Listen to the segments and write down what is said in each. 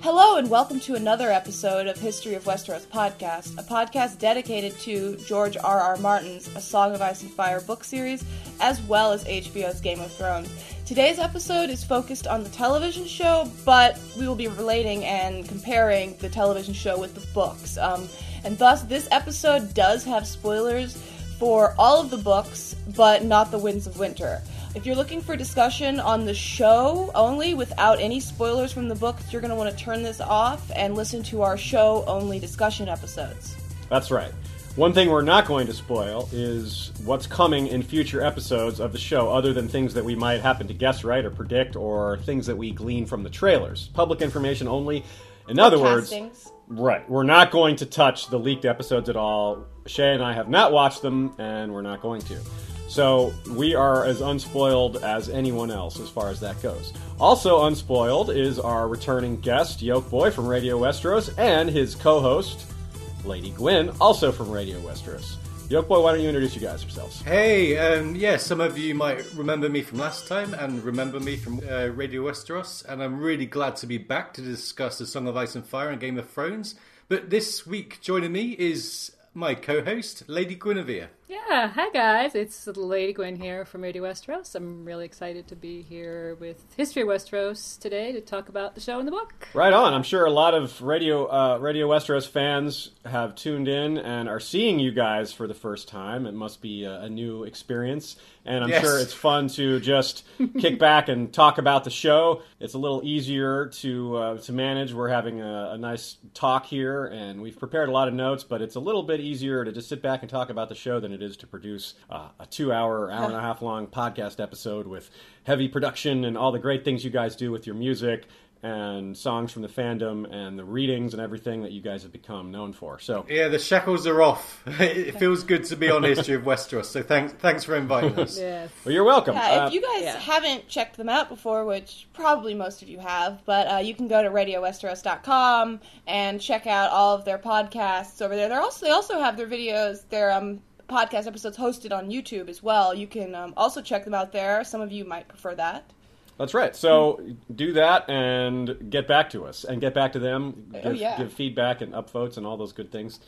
Hello, and welcome to another episode of History of Westeros podcast, a podcast dedicated to George R. R. Martin's A Song of Ice and Fire book series, as well as HBO's Game of Thrones. Today's episode is focused on the television show, but we will be relating and comparing the television show with the books. Um, and thus, this episode does have spoilers for all of the books, but not the Winds of Winter. If you're looking for discussion on the show only without any spoilers from the books, you're going to want to turn this off and listen to our show only discussion episodes. That's right. One thing we're not going to spoil is what's coming in future episodes of the show, other than things that we might happen to guess right or predict, or things that we glean from the trailers. Public information only. In other words, right, we're not going to touch the leaked episodes at all. Shay and I have not watched them, and we're not going to. So we are as unspoiled as anyone else as far as that goes. Also unspoiled is our returning guest, Yolkboy from Radio Westeros, and his co-host, Lady Gwyn, also from Radio Westeros. Yolkboy, why don't you introduce you guys yourselves? Hey, um, yeah, some of you might remember me from last time and remember me from uh, Radio Westeros, and I'm really glad to be back to discuss The Song of Ice and Fire and Game of Thrones. But this week, joining me is my co host, Lady Guinevere. Yeah, hi guys, it's Lady Gwyn here from Radio Westeros. I'm really excited to be here with History of Westeros today to talk about the show and the book. Right on. I'm sure a lot of Radio uh, Radio Westeros fans have tuned in and are seeing you guys for the first time. It must be a, a new experience, and I'm Yes. sure it's fun to just kick back and talk about the show. It's a little easier to uh, to manage. We're having a, a nice talk here, and we've prepared a lot of notes, but it's a little bit easier to just sit back and talk about the show than it is to produce uh, a two-hour, hour and a half long podcast episode with heavy production and all the great things you guys do with your music and songs from the fandom and the readings and everything that you guys have become known for. So, Yeah, the shackles are off. it feels good to be on History of Westeros, so thanks, thanks for inviting us. Yes. well, you're welcome. Yeah, Uh, if you guys yeah. haven't checked them out before, which probably most of you have, but uh, you can go to radiowesteros.com and check out all of their podcasts over there. They're also they also have their videos, their um, podcast episodes hosted on YouTube as well. You can um, also check them out there. Some of you might prefer that. That's right. So do that and get back to us and get back to them. Give, Oh, yeah. give feedback and upvotes and all those good things.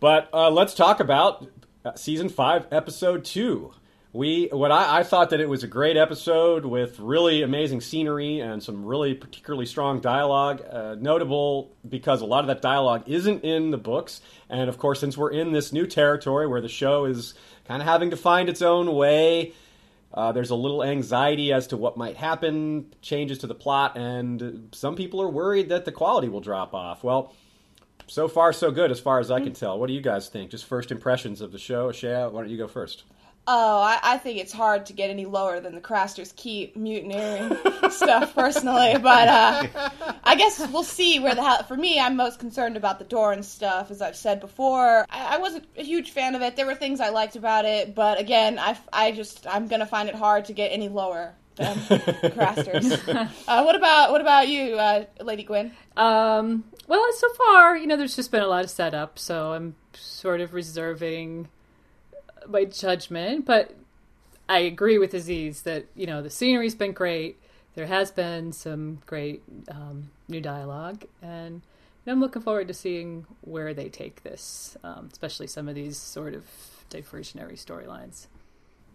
But uh, let's talk about uh, season five, episode two. We what I, I thought that it was a great episode with really amazing scenery and some really particularly strong dialogue. Uh, notable because a lot of that dialogue isn't in the books, and of course, since we're in this new territory where the show is kind of having to find its own way, uh, there's a little anxiety as to what might happen, changes to the plot, and some people are worried that the quality will drop off. Well, so far so good as far as I can tell. What do you guys think? Just first impressions of the show. Shea, why don't you go first? Oh, I, I think it's hard to get any lower than the Crasters Keep mutineering stuff, personally. But uh, I guess we'll see where the hell. For me, I'm most concerned about the Doran stuff, as I've said before. I, I wasn't a huge fan of it. There were things I liked about it, but again, I, I just I'm gonna find it hard to get any lower than Crasters. uh, what about what about you, uh, Lady Gwyn? Um, well, so far, you know, there's just been a lot of setup, so I'm sort of reserving my judgment, but I agree with Aziz that, you know, the scenery's been great. There has been some great um, new dialogue, and I'm looking forward to seeing where they take this, um, especially some of these sort of diversionary storylines.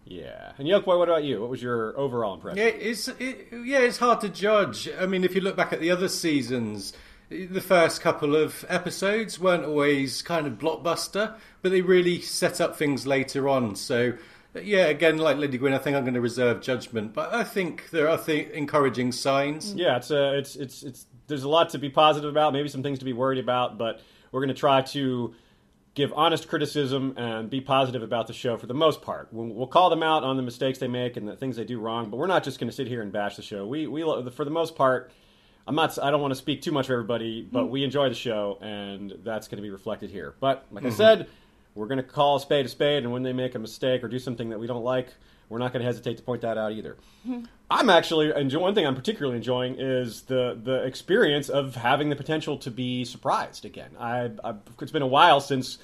Yeah. And Yolkboy, what about you? What was your overall impression? Yeah, it's it, yeah, it's hard to judge. I mean, if you look back at the other seasons, the first couple of episodes weren't always kind of blockbuster, but they really set up things later on. So, yeah, again, like Lady Gwyn, I think I'm going to reserve judgment, but I think there are th- encouraging signs. Yeah, it's uh, it's it's it's there's a lot to be positive about, maybe some things to be worried about, but we're going to try to give honest criticism and be positive about the show for the most part. We'll, we'll call them out on the mistakes they make and the things they do wrong, but we're not just going to sit here and bash the show. We we for the most part. I'm not. I don't want to speak too much for everybody, but mm. we enjoy the show, and that's going to be reflected here. But like I mm-hmm. said, we're going to call a spade a spade, and when they make a mistake or do something that we don't like, we're not going to hesitate to point that out either. Mm-hmm. I'm actually enjoy one thing I'm particularly enjoying is the the experience of having the potential to be surprised again. I, I it's been a while since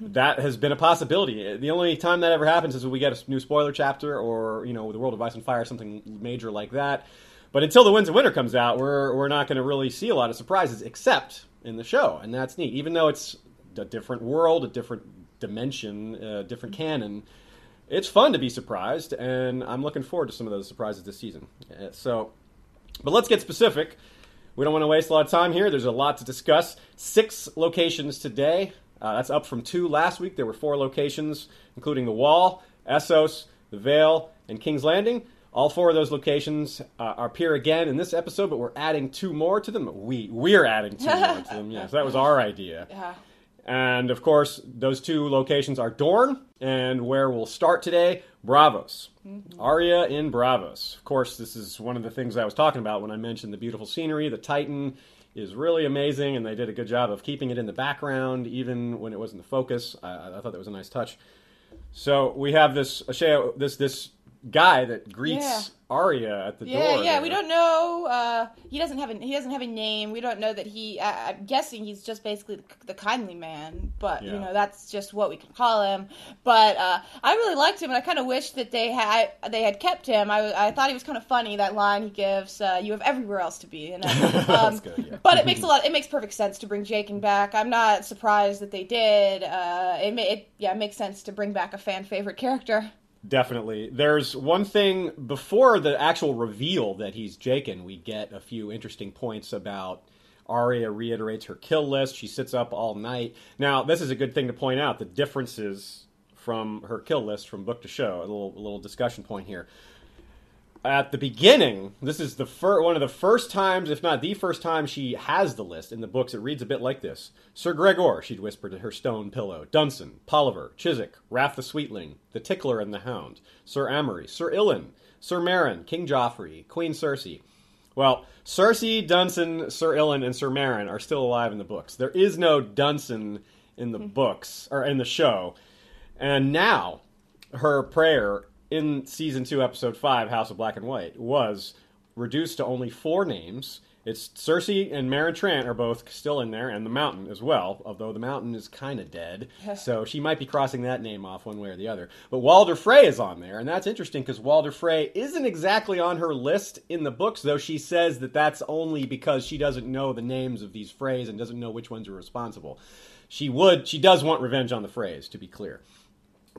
that has been a possibility. Uh, the only time that ever happens is when we get a new spoiler chapter or you know the World of Ice and Fire, something major like that. But until the Winds of Winter comes out, we're we're not going to really see a lot of surprises, except in the show, and that's neat. Even though it's a different world, a different dimension, a different canon, it's fun to be surprised, and I'm looking forward to some of those surprises this season. Uh, So, but let's get specific. We don't want to waste a lot of time here. There's a lot to discuss. Six locations today. Uh, that's up from two last week. There were four locations, including the Wall, Essos, the Vale, and King's Landing. All four of those locations uh, appear again in this episode, but we're adding two more to them. We we're adding two more to them. Yeah, so that was our idea. Yeah. And of course, those two locations are Dorne and where we'll start today, Braavos. Arya in Braavos. Of course, this is one of the things I was talking about when I mentioned the beautiful scenery. The Titan is really amazing, and they did a good job of keeping it in the background, even when it wasn't the focus. I, I thought that was a nice touch. So we have this Asheo, this this guy that greets Yeah. Arya at the Yeah, door. yeah. there. We don't know. Uh, he doesn't have a he doesn't have a name. We don't know that he. Uh, I'm guessing he's just basically the, the kindly man. But you know, that's just what we can call him. But uh, I really liked him, and I kind of wish that they had they had kept him. I, I thought he was kind of funny. That line he gives, uh, "You have everywhere else to be." And, uh, um, good, yeah. But it makes a lot. It makes perfect sense to bring Jaqen back. I'm not surprised that they did. Uh, it, it yeah, it makes sense to bring back a fan favorite character. Definitely. There's one thing before the actual reveal that he's Jaqen, we get a few interesting points about Arya reiterates her kill list. She sits up all night. Now, this is a good thing to point out the differences from her kill list from book to show. A little, a little discussion point here. At the beginning, this is the fir- one of the first times, if not the first time, she has the list in the books. It reads a bit like this: Sir Gregor, she'd whisper to her stone pillow; Dunsen, Polliver, Chiswyck, Raff the Sweetling, the Tickler and the Hound, Sir Amory, Sir Ilyn, Sir Meryn, King Joffrey, Queen Cersei. Well, Cersei, Dunsen, Sir Ilyn, and Sir Meryn are still alive in the books. There is no Dunsen in the hmm. books or in the show, and now her prayer in season two, episode five, House of Black and White, was reduced to only four names. It's Cersei and Meryn Trant are both still in there, and the Mountain as well. Although the Mountain is kind of dead, so she might be crossing that name off one way or the other. But Walder Frey is on there, and that's interesting because Walder Frey isn't exactly on her list in the books, though she says that that's only because she doesn't know the names of these Freys and doesn't know which ones are responsible. She would, she does want revenge on the Freys, to be clear.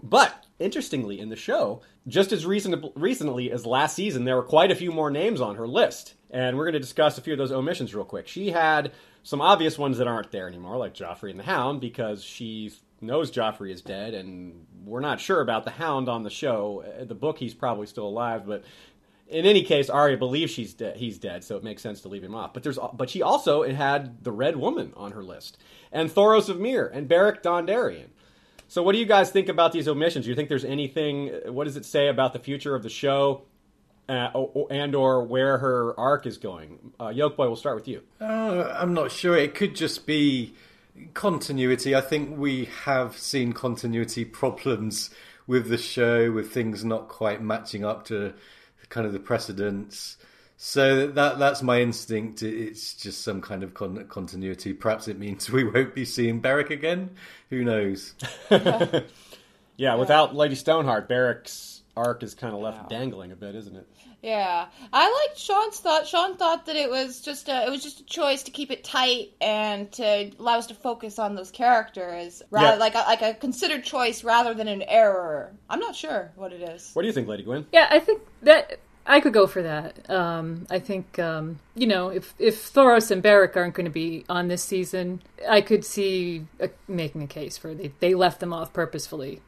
But interestingly, in the show, just as recent, recently as last season, there were quite a few more names on her list. And we're going to discuss a few of those omissions real quick. She had some obvious ones that aren't there anymore, like Joffrey and the Hound, because she knows Joffrey is dead, and we're not sure about the Hound on the show. Uh, The book, he's probably still alive, but in any case, Arya believes she's de- he's dead, so it makes sense to leave him off. But there's but she also had the Red Woman on her list, and Thoros of Myr, and Beric Dondarrion. So, what do you guys think about these omissions? Do you think there's anything? What does it say about the future of the show, uh, and or where her arc is going? Uh, Yolkboy, we'll start with you. Uh, I'm not sure. It could just be continuity. I think we have seen continuity problems with the show, with things not quite matching up to kind of the precedents. So that that's my instinct. It's just some kind of con- continuity. Perhaps it means we won't be seeing Beric again. Who knows? Yeah, without Lady Stoneheart, Beric's arc is kind of left dangling a bit, isn't it? Yeah, I liked Sean's thought. Sean thought that it was just a, it was just a choice to keep it tight and to allow us to focus on those characters, rather Yeah. like a, like a considered choice rather than an error. I'm not sure what it is. What do you think, Lady Gwyn? Yeah, I think that I could go for that. Um, I think um, you know if if Thoros and Beric aren't going to be on this season, I could see uh making a case for they they left them off purposefully,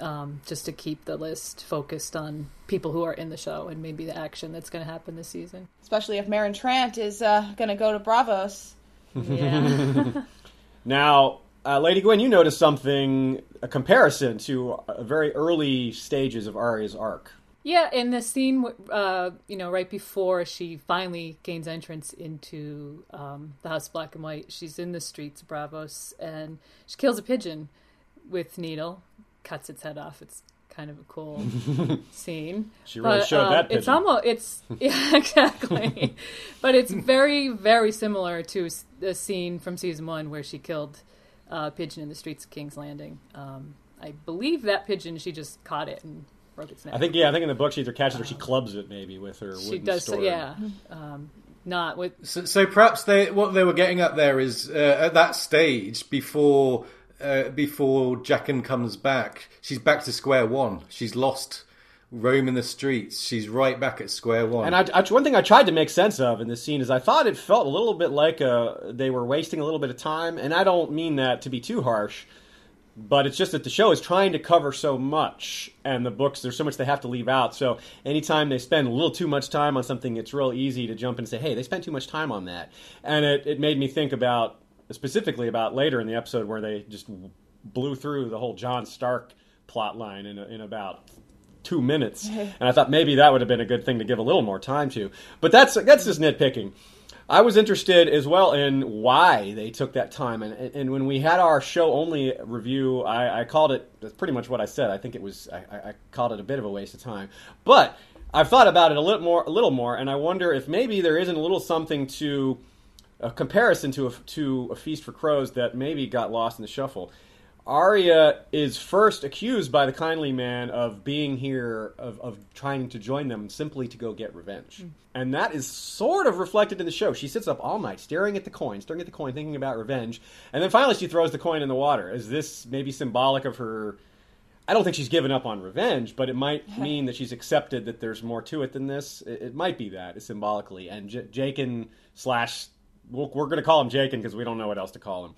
um, just to keep the list focused on people who are in the show and maybe the action that's going to happen this season. Especially if Meryn Trant is uh, going to go to Braavos. Yeah, Now, uh, Lady Gwyn, you noticed something, a comparison to uh, very early stages of Arya's arc. Yeah. In the scene, uh, you know, right before she finally gains entrance into um, the House Black and White, she's in the streets of Braavos and she kills a pigeon with needle, cuts its head off. It's kind of a cool scene. She really But, showed um, that It's almost it's yeah exactly, but it's very very similar to the scene from season one where she killed a pigeon in the streets of King's Landing. Um, I believe that pigeon she just caught it and broke its neck. I think yeah, I think in the book she either catches it or she clubs it maybe with her. she wooden does. So, yeah, um, not with. So, so perhaps they what they were getting at there is uh, at that stage before uh, before Jaqen comes back, she's back to square one. She's lost roaming the streets. She's right back at square one. And I, I, one thing I tried to make sense of in this scene is I thought it felt a little bit like uh, they were wasting a little bit of time, and I don't mean that to be too harsh, but it's just that the show is trying to cover so much, and the books there's so much they have to leave out. So anytime they spend a little too much time on something, it's real easy to jump in and say, "Hey, they spent too much time on that," and it, it made me think about specifically about later in the episode where they just blew through the whole Jon Stark plot line in, in about two minutes, and I thought maybe that would have been a good thing to give a little more time to. But that's that's just nitpicking. I was interested as well in why they took that time, and and when we had our show only review, I, I called it that's pretty much what I said. I think it was I, I called it a bit of a waste of time, but I've thought about it a little more, a little more, and I wonder if maybe there isn't a little something to a comparison to a, to a feast for crows that maybe got lost in the shuffle. Arya is first accused by the kindly man of being here, of, of trying to join them simply to go get revenge. Mm. And that is sort of reflected in the show. She sits up all night staring at the coin, staring at the coin, thinking about revenge. And then finally she throws the coin in the water. Is this maybe symbolic of her? I don't think she's given up on revenge, but it might mean that she's accepted that there's more to it than this. It, it might be that, symbolically. And J- Jaqen slash, we're going to call him Jaqen because we don't know what else to call him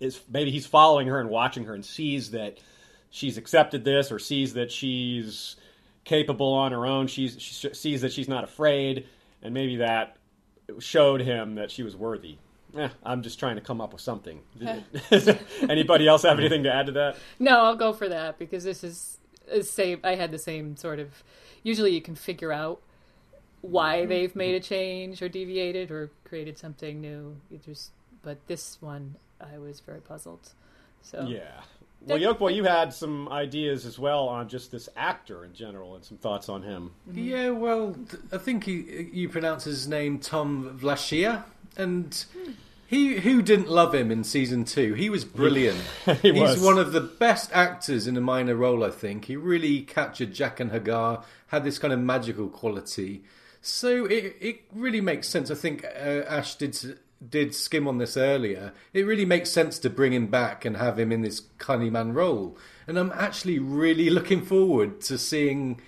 is maybe he's following her and watching her and sees that she's accepted this or sees that she's capable on her own. She's, she sees that she's not afraid, and maybe that showed him that she was worthy. Eh, I'm just trying to come up with something. Anybody else have anything to add to that? No, I'll go for that because this is same. I had the same sort of. Usually, you can figure out why they've made a change or deviated or created something new. You just, but this one, I was very puzzled. So yeah. Well, Yolkboy, you had some ideas as well on just this actor in general, and some thoughts on him. Mm-hmm. Yeah, well, I think he, you pronounce his name Tom Wlaschiha, and he who didn't love him in season two? He was brilliant. he He's was. one of the best actors in a minor role. I think he really captured Jaqen H'ghar, had this kind of magical quality. So it it really makes sense. I think uh, Ash did did skim on this earlier, it really makes sense to bring him back and have him in this Cunny Man role. And I'm actually really looking forward to seeing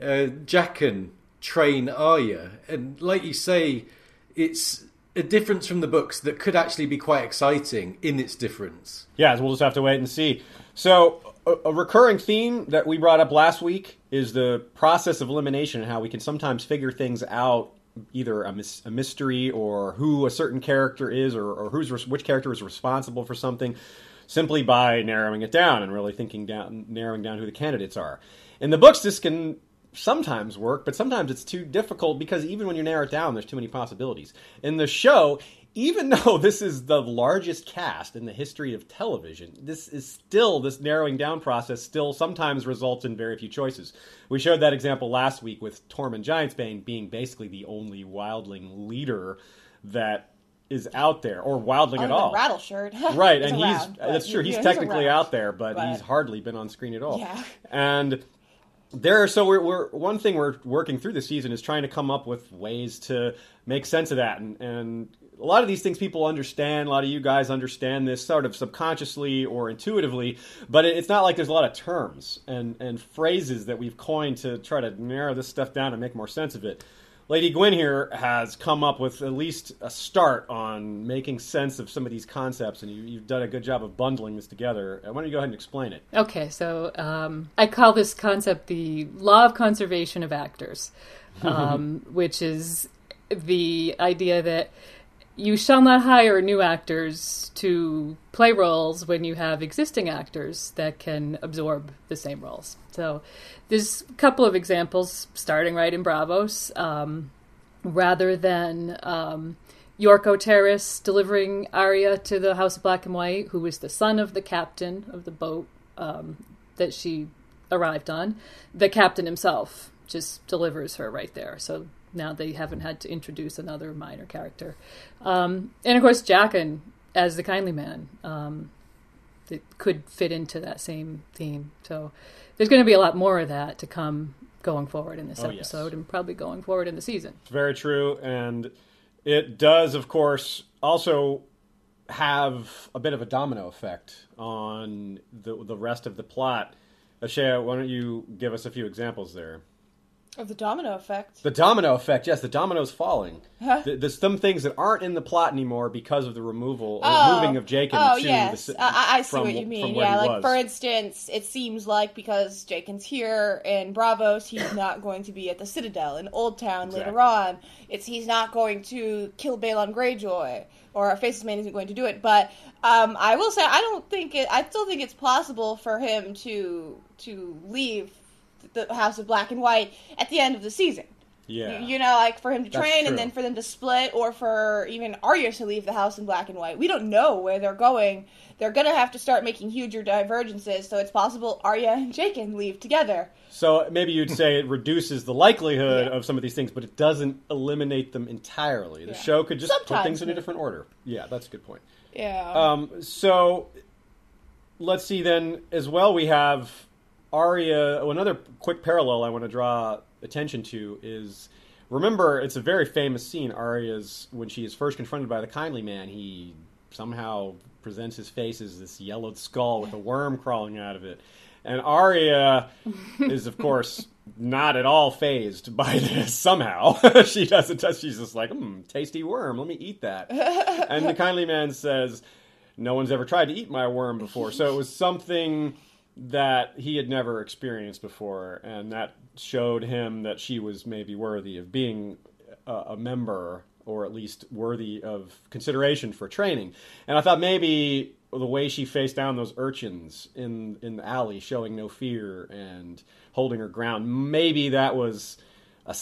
uh, Jaqen train Arya. And like you say, it's a difference from the books that could actually be quite exciting in its difference. Yeah, we'll just have to wait and see. So, a, a recurring theme that we brought up last week is the process of elimination and how we can sometimes figure things out either a, mis- a, mystery or who a certain character is or, or who's which character is responsible for something simply by narrowing it down and really thinking down narrowing down who the candidates are. In the books this can sometimes work but sometimes it's too difficult because even when you narrow it down there's too many possibilities. In the show even though this is the largest cast in the history of television, this is still, this narrowing down process still sometimes results in very few choices. We showed that example last week with Tormund Giantsbane being basically the only wildling leader that is out there, or wildling at oh, all. Rattle shirt, right? he's and around, he's that's true. He's yeah, technically around, out there, but, but, he's hardly been on screen at all. Yeah. And there, so we're, we're one thing we're working through this season is trying to come up with ways to make sense of that, and and a lot of these things people understand. A lot of you guys understand this sort of subconsciously or intuitively, but it's not like there's a lot of terms and, and phrases that we've coined to try to narrow this stuff down and make more sense of it. Lady Gwyn here has come up with at least a start on making sense of some of these concepts, and you, have done a good job of bundling this together. Why don't you go ahead and explain it? Okay, so um, I call this concept the law of conservation of actors, um, which is the idea that you shall not hire new actors to play roles when you have existing actors that can absorb the same roles. So there's a couple of examples starting right in Braavos. Um, rather than um, Yorko Terys delivering Arya to the House of Black and White, who was the son of the captain of the boat um, that she arrived on, the captain himself just delivers her right there. So now they haven't had to introduce another minor character. Um, and of course, Jaqen as the kindly man um, it could fit into that same theme. So there's going to be a lot more of that to come going forward in this Oh, yes. episode and probably going forward in the season. It's very true, and it does, of course, also have a bit of a domino effect on the the rest of the plot. Ashaya, why don't you give us a few examples there? Of the domino effect. The domino effect, yes, the domino's falling. Huh? Th- There's some things that aren't in the plot anymore because of the removal or Oh. moving of Jacob Oh to yes, the, I, I- see from, what you mean. Yeah, like was. for instance, it seems like because Jaqen's here in Braavos, he's not going to be at the Citadel in Old Town later on. It's he's not going to kill Balon Greyjoy, or Faces Man isn't going to do it. But um, I will say, I don't think it. I still think it's possible for him to to leave the House of Black and White at the end of the season. yeah. You, you know, like for him to That's train true. and then for them to split, or for even Arya to leave the house in black and white. We don't know where they're going. They're gonna have to start making huger divergences, so it's possible Arya and Jaqen leave together. So maybe you'd say it reduces the likelihood Yeah. of some of these things, but it doesn't eliminate them entirely. The Yeah. show could just put things in a different order. Yeah, that's a good point. Yeah. Um, so let's see then as well. We have Arya. Oh, another quick parallel I want to draw attention to is remember it's a very famous scene. Arya's when she is first confronted by the kindly man. He somehow presents his face as this yellowed skull with a worm crawling out of it, and Arya is of course. Not at all phased by this. Somehow, she doesn't. She's just like, "Hmm, tasty worm. Let me eat that." and the kindly man says, no one's ever tried to eat my worm before. So it was something that he had never experienced before, and that showed him that she was maybe worthy of being a, a member, or at least worthy of consideration for training. And I thought maybe the way she faced down those urchins in in the alley, showing no fear and holding her ground, maybe that was. A,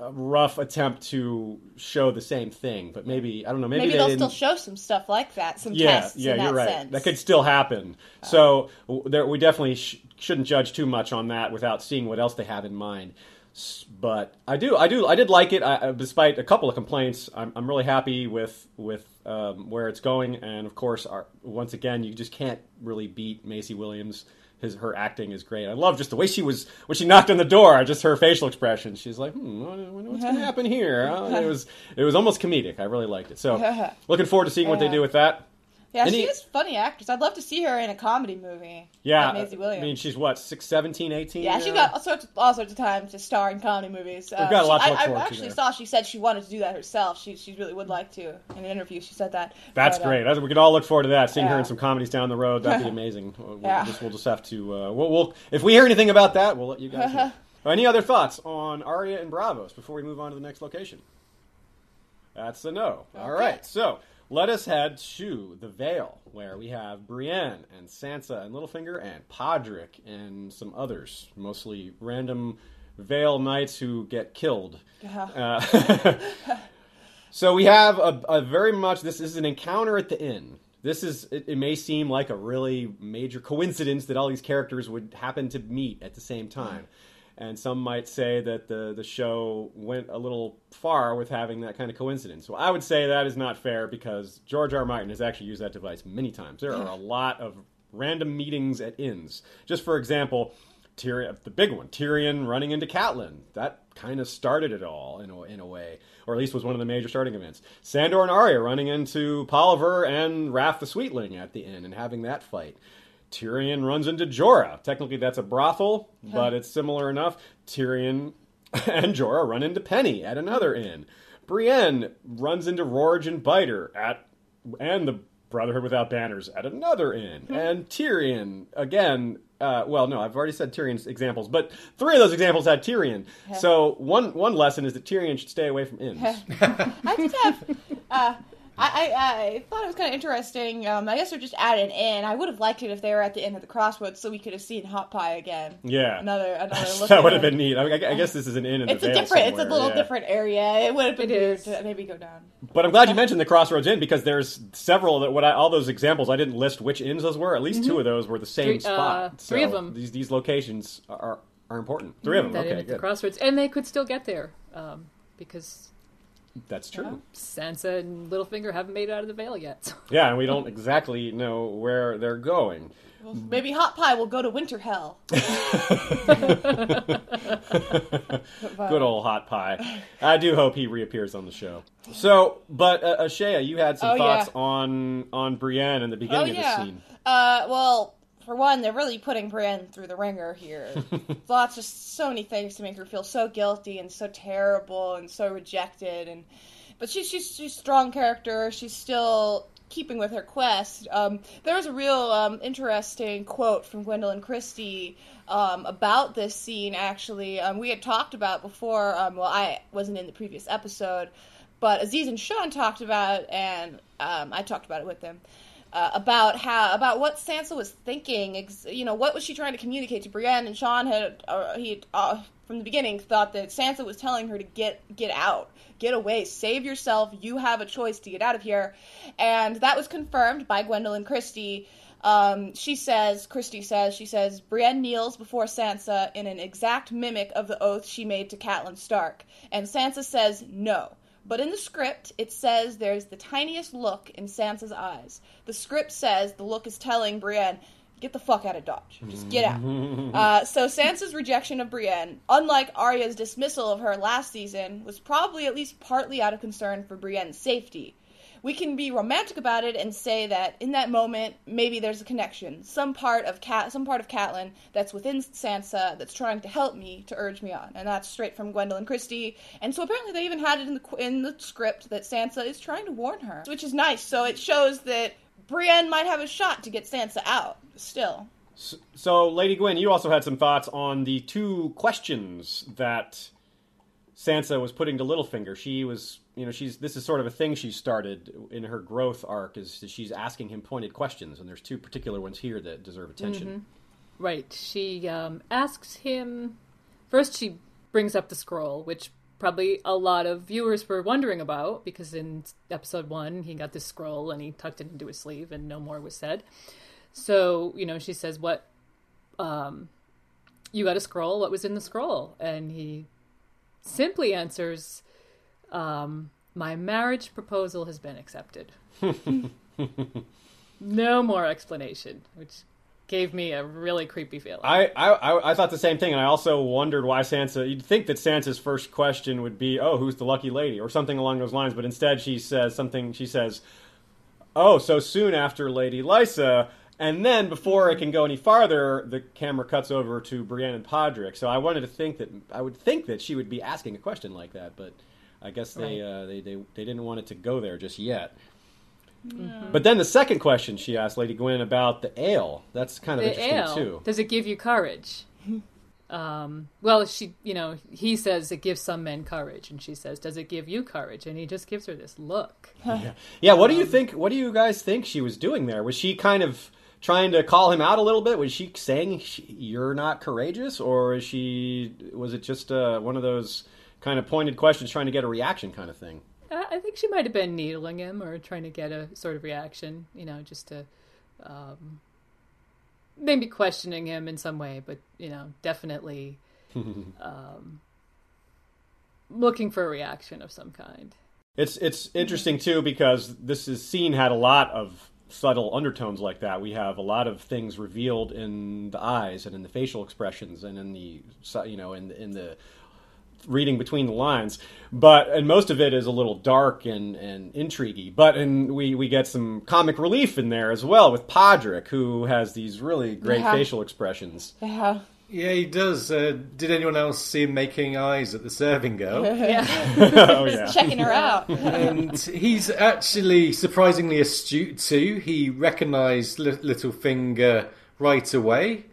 a rough attempt to show the same thing, but maybe I don't know. Maybe, Maybe, they they'll didn't- still show some stuff like that, some yeah, tests yeah, in that you're right. sense. That could still happen. So there, we definitely sh- shouldn't judge too much on that without seeing what else they have in mind. S- But I do, I do, I did like it. I, I- despite a couple of complaints, I'm, I'm really happy with with um, where it's going. And of course, our, once again, you just can't really beat Maisie Williams. His her acting is great. I love just the way she was when she knocked on the door. Just her facial expression. She's like, hmm, what's going to happen here? Uh, It was it was almost comedic. I really liked it. So looking forward to seeing what they do with that. Yeah, any- she is a funny actress. I'd love to see her in a comedy movie. Yeah, like Maisie Williams. I mean, she's what six, 17, 18? Yeah, she's got all sorts, of, all sorts of time to star in comedy movies. Uh, got a lot to she, look I, forward I actually saw she said she wanted to do that herself. She she really would like to. In an interview, she said that. That's But, uh, great. That's- we can all look forward to that. Seeing her in some comedies down the road, that'd be amazing. We'll, Yeah. just, we'll just have to. Uh, we'll, we'll if we hear anything about that, we'll let you guys know. Any other thoughts on Arya and Braavos before we move on to the next location? That's a no. All Okay. right, so let us head to the Vale, where we have Brienne and Sansa and Littlefinger and Podrick and some others, mostly random Vale knights who get killed. Yeah. Uh, so we have a, a very much this is an encounter at the inn. This is it, it may seem like a really major coincidence that all these characters would happen to meet at the same time. And some might say that the the show went a little far with having that kind of coincidence. Well, I would say that is not fair because George R. R. Martin has actually used that device many times. There are a lot of random meetings at inns. Just for example, Tyrion, the big one, Tyrion running into Catelyn. That kind of started it all in a, in a way, or at least was one of the major starting events. Sandor and Arya running into Polliver and Raff the Sweetling at the inn and having that fight. Tyrion runs into Jorah. Technically, that's a brothel, but it's similar enough. Tyrion and Jorah run into Penny at another inn. Brienne runs into Rorge and Biter at and the Brotherhood Without Banners at another inn. And Tyrion again. Uh, well, no, I've already said Tyrion's examples, but three of those examples had Tyrion. So one one lesson is that Tyrion should stay away from inns. I did have. Uh, I, I, I thought it was kind of interesting. Um, I guess they're just at an inn. I would have liked it if they were at the end of the crossroads, so we could have seen Hot Pie again. Yeah. Another another look. that would have been neat. I, mean, I I guess this is an inn in It's the a Vale different. It's a little yeah. different area. It would have been It weird to maybe go down. But I'm glad you mentioned the Crossroads Inn because there's several that what I, all those examples I didn't list which inns those were. At least two of those were the same Three- uh, spot. three of them. These these locations are are important. Three of them. that Okay, at the crossroads, and they could still get there um, because That's true. Sansa and Littlefinger haven't made it out of the Vale yet. So. Yeah, and we don't exactly know where they're going. Maybe Hot Pie will go to Winter Hell. Good old hot pie. I do hope he reappears on the show. So, but uh, Ashaya, you had some Oh, thoughts yeah. on on Brienne in the Oh beginning yeah. of the scene. Uh, well, for one, they're really putting Brienne through the ringer here. Lots, of so many things to make her feel so guilty and so terrible and so rejected. And but she's she's she's a strong character. She's still keeping with her quest. Um, there was a real um, interesting quote from Gwendoline Christie. Um, about this scene, actually, um, we had talked about before. Um, well, I wasn't in the previous episode, but Aziz and Sean talked about, it, and um, I talked about it with them uh, about how about what Sansa was thinking. Ex- you know, what was she trying to communicate to Brienne? And Sean had uh, he uh, from the beginning thought that Sansa was telling her to get get out, get away, save yourself. You have a choice to get out of here, and that was confirmed by Gwendoline Christie. Um, she says, Christie says, she says, Brienne kneels before Sansa in an exact mimic of the oath she made to Catelyn Stark, and Sansa says no. But in the script, it says there's the tiniest look in Sansa's eyes. The script says the look is telling Brienne, get the fuck out of Dodge. Just get out. Uh, so Sansa's rejection of Brienne, unlike Arya's dismissal of her last season, was probably at least partly out of concern for Brienne's safety. We can be romantic about it and say that in that moment, maybe there's a connection, some part of Cat, some part of Catelyn that's within Sansa that's trying to help me to urge me on, and that's straight from Gwendoline Christie. And so apparently they even had it in the in the script that Sansa is trying to warn her, which is nice. So it shows that Brienne might have a shot to get Sansa out. Still, So, Lady Gwyn, you also had some thoughts on the two questions that Sansa was putting to Littlefinger. She was, you know, she's this is sort of a thing she started in her growth arc is she's asking him pointed questions, and there's two particular ones here that deserve attention. Right. She um, asks him. First, she brings up the scroll, which probably a lot of viewers were wondering about because in episode one, he got this scroll and he tucked it into his sleeve and no more was said. So, you know, she says, What, um, you got a scroll? What was in the scroll? And he simply answers, um, My marriage proposal has been accepted. no more explanation, which gave me a really creepy feeling. I, I I- thought the same thing, and I also wondered why Sansa. You'd think that Sansa's first question would be, "Oh, who's the lucky lady?" or something along those lines, but instead she says something. She says, "Oh, so soon after Lady Lysa." And then, before it can go any farther, the camera cuts over to Brienne and Podrick. So I wanted to think that I would think that she would be asking a question like that, but I guess they Right. uh, they, they they didn't want it to go there just yet. But then the second question she asked Lady Gwyn about the ale. That's kind of the interesting ale too. does it give you courage um well she you know he says it gives some men courage and she says does it give you courage and he just gives her this look Yeah, what do you think? What do you guys think she was doing there? Was she kind of trying to call him out a little bit? Was she saying she, you're not courageous, or is she? Was it just uh, one of those kind of pointed questions, trying to get a reaction, kind of thing? I I think she might have been needling him or trying to get a sort of reaction, you know, just to um, maybe questioning him in some way, but you know, definitely um, looking for a reaction of some kind. It's it's interesting too because this is, scene had a lot of subtle undertones like that. We have a lot of things revealed in the eyes and in the facial expressions and in the you know in in the reading between the lines. But and most of it is a little dark and and intriguey. But and we we get some comic relief in there as well with Podrick who has these really great Yeah. facial expressions. yeah. Yeah, he does. Uh, did anyone else see him making eyes at the serving girl? Yeah. oh yeah. checking her out. and he's actually surprisingly astute too. He recognised Li- Littlefinger right away,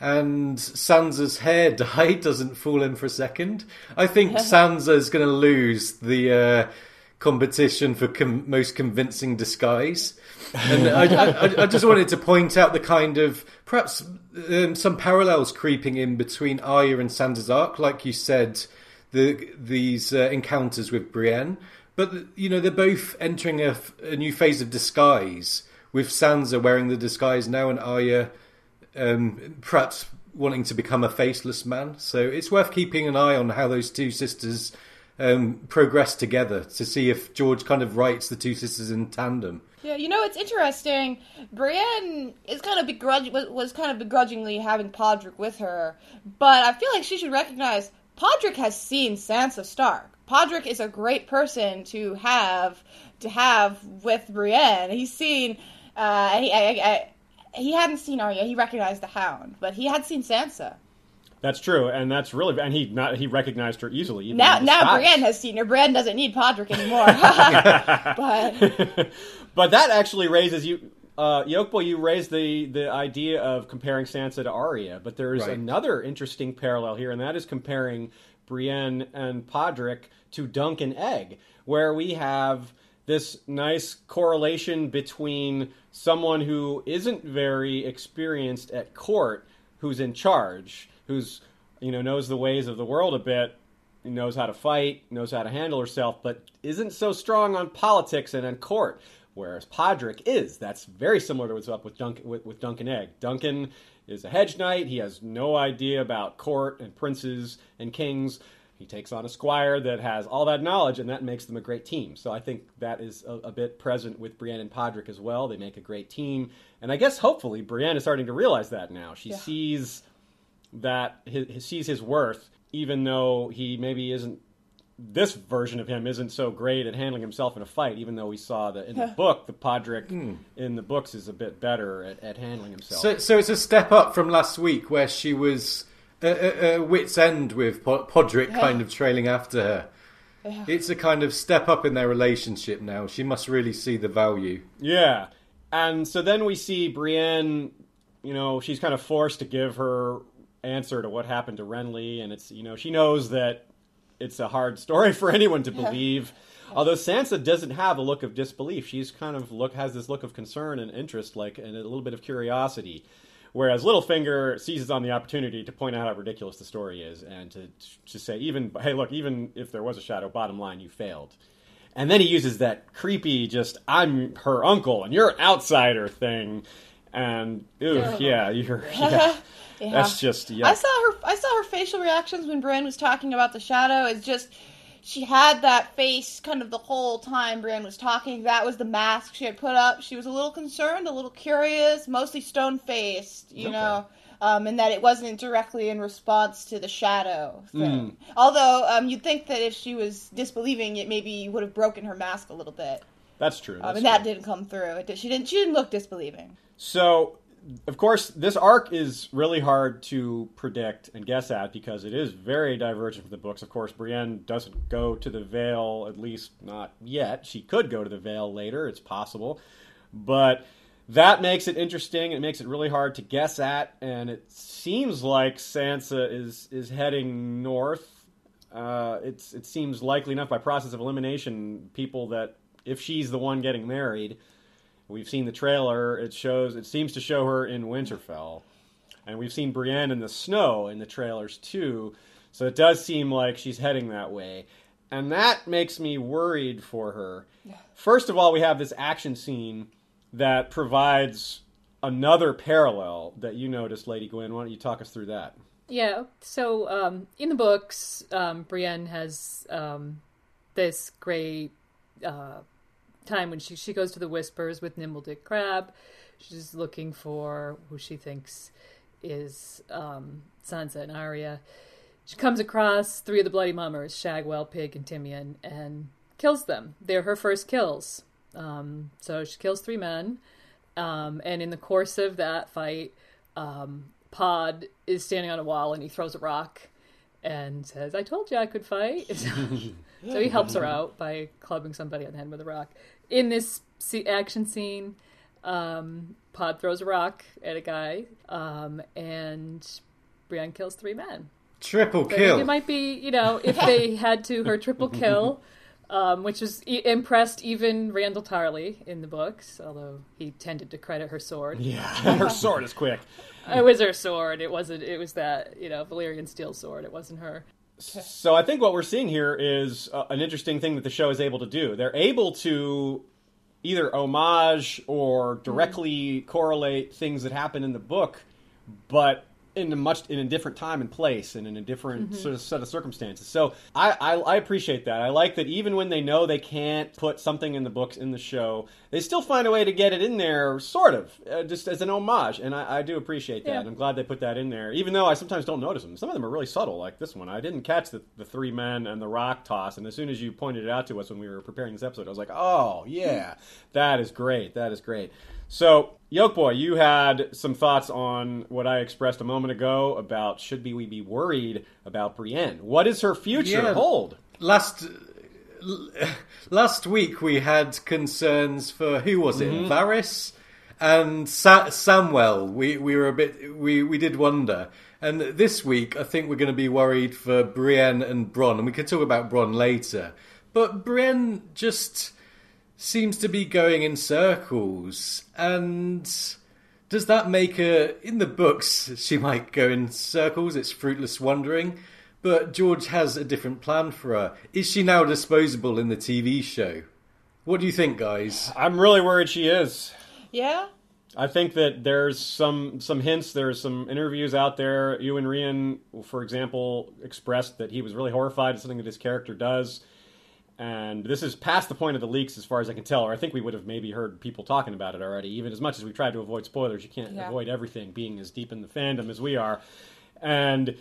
and Sansa's hair dye doesn't fool him for a second. I think Sansa is going to lose the uh, competition for com- most convincing disguise. And I, I, I just wanted to point out the kind of perhaps um, some parallels creeping in between Arya and Sansa's arc, like you said, the these uh, encounters with Brienne. But you know they're both entering a new phase of disguise, with Sansa wearing the disguise now, and Arya um, perhaps wanting to become a faceless man. So it's worth keeping an eye on how those two sisters um, progress together to see if George kind of writes the two sisters in tandem. Yeah, you know it's interesting. Brienne is kind of begrudge was, was kind of begrudgingly having Podrick with her, but I feel like she should recognize Podrick has seen Sansa Stark. Podrick is a great person to have to have with Brienne. He's seen. Uh, he, I, I, he hadn't seen Arya. He recognized the Hound, but he had seen Sansa. That's true, and that's really and he not he recognized her easily. even Now, in now disguise. Brienne has seen her. Brienne doesn't need Podrick anymore. but but that actually raises you, uh, Yolkboy, you raised the the idea of comparing Sansa to Arya. But there's Right. another interesting parallel here, and that is comparing Brienne and Podrick to Dunk and Egg, where we have this nice correlation between someone who isn't very experienced at court, who's in charge, who's you know knows the ways of the world a bit, knows how to fight, knows how to handle herself, but isn't so strong on politics and on court. Whereas Podrick is. That's very similar to what's up with Duncan with, with Duncan Egg. Duncan is a hedge knight. He has no idea about court and princes and kings. He takes on a squire that has all that knowledge, and that makes them a great team. So I think that is a, a bit present with Brienne and Podrick as well. They make a great team, and I guess hopefully Brienne is starting to realize that now. She Yeah. sees that he, he sees his worth, even though he maybe isn't. This version of him isn't so great at handling himself in a fight, even though we saw that in the book, the Podrick hmm. in the books is a bit better at, at handling himself. So, so it's a step up from last week where she was at a wit's end with Po- Podrick kind of trailing after her. It's a kind of step up in their relationship now. She must really see the value. Yeah. And so then we see Brienne, you know, she's kind of forced to give her answer to what happened to Renly, and it's, you know, she knows that it's a hard story for anyone to believe. Although Sansa doesn't have a look of disbelief, she's kind of look has this look of concern and interest, like and a little bit of curiosity. Whereas Littlefinger seizes on the opportunity to point out how ridiculous the story is, and to to say even hey look even if there was a shadow, bottom line you failed. And then he uses that creepy, just I'm her uncle and you're an outsider thing, and ooh, yeah, you're yeah. Yeah. That's just yeah. I saw her. I saw her facial reactions when Brienne was talking about the shadow. It's just she had that face kind of the whole time Brienne was talking. That was the mask she had put up. She was a little concerned, a little curious, mostly stone faced. You Okay. know. Um, and that it wasn't directly in response to the shadow thing. Hmm. Although um, you'd think that if she was disbelieving, it maybe would have broken her mask a little bit. That's true. Um, that's and that true. didn't come through. It did, she didn't. She didn't look disbelieving. So, of course, this arc is really hard to predict and guess at because it is very divergent from the books. Of course, Brienne doesn't go to the Vale, at least not yet. She could go to the Vale later, it's possible. But that makes it interesting. It makes it really hard to guess at, and it seems like Sansa is is heading north. Uh, it's it seems likely enough by process of elimination, people that if she's the one getting married, we've seen the trailer. It shows it seems to show her in Winterfell, and we've seen Brienne in the snow in the trailers too. So it does seem like she's heading that way, and that makes me worried for her. First of all, we have this action scene that provides another parallel that you noticed, Lady Gwyn. Why don't you talk us through that? Yeah. So um, in the books, um, Brienne has um, this great uh, time when she she goes to the Whispers with Nimble Dick Crabb. She's looking for who she thinks is um, Sansa and Arya. She comes across three of the Bloody Mummers, Shagwell, Pyg, and Timeon, and kills them. They're her first kills. Um, so she kills three men, um, and in the course of that fight, um, Pod is standing on a wall and he throws a rock and says, "I told you I could fight." so he helps her out by clubbing somebody on the head with a rock. In this action scene, um, Pod throws a rock at a guy, um, and Brienne kills three men. Triple So kill. it might be, you know, if they had to her triple kill, um, which was e- impressed even Randyll Tarly in the books, although he tended to credit her sword. Yeah, her sword is quick. It was her sword. It wasn't. It was that you know Valyrian steel sword. It wasn't her. So I think what we're seeing here is uh, an interesting thing that the show is able to do. They're able to either homage or directly correlate things that happen in the book, but in a much in a different time and place and in a different sort of set of circumstances. So I, I I appreciate that. I like that even when they know they can't put something in the books in the show, they still find a way to get it in there, sort of, uh, just as an homage. And I, I do appreciate that. Yeah. I'm glad they put that in there, even though I sometimes don't notice them. Some of them are really subtle, like this one. I didn't catch the, the three men and the rock toss, and as soon as you pointed it out to us when we were preparing this episode, I was like, oh yeah, that is great. That is great. So, Yolkboy, you had some thoughts on what I expressed a moment ago about should be we be worried about Brienne? What does her future Yeah. hold? Last last week we had concerns for who was it, mm-hmm. Varys and Sa- Samwell. We we were a bit we we did wonder. And this week I think we're going to be worried for Brienne and Bronn, and we can talk about Bronn later. But Brienne just seems to be going in circles, and does that make her in the books? She might go in circles. It's fruitless wandering. But George has a different plan for her. Is she now disposable in the TV show? What do you think, guys? I'm really worried she is. Yeah. I think that there's some some hints. There's some interviews out there. Iwan Rheon, for example, expressed that he was really horrified at something that his character does, and this is past the point of the leaks, as far as I can tell. Or I think we would have maybe heard people talking about it already. Even as much as we tried to avoid spoilers, you can't Yeah. avoid everything. Being as deep in the fandom as we are, and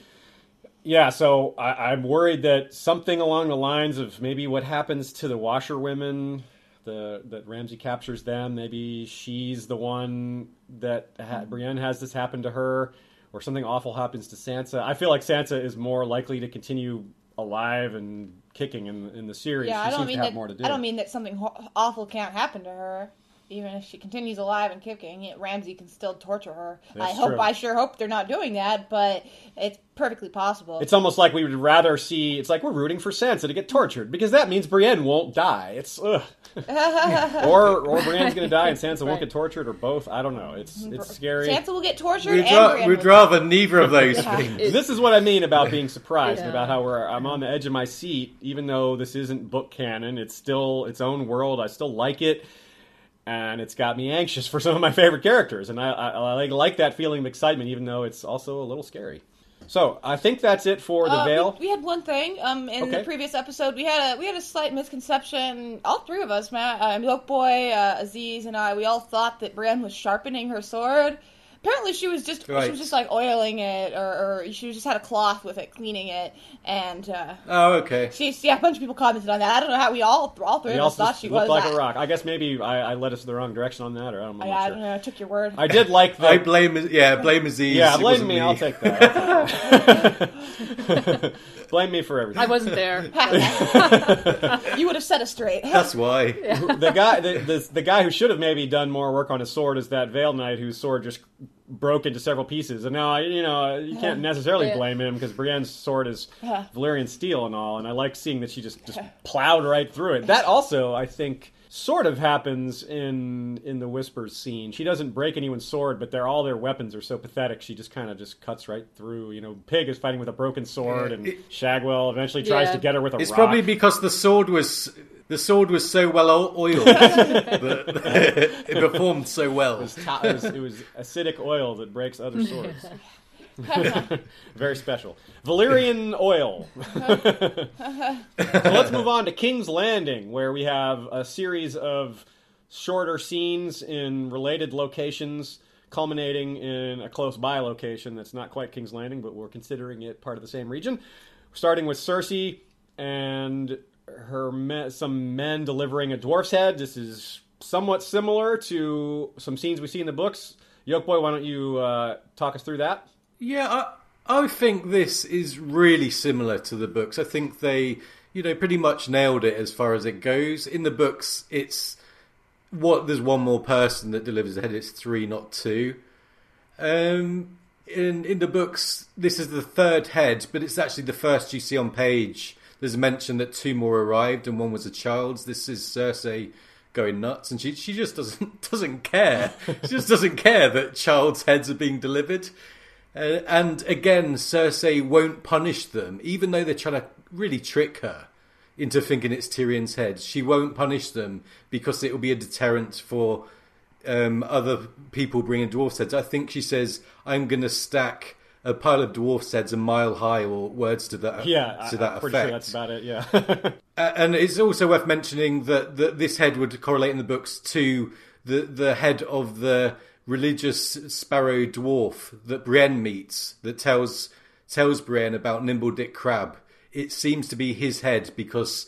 yeah, so I, I'm worried that something along the lines of maybe what happens to the washerwomen, the that Ramsay captures them. Maybe she's the one that ha- mm-hmm. Brienne has this happen to her, or something awful happens to Sansa. I feel like Sansa is more likely to continue alive and kicking in in the series. Yeah, she I don't seems mean to have that. more to do. I don't mean that something awful can't happen to her. Even if she continues alive and kicking, it, Ramsay can still torture her. I hope. true. I sure hope they're not doing that, but it's perfectly possible. It's almost like we would rather see. It's like we're rooting for Sansa to get tortured because that means Brienne won't die. It's ugh. or or Brienne's going to die and Sansa won't get tortured, or both. I don't know. It's it's scary. Sansa will get tortured. We'd, and ra- we'd will- rather neither of those Yeah. things. This is what I mean about being surprised and Yeah. about how we're I'm on the edge of my seat, even though this isn't book canon. It's still its own world. I still like it, and it's got me anxious for some of my favorite characters, and I, I, I like, that feeling of excitement, even though it's also a little scary. So I think that's it for the Uh, Vale. We, we had one thing um, in the previous episode. We had a we had a slight misconception. All three of us, Matt, uh, Milk Boy, uh, Aziz, and I, we all thought that Brienne was sharpening her sword. Apparently, she was just she was just like oiling it, or, or she just had a cloth with it, cleaning it, and uh, Oh, okay. she's yeah. A bunch of people commented on that. I don't know how we all all three He of us thought she looked was. like a rock. I guess maybe I, I led us the wrong direction on that, or I'm not I, I don't know. I took your word. I did like I that. blame, yeah, blame Aziz. yeah, blame wasn't me. I'll take that. blame me for everything. I wasn't there. you would have set us straight. That's why. the guy the, the, the guy who should have maybe done more work on his sword is that Vale Knight whose sword just broke into several pieces. And now I, you know you can't necessarily blame him because Brienne's sword is. Valyrian steel and all. And I like seeing that she just just plowed right through it. That also I think sort of happens in in the whispers scene. She doesn't break anyone's sword, but they're all their weapons are so pathetic. She just kind of just cuts right through. You know, Pyg is fighting with a broken sword, and it- Shagwell eventually tries Yeah. to get her with a It's rock. probably because the sword was the sword was so well oiled that it performed so well. It was, to- it, was, it was acidic oil that breaks other swords. Very special. Valyrian oil. so let's move on to King's Landing, where we have a series of shorter scenes in related locations, culminating in a close by location that's not quite King's Landing, but we're considering it part of the same region. Starting with Cersei and her me- some men delivering a dwarf's head. This is somewhat similar to some scenes we see in the books. Yolkboy, why don't you uh, talk us through that? Yeah, I, I think this is really similar to the books. I think they, you know, pretty much nailed it as far as it goes. In the books, it's what there's one more person that delivers the head. It's three, not two. Um, in in the books, this is the third head, but it's actually the first you see on page. There's a mention that two more arrived and one was a child's. This is Cersei going nuts, and she she just doesn't doesn't care. she just doesn't care that child's heads are being delivered. Uh, and again, Cersei won't punish them, even though they're trying to really trick her into thinking it's Tyrion's head. She won't punish them because it will be a deterrent for um, other people bringing dwarf's heads. I think she says, "I'm going to stack a pile of dwarfs' heads a mile high, or words to that Yeah, to I, that I'm pretty effect. sure that's about it. Yeah. Uh, and it's also worth mentioning that, that this head would correlate in the books to the the head of the religious sparrow dwarf that Brienne meets that tells tells Brienne about Nimble Dick Crabb. It seems to be his head because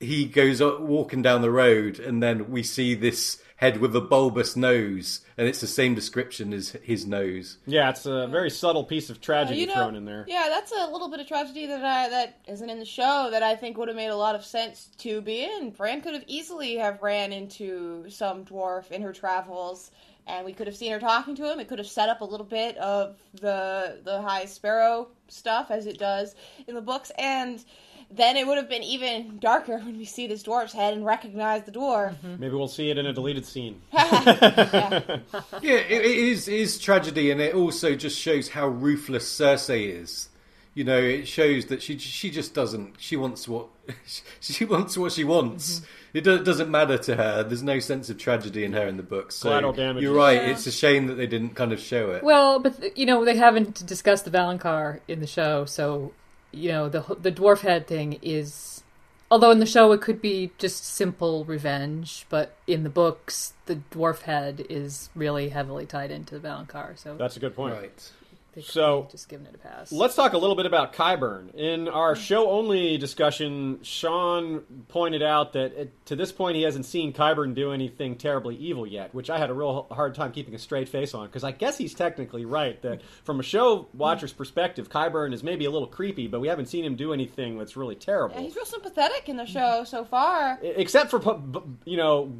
he goes walking down the road and then we see this head with a bulbous nose and it's the same description as his nose. yeah, it's a very subtle piece of uh, tragedy you know, thrown in there. Yeah, that's a little bit of tragedy that I, that isn't in the show that I think would have made a lot of sense to be in. Bran could have easily have ran into some dwarf in her travels, and we could have seen her talking to him. It could have set up a little bit of the the High Sparrow stuff as it does in the books, and then it would have been even darker when we see this dwarf's head and recognize the dwarf. Mm-hmm. Maybe we'll see it in a deleted scene. Yeah. Yeah, it, it is it is tragedy, and it also just shows how ruthless Cersei is. You know, it shows that she she just doesn't. She wants what she wants what she wants. Mm-hmm. It doesn't matter to her. There's no sense of tragedy in her in the books. So Collateral damage. You're right. Yeah. It's a shame that they didn't kind of show it. Well, but you know they haven't discussed the Valonqar in the show, so you know the the dwarf head thing is. Although in the show it could be just simple revenge, but in the books the dwarf head is really heavily tied into the Valonqar, so That's a good point. right. They could So, just giving it a pass. Let's talk a little bit about Qyburn. In our hmm. show only discussion, Sean pointed out that it, to this point he hasn't seen Qyburn do anything terribly evil yet, which I had a real hard time keeping a straight face on because I guess he's technically right that from a show watcher's hmm. perspective, Qyburn is maybe a little creepy, but we haven't seen him do anything that's really terrible. Yeah, he's real sympathetic in the show so far. except for you know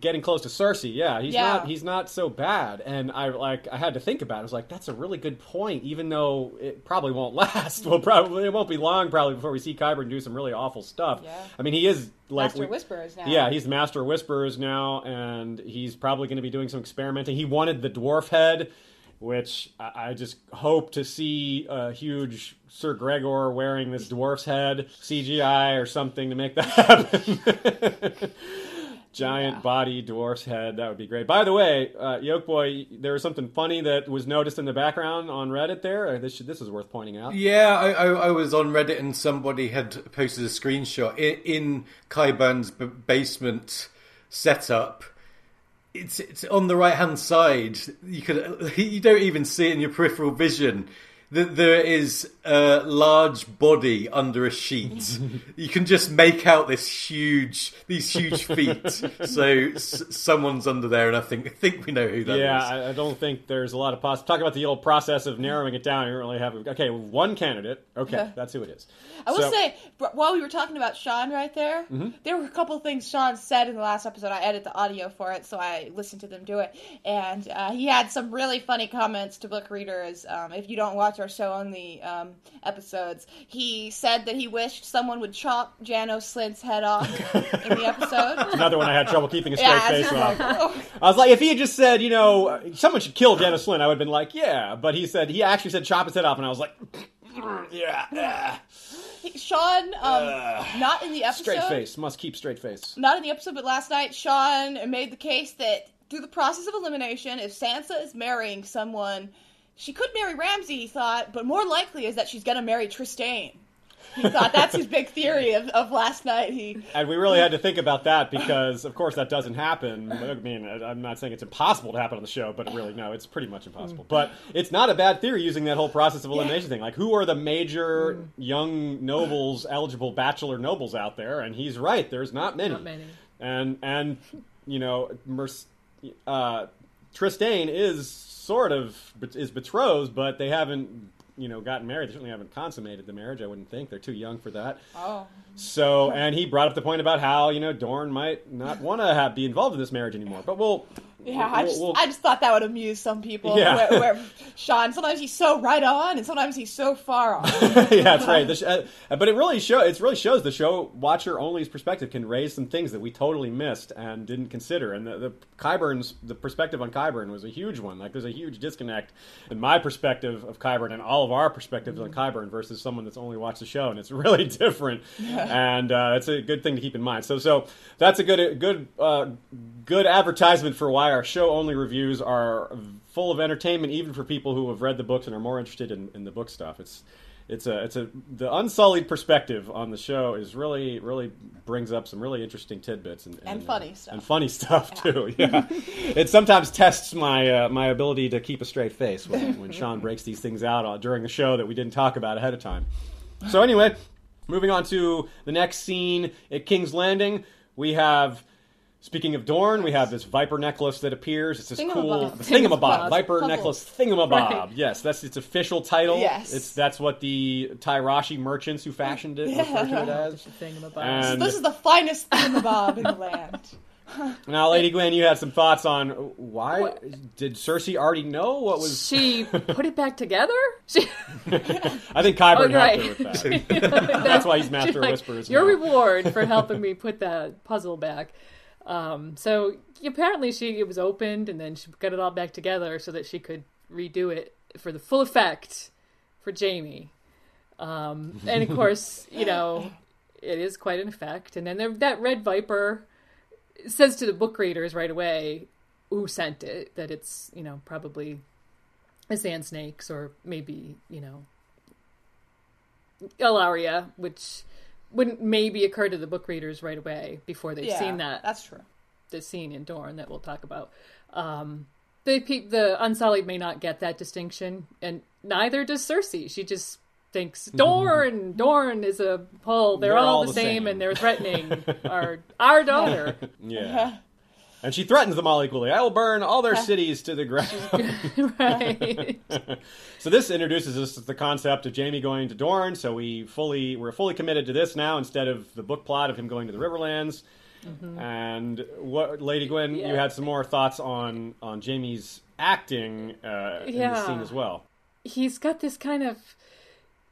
getting close to Cersei. Yeah, he's Yeah. not he's not so bad. And I like I had to think about it. I was like, that's a really good point. Even though it probably won't last. Well, probably it won't be long probably before we see Qyburn do some really awful stuff. Yeah. I mean, he is like Master we- Whisperers now. Yeah, he's master whisperers now, and he's probably going to be doing some experimenting. He wanted the dwarf head. Which I I just hope to see a huge Sir Gregor wearing this dwarf's head CGI or something to make that happen. Giant Yeah. body dwarf's head. That would be great. By the way, uh, Yolkboy, there was something funny that was noticed in the background on Reddit there. Uh, This, should, this is worth pointing out. Yeah, I, I, I was on Reddit and somebody had posted a screenshot in, in Qyburn's b- basement setup. It's it's on the right hand side. You could you don't even see it in your peripheral vision. That there is a large body under a sheet. you can just make out this huge, these huge feet. so s- someone's under there, and I think I think we know who that is. yeah, I, I don't think there's a lot of poss. Talk about the old process of narrowing it down. You don't really have okay, one candidate. Okay, that's who it is. I will So- say, while we were talking about Sean right there, Mm-hmm. there were a couple things Sean said in the last episode. I edited the audio for it, so I listened to them do it. And uh, he had some really funny comments to book readers. Um, if you don't watch our show on the um, episodes, he said that he wished someone would chop Janos Slynt's head off in the episode. another one I had trouble keeping a straight yeah, face on. like, oh. I was like, if he had just said, you know, uh, someone should kill Janos Slynt, I would have been like, yeah. But he said, he actually said chop his head off, and I was like, yeah, yeah. Sean, um, Ugh. not in the episode. straight face. Must keep straight face. not in the episode, but last night, Sean made the case that through the process of elimination, if Sansa is marrying someone, she could marry Ramsay, he thought, but more likely is that she's going to marry Trystane. He thought that's his big theory of, of last night. He And we really had to think about that because, of course, that doesn't happen. I mean, I'm not saying it's impossible to happen on the show, but really, no, it's pretty much impossible. But it's not a bad theory using that whole process of elimination thing. Like, who are the major young nobles, eligible bachelor nobles out there? And he's right. There's not many. Not many. And and you know, Merc- uh, Trystane is sort of is betrothed, but they haven't. You know, gotten married. They certainly haven't consummated the marriage. I wouldn't think they're too young for that. oh So, and he brought up the point about how you know Dorne might not want to be involved in this marriage anymore. But we'll, yeah, I just we'll- I just thought that would amuse some people. Yeah. Where, where Sean sometimes he's so right on, and sometimes he's so far off. yeah, that's right. The sh- uh, but it really show it really shows the show watcher only's perspective can raise some things that we totally missed and didn't consider. And the, the Qyburn's the perspective on Qyburn was a huge one. Like there's a huge disconnect in my perspective of Qyburn and all of our perspectives on Qyburn versus someone that's only watched the show, and it's really different. And uh, it's a good thing to keep in mind. So so that's a good good uh, good advertisement for why our show only reviews are full of entertainment, even for people who have read the books and are more interested in, in the book stuff. It's it's a it's a the unsullied perspective on the show is really really brings up some really interesting tidbits and, And uh, funny stuff. and funny stuff too. Yeah, it sometimes tests my uh, my ability to keep a straight face when, when Sean breaks these things out uh, during the show that we didn't talk about ahead of time. So anyway, moving on to the next scene at King's Landing, we have. Speaking of Dorne, we have this viper necklace that appears. It's this cool Thingamabob. thingamabob, Thingamabob. viper Couple. necklace thingamabob. Right. Yes, that's its official title. Yes. it's that's what the Tyroshi merchants who fashioned it refer to it as. Thing about And- this is the finest thingamabob in the land. Now, Lady Gwyn, you had some thoughts on why did Cersei already know what was? she put it back together. She, I think Qyburn Oh, right. helped her with that. That's why he's Master She's like, Whisperers. Your now. reward for helping me put that puzzle back. Um, so apparently, she it was opened and then she got it all back together so that she could redo it for the full effect for Jaime. Um, and of course, you know, it is quite an effect. And then there, that red viper says to the book readers right away who sent it that it's you know probably a sand snakes or maybe you know Ellaria, which wouldn't maybe occur to the book readers right away before they've yeah, seen that That's true. the scene in Dorne that we'll talk about. Um, the the Unsullied may not get that distinction, and neither does Cersei. She just thinks Dorne, Dorne is a pull. They're, They're all, all the, the same, same. and they're threatening our our daughter. Yeah. And she threatens them all equally. I will burn all their cities to the ground. right? so this introduces us to the concept of Jaime going to Dorne. So we fully we're fully committed to this now instead of the book plot of him going to the Riverlands. And what, Lady Gwyn, you Mm-hmm. Had some more thoughts on on Jaime's acting uh, in this Yeah. scene as well. He's got this kind of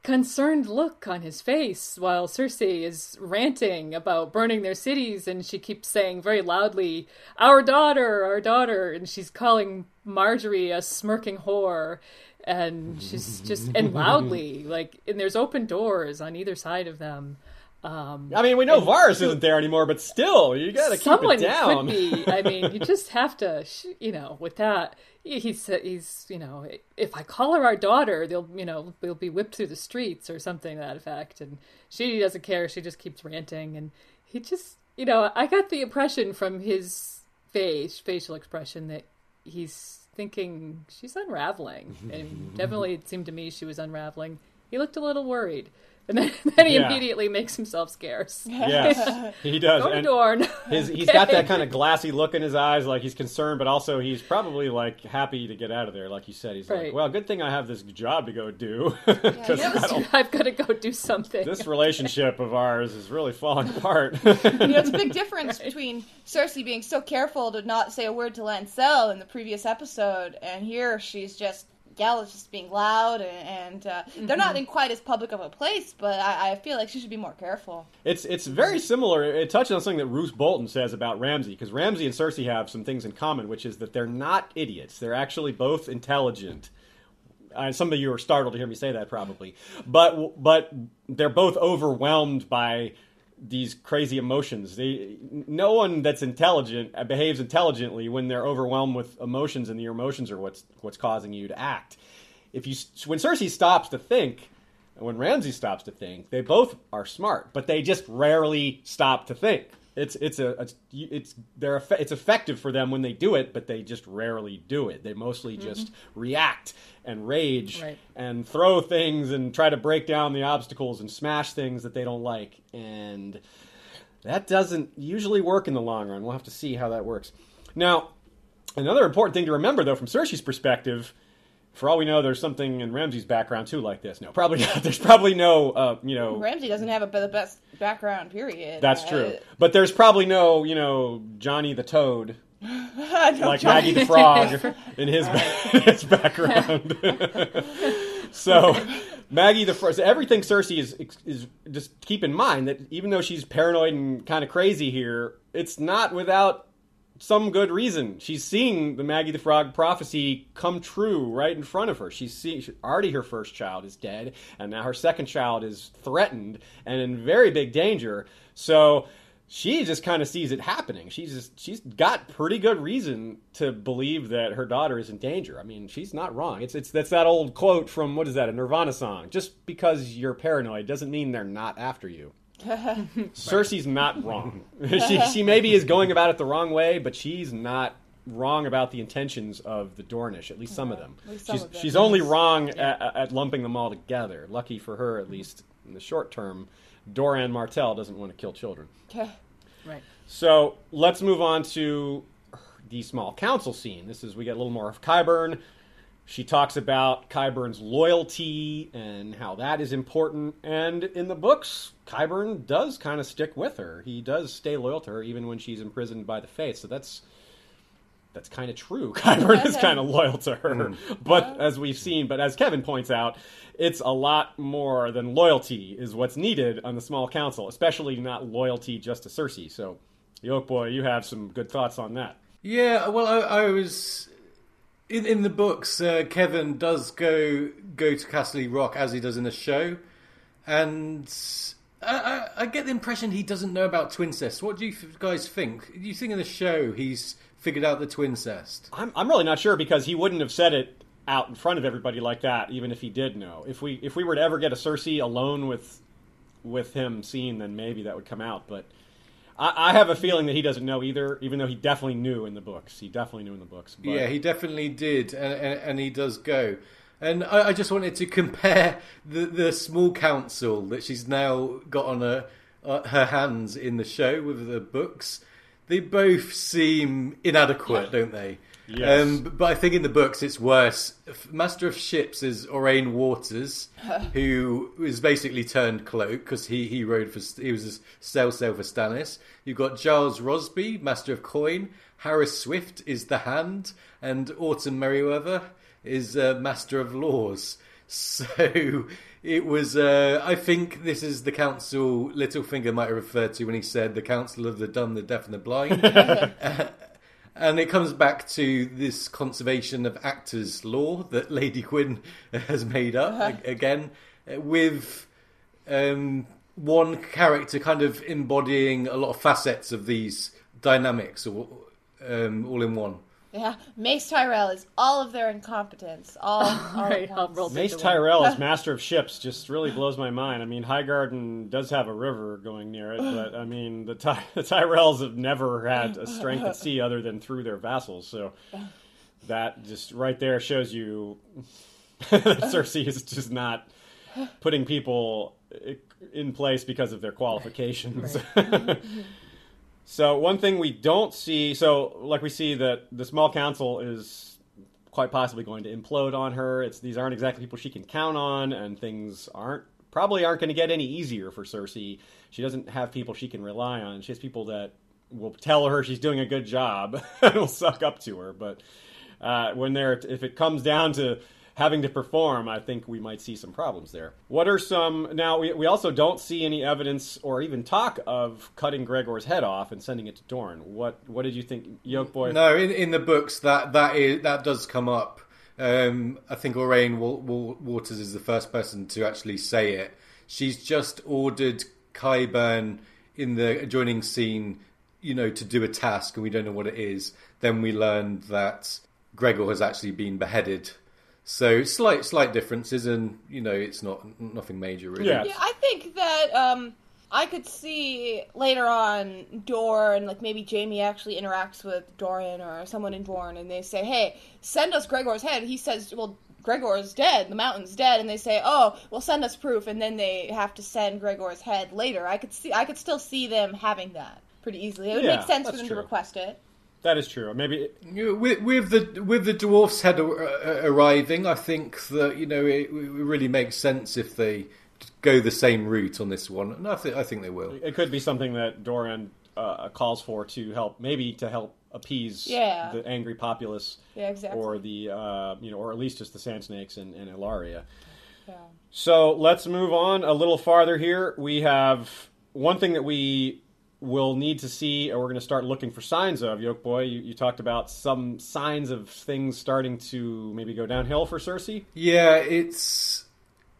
concerned look on his face while Cersei is ranting about burning their cities and she keeps saying very loudly, Our daughter, our daughter and she's calling Margaery a smirking whore and she's just and loudly, like and there's open doors on either side of them. Um I mean, we know Varys isn't there anymore, but still, you got to keep it down. Someone could be. I mean, you just have to, you know, with that. He- He's he's you know, if I call her our daughter, they'll you know they'll be whipped through the streets or something to that effect. And she doesn't care. She just keeps ranting, and he just you know, I got the impression from his face, facial expression that he's thinking she's unraveling, and definitely it seemed to me she was unraveling. He looked a little worried. And then, then he Yeah. immediately makes himself scarce. yes, he does. Go to And- Dorne. His, he's got that kind of glassy look in his eyes, like he's concerned, but also he's probably like happy to get out of there. Like you said, he's like, "Well, good thing I have this job to go do because Yeah, I've got to go do something. this relationship of ours is really falling apart." You know, it's a big difference between Cersei being so careful to not say a word to Lancel in the previous episode, and here she's just Gal is just being loud, and, and uh, they're not in quite as public of a place, but I, I feel like she should be more careful. it's it's very similar. It touches on something that Roose Bolton says about Ramsay because Ramsay and Cersei have some things in common, which is that they're not idiots. They're actually both intelligent. Uh, some of you are startled to hear me say that, probably, but but they're both overwhelmed by these crazy emotions. They, no one that's intelligent uh, behaves intelligently when they're overwhelmed with emotions, and your emotions are what's what's causing you to act. If you when Cersei stops to think, when Ramsay stops to think, they both are smart, but they just rarely stop to think. It's it's a it's, it's they're it's effective for them when they do it, but they just rarely do it. They mostly mm-hmm. just react and rage Right. and throw things and try to break down the obstacles and smash things that they don't like. And that doesn't usually work in the long run. We'll have to see how that works. Now, another important thing to remember, though, from Cersei's perspective, for all we know, there's something in Ramsay's background too like this. No, probably not. There's probably no, uh, you know, Ramsay doesn't have a, the best background, period. that's Uh, true. But there's probably no, you know, Johnny the Toad like Johnny- Maggie the Frog in his his background. so Maggie the Frog. So everything Cersei is is just keep in mind that even though she's paranoid and kind of crazy here, it's not without some good reason. She's seeing the Maggie the Frog prophecy come true right in front of her. She's seeing she, already her first child is dead, and now her second child is threatened and in very big danger. So she just kind of sees it happening. She's just she's got pretty good reason to believe that her daughter is in danger. I mean, she's not wrong. It's it's that's that old quote from what is that a Nirvana song? Just because you're paranoid doesn't mean they're not after you. Cersei's not wrong. she she maybe is going about it the wrong way, but she's not wrong about the intentions of the Dornish. At least some of them. Some She's of them, she's only wrong at, at lumping them all together. Lucky for her, at least in the short term, Doran Martell doesn't want to kill children. Okay. Right. So let's move on to the small council scene. This is we get a little more of Kyburn. She talks about Qyburn's loyalty and how that is important. And in the books, Qyburn does kind of stick with her. He does stay loyal to her even when she's imprisoned by the Faith. So that's that's kind of true. Qyburn is kind of loyal to her. Mm-hmm. But as we've seen, but as Kevan points out, it's a lot more than loyalty is what's needed on the small council, especially not loyalty just to Cersei. So, Yolkboy, you have some good thoughts on that. Yeah, well, I, I was in in the books. Uh, Kevan does go go to Casterly Rock as he does in the show, and I, I, I get the impression he doesn't know about twincest. What do you guys think? Do you think in the show he's figured out the twincest? I'm, I'm really not sure because he wouldn't have said it out in front of everybody like that, even if he did know. If we if we were to ever get a Cersei alone with with him scene, then maybe that would come out. But I, I have a feeling that he doesn't know either, even though he definitely knew in the books. He definitely knew in the books. But Yeah, he definitely did, and, and, and he does go. And I, I just wanted to compare the, the small council that she's now got on her, uh, her hands in the show with the books. They both seem inadequate, don't they? Yes. Um, but I think in the books it's worse. Master of Ships is Aurane Waters, who is basically turned cloak because he he rode for he was a sail sail for Stannis. You've got Gyles Rosby, Master of Coin. Harys Swyft is the Hand, and Orton Merryweather is uh, Master of Laws. So it was. Uh, I think this is the council Littlefinger might have referred to when he said the Council of the Dumb, the Deaf, and the Blind. And it comes back to this conservation of actors law that Lady Gwyn has made up a- again, with um, one character kind of embodying a lot of facets of these dynamics, um, all in one. Yeah, Mace Tyrell is all of their incompetence. All, all Right, at I'll once. roll Mace. Tyrell is Master of Ships just really blows my mind. I mean, Highgarden does have a river going near it, but I mean, the, Ty- the Tyrells have never had a strength at sea other than through their vassals. So that just right there shows you that Cersei is just not putting people eh, in place because of their qualifications. Mm-hmm. So one thing we don't see, so like we see that the small council is quite possibly going to implode on her. It's these aren't exactly people she can count on, and things aren't probably aren't going to get any easier for Cersei. She doesn't have people she can rely on. She has people that will tell her she's doing a good job and will suck up to her. But uh, when they're if it comes down to having to perform, I think we might see some problems there. What are some now? We, we also don't see any evidence or even talk of cutting Gregor's head off and sending it to Dorne. What what did you think, Yolkboy? No, in, in the books that that is that does come up. Um, I think Lorraine Wa- Wa- Waters is the first person to actually say it. She's just ordered Qyburn in the adjoining scene, you know, to do a task, and we don't know what it is. Then we learned that Gregor has actually been beheaded. So slight slight differences, and you know, it's not nothing major really. Yeah. Yeah, I think that um, I could see later on Dor and like maybe Jaime actually interacts with Doran or someone in Dorne, and they say, "Hey, send us Gregor's head." He says, "Well." Gregor's dead. The mountain's dead, and they say, "Oh, well, send us proof." And then they have to send Gregor's head later. I could see, I could still see them having that pretty easily. It would Yeah, make sense for them true. to request it. That is true. Maybe You With, with the with the dwarf's head uh, arriving, I think that you know it, it really makes sense if they go the same route on this one, and I think I think they will. it could be something that Doran uh, calls for to help, maybe to help appease Yeah. the angry populace, Yeah, exactly. or the uh, you know, or at least just the Sand Snakes and, and Ellaria. Yeah. So let's move on a little farther here. We have one thing that we will need to see, or we're going to start looking for signs of. Yolkboy, you, you talked about some signs of things starting to maybe go downhill for Cersei. Yeah, it's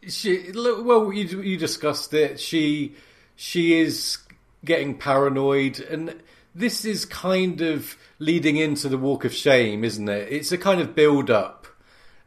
she. Well, you you discussed it. She she is getting paranoid, and this is kind of leading into the walk of shame, isn't it? It's a kind of build up.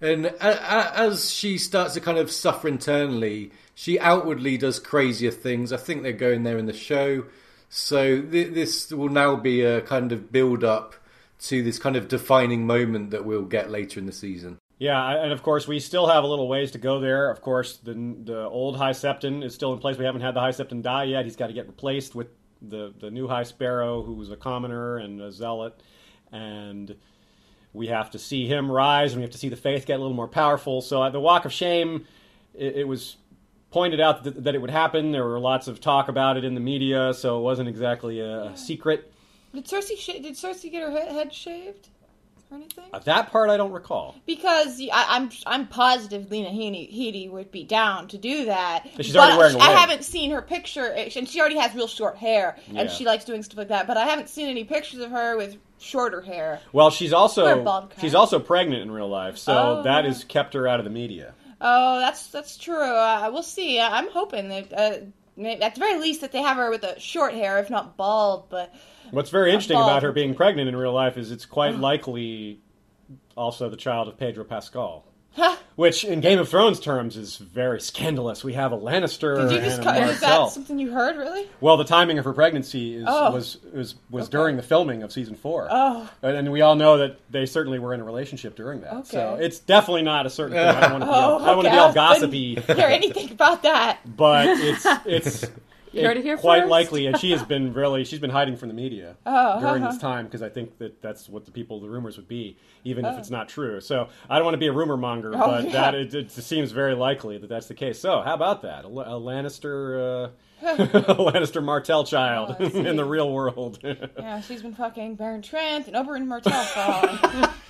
And as she starts to kind of suffer internally, she outwardly does crazier things. I think they're going there in the show. So th- this will now be a kind of build up to this kind of defining moment that we'll get later in the season. Yeah, and of course we still have a little ways to go there. Of course, the the old High Septon is still in place. We haven't had the High Septon die yet. He's got to get replaced with the the new High Sparrow, who was a commoner and a zealot, and we have to see him rise, and we have to see the faith get a little more powerful. So at the Walk of Shame, it, it was pointed out that, that, it would happen. There were lots of talk about it in the media, so it wasn't exactly a, a secret. Did Cersei sh- did Cersei get her head shaved? or anything? Uh, that part I don't recall. Because I, am I'm, I'm positive Lena Headey, would be down to do that. She's already wearing a wig. I haven't seen her picture, eh, and she already has real short hair, yeah. and she likes doing stuff like that. But I haven't seen any pictures of her with shorter hair. Well, she's also she's also pregnant in real life, so oh. that has kept her out of the media. Oh, that's that's true. Uh, we'll see. I'm hoping that uh, at the very least that they have her with a short hair, if not bald, but. What's very interesting about her being pregnant in real life is it's quite likely also the child of Pedro Pascal. Which, in Game of Thrones terms, is very scandalous. We have a Lannister Did you just and a Is that something you heard, really? Well, the timing of her pregnancy is, oh. was was, was okay. during the filming of season four. Oh. And we all know that they certainly were in a relationship during that. Okay. So it's definitely not a certain thing. I don't want to be, oh, all, okay. I want to be all gossipy. hear anything about that. But it's it's you heard it here quite first? likely, and she has been really she's been hiding from the media oh, during uh-huh. this time because I think that that's what the people the rumors would be, even oh. if it's not true. So I don't want to be a rumor monger, oh, but yeah. that it, it, seems very likely that that's the case. So how about that? A, a Lannister. Uh, a Lannister Martell child oh, in the real world. yeah, she's been fucking Baron Trent and Oberyn Martell for all.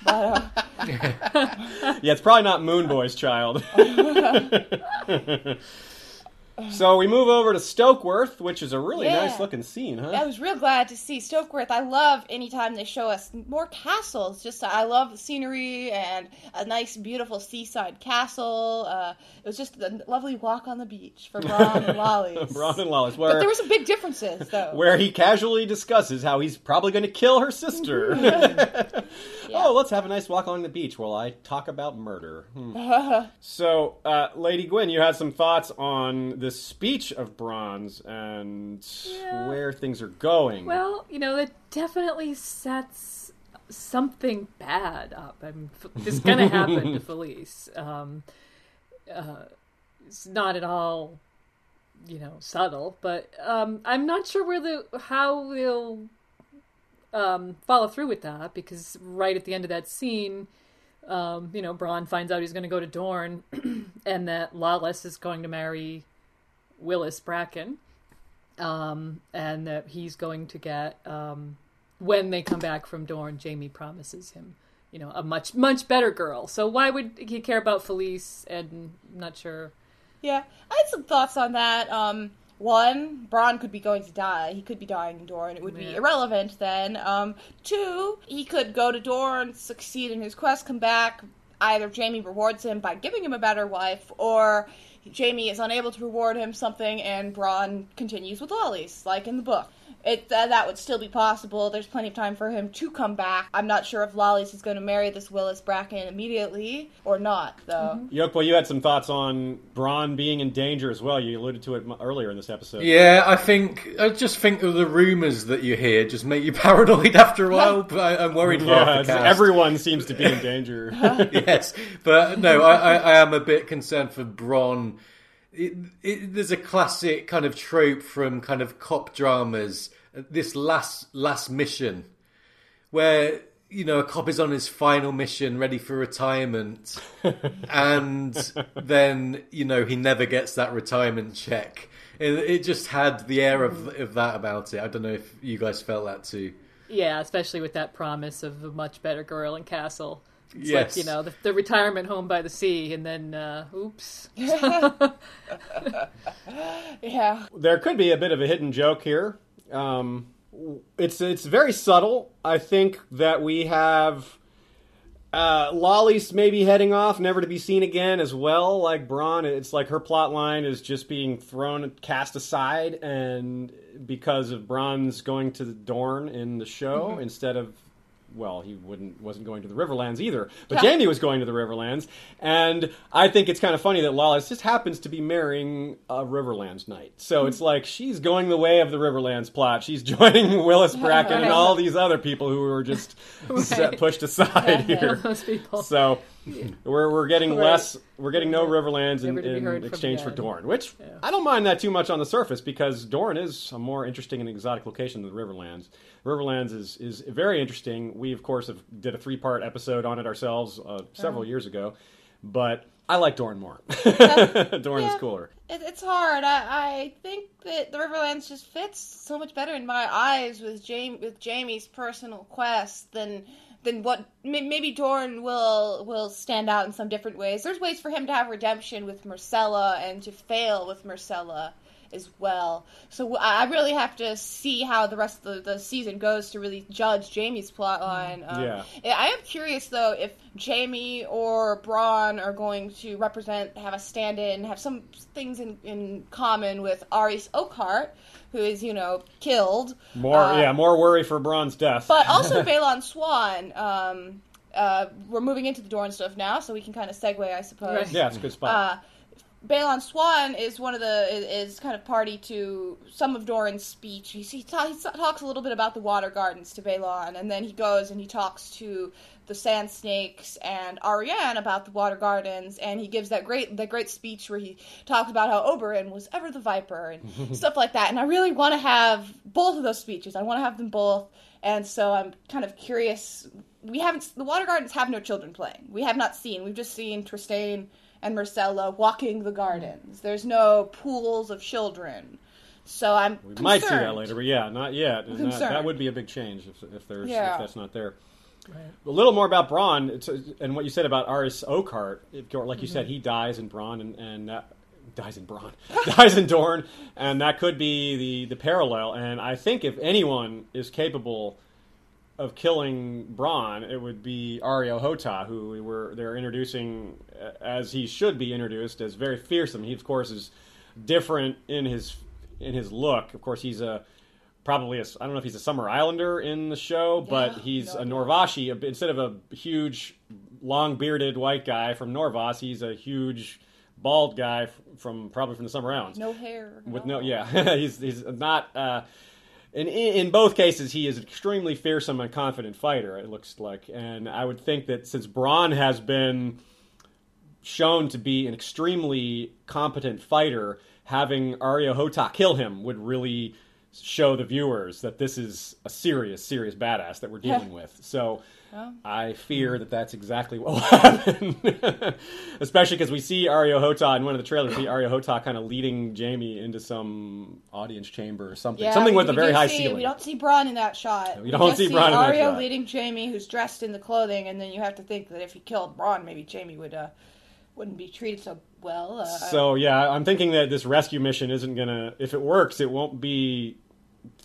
but, uh... yeah, it's probably not Moon Boy's child. So we move over to Stokeworth, which is a really yeah. nice looking scene, huh? I was real glad to see Stokeworth. I love anytime they show us more castles. Just I love the scenery and a nice, beautiful seaside castle. Uh, it was just a lovely walk on the beach for Bronn and Lollys. Bronn and Lollys, where but there were some big differences though. Where he casually discusses how he's probably going to kill her sister. yeah. Oh, let's have a nice walk along the beach while I talk about murder. Hmm. so, uh, Lady Gwyn, you had some thoughts on this speech of Bronn's and yeah. where things are going. Well, you know, it definitely sets something bad up. I mean, it's going to happen to Falyse. Um, uh, it's not at all, you know, subtle, but um, I'm not sure where the how they'll um, follow through with that because right at the end of that scene. Um, you know, Bronn finds out he's going to go to Dorne, and that Lollys is going to marry Willis Bracken, um, and that he's going to get um, when they come back from Dorne. Jaime promises him, you know, a much much better girl. So why would he care about Falyse? And I'm not sure. Yeah, I had some thoughts on that. Um, one, Bronn could be going to die. He could be dying in Dorne. It would yeah. be irrelevant then. Um, two, he could go to Dorne, succeed in his quest, come back. Either Jaime rewards him by giving him a better wife, or Jaime is unable to reward him something, and Bronn continues with Lollys, like in the book it uh, that would still be possible. There's plenty of time for him to come back. I'm not sure if Lollys is going to marry this Willis Bracken immediately or not, though. mm hmm you had some thoughts on Bronn being in danger as well. You alluded to it earlier in this episode. Yeah, I think I just think of the rumors that you hear just make you paranoid after a while. but I, am worried yeah, everyone seems to be in danger. yes, but no, I, I, I am a bit concerned for Bronn it, it, there's a classic kind of trope from kind of cop dramas. Uh, this last last mission, where you know a cop is on his final mission, ready for retirement, and then you know he never gets that retirement check. It, it just had the air of mm-hmm. of that about it. I don't know if you guys felt that too. Yeah, especially with that promise of a much better girl in Castle. It's yes. like, you know, the, the, retirement home by the sea, and then, uh, oops. yeah. There could be a bit of a hidden joke here. Um, it's it's very subtle. I think that we have Uh, Lollys maybe heading off, never to be seen again as well. Like Bronn, it's like her plot line is just being thrown, cast aside, and because of Bronn's going to Dorne in the show Mm-hmm. instead of well, he wouldn't wasn't going to the Riverlands either, but Yeah. Jaime was going to the Riverlands, and I think it's kind of funny that Lollys just happens to be marrying a Riverlands knight. So hmm. it's like she's going the way of the Riverlands plot. She's joining Willis Bracken and Right. all these other people who were just Right. pushed aside Yeah, here. those people. So we're we're getting Right. less. We're getting no Riverlands in, Never to be in exchange for. Dorne, which Yeah. I don't mind that too much on the surface because Dorne is a more interesting and exotic location than the Riverlands. Riverlands is is very interesting. We of course have did a three part episode on it ourselves uh, several years ago, but I like Dorne more. Dorne is cooler. It, it's hard. I, I think that the Riverlands just fits so much better in my eyes with with Jaime's personal quest than than what maybe Dorne will will stand out in some different ways. There's ways for him to have redemption with Myrcella and to fail with Myrcella as well. So I I really have to see how the rest of the, the season goes to really judge Jaime's plotline. Um, Yeah. I am curious though if Jaime or Bronn are going to represent, have a stand-in, have some things in, in common with Arys Oakheart, who is you know killed. More Uh, yeah, more worry for Bronn's death. But also Balon Swann. Um, uh, we're moving into the Dorne stuff now, so we can kind of segue, I suppose. Right. yeah, it's a good spot. Uh, Balon Swann is one of the is, is kind of party to some of Doran's speech. He, he, ta- he talks a little bit about the water gardens to Balon, and then he goes and he talks to the Sand Snakes and Arianne about the water gardens, and he gives that great that great speech where he talks about how Oberyn was ever the Viper and stuff like that. And I really want to have both of those speeches. I want to have them both, and so I'm kind of curious. We haven't the water gardens have no children playing. We have not seen. We've just seen Trystane and Myrcella walking the gardens. There's no pools of children. So I'm we concerned. might see that later, but yeah, not yet. And that, that would be a big change if, if there's Yeah. if that's not there. A little more about Bronn it's, and what you said about Arys Oakheart. Like you said, mm-hmm. he dies in Bronn and, and that, dies in Bronn, dies in Dorne, and that could be the, the parallel. And I think if anyone is capable of killing Bronn, it would be Areo Hotah, who we were they're introducing uh, as he should be introduced as very fearsome. He of course is different in his in his look. Of course, he's a probably a, I don't know if he's a Summer Islander in the show, but Yeah, he's no a. Norvoshi. A- Instead of a huge, long bearded white guy from Norvos, he's a huge bald guy from probably from the Summer Islands No hair. with no yeah he's he's not uh in, in both cases he is an extremely fearsome and confident fighter it looks like. And i would think that since bronn has been shown to be an extremely competent fighter having Areo Hotah kill him would really show the viewers that this is a serious serious badass that we're dealing with so Well. I fear that that's exactly what will happen. Especially because we see Areo Hotah in one of the trailers. We see Areo Hotah kind of leading Jaime into some audience chamber or something. Yeah, something we- with a very high see- ceiling. We don't see Bronn in that shot. we don't just see Bronn in that Arya shot. leading Jaime, who's dressed in the clothing, and then you have to think that if he killed Bronn, maybe Jaime would uh, wouldn't be treated so well. Uh, So yeah, I'm thinking that this rescue mission isn't gonna. If it works, it won't be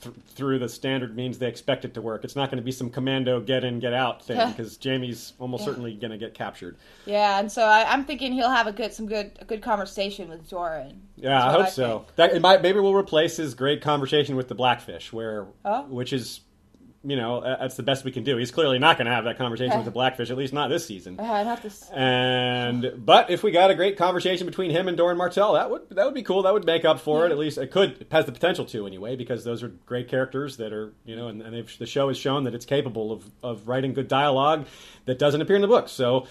th- through the standard means they expect it to work. It's not going to be some commando get in get out thing because Jaime's almost certainly going to get captured. yeah, and so I, I'm thinking he'll have a good some good a good conversation with Doran. Yeah, I hope I so. think. That it might maybe we'll replace his great conversation with the Blackfish, where Oh. which is. You know, that's the best we can do. He's clearly not going to have that conversation with the Blackfish, at least not this season. Uh, I'd have to. And but if we got a great conversation between him and Doran Martell, that would that would be cool. That would make up for it. At least it could it has the potential to anyway, because those are great characters that are you know, and, and the show has shown that it's capable of of writing good dialogue that doesn't appear in the books. So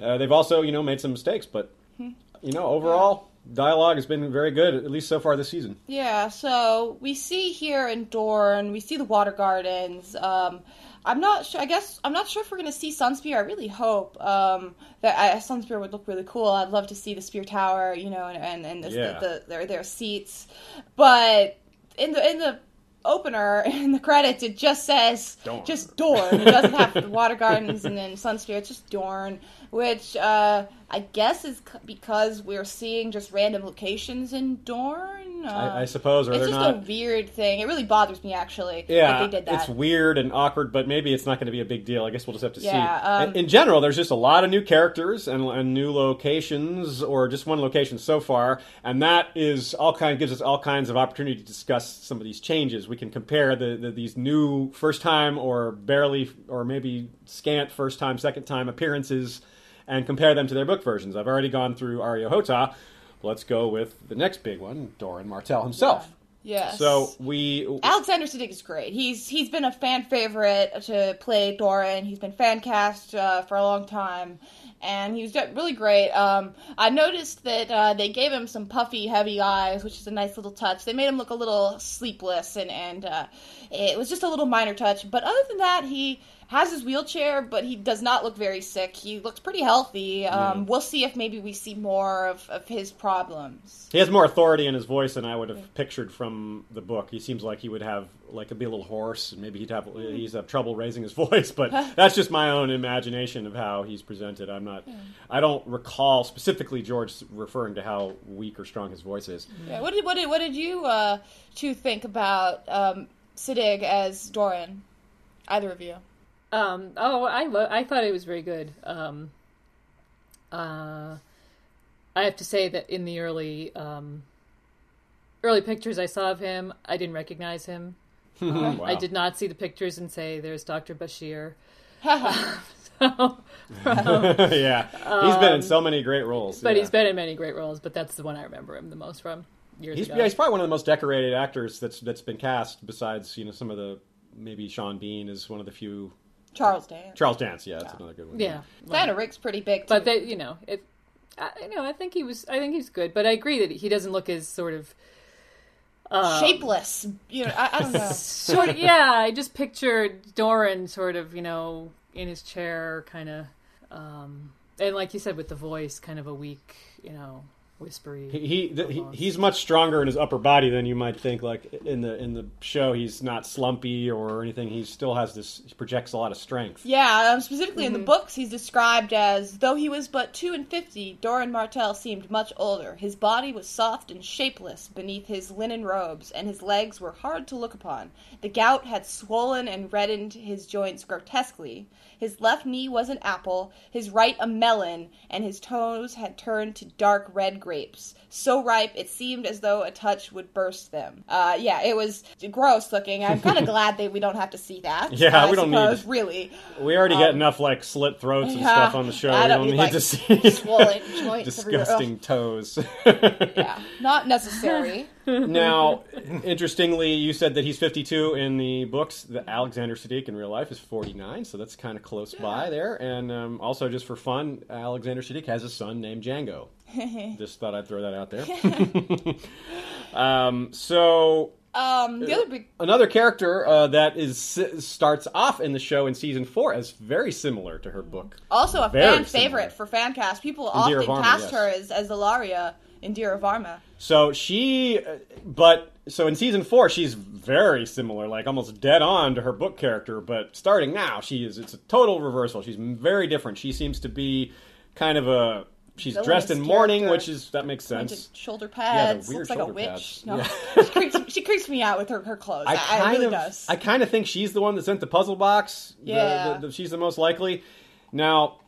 uh, they've also you know made some mistakes, but you know overall dialogue has been very good at least so far this season. Yeah, so we see here in Dorne, we see the water gardens. Um, I'm not sure. I guess I'm not sure if we're going to see Sunspear. I really hope um, that I, Sunspear would look really cool. I'd love to see the spear tower, you know, and and, and the, Yeah. the, the, their their seats. But in the in the opener in the credits, it just says Dorne. just Dorne. It doesn't have the water gardens and then Sunspear. It's just Dorne, which uh, I guess is c- because we're seeing just random locations in Dorne. Uh, I, I suppose, or it's just not. a weird thing. It really bothers me actually. Yeah, that they did that. it's weird and awkward, but maybe it's not going to be a big deal. I guess we'll just have to Yeah, see. um, in, in general, there's just a lot of new characters and, and new locations, or just one location so far, and that is all kind gives us all kinds of opportunity to discuss some of these changes. We can compare the, the these new first time or barely or maybe scant first time, second time appearances, and compare them to their book versions. I've already gone through Areo Hotah. Let's go with the next big one, Doran Martell himself. yes. So we Alexander Siddig is great. He's he's been a fan favorite to play Doran. He's been fan cast uh, for a long time, and he was really great. Um, I noticed that uh, they gave him some puffy, heavy eyes, which is a nice little touch. They made him look a little sleepless, and and uh, it was just a little minor touch. But other than that, he has his wheelchair, but he does not look very sick. He looks pretty healthy. Um, We'll see if maybe we see more of, of his problems. He has more authority in his voice than I would have pictured from the book. He seems like he would have like be a little hoarse, and maybe he'd have he's have trouble raising his voice. But that's just my own imagination of how he's presented. I'm not. I don't recall specifically George referring to how weak or strong his voice is. Yeah, what did what did what did you uh, two think about um, Siddig as Doran? Either of you? Um, oh, I lo- I thought it was very good. Um, uh, I have to say that in the early um, early pictures I saw of him, I didn't recognize him. Wow. I did not see the pictures and say, "There's Doctor Bashir." yeah, so, yeah, he's been in so many great roles. Um, but yeah. he's been in many great roles. But that's the one I remember him the most from years He's, ago. yeah, he's probably one of the most decorated actors that's that's been cast. Besides, you know, some of the maybe Sean Bean is one of the few. Charles Dance. Charles Dance, yeah, that's another good one. yeah, Diana Rigg's pretty big. Too. but they, you know, it. I, you know, I think he was. I think he's good, but I agree that he doesn't look as sort of shapeless. You know, I, I don't know. sort of yeah i just pictured doran sort of you know in his chair kind of um and like you said with the voice kind of a weak you know whispery He, he, th- he he's much stronger in his upper body than you might think. Like in the in the show, he's not slumpy or anything. He still has this. He projects a lot of strength. Yeah, um, specifically in the books, he's described as though he was but two and fifty. Doran Martell seemed much older. His body was soft and shapeless beneath his linen robes, and his legs were hard to look upon. The gout had swollen and reddened his joints grotesquely. His left knee was an apple, his right a melon, and his toes had turned to dark red grapes, so ripe it seemed as though a touch would burst them. Uh, yeah, it was gross looking. I'm kind of glad that we don't have to see that. Yeah, we don't need- suppose, really. We already get enough like slit throats and Um, yeah, stuff on the show. I We don't don't need, need like, to see swollen joints disgusting toes. Yeah, not necessary. Now, interestingly, you said that he's 52 in the books. The Alexander Siddig in real life is 49, so that's kind of close by there. And um, also, just for fun, Alexander Siddig has a son named Django. just thought I'd throw that out there. um, so Um, the other big another character uh, that is starts off in the show in season four as very similar to her book. also a Very fan similar. favorite for fan cast. People Indira often Varma, cast yes. her as as Ellaria Indira Varma. So she, but so in season four, she's very similar, like almost dead on to her book character. But starting now, she is it's a total reversal. She's very different. She seems to be kind of a she's Villainous dressed in mourning, character. which is that makes sense. shoulder Yeah, pads. weird looks like a witch. pads. No, Yeah. she, creeps, she creeps me out with her, her clothes. I, I kind really of, does. I kind of think she's the one that sent the puzzle box. The- Yeah. the- the- she's the most likely. Now,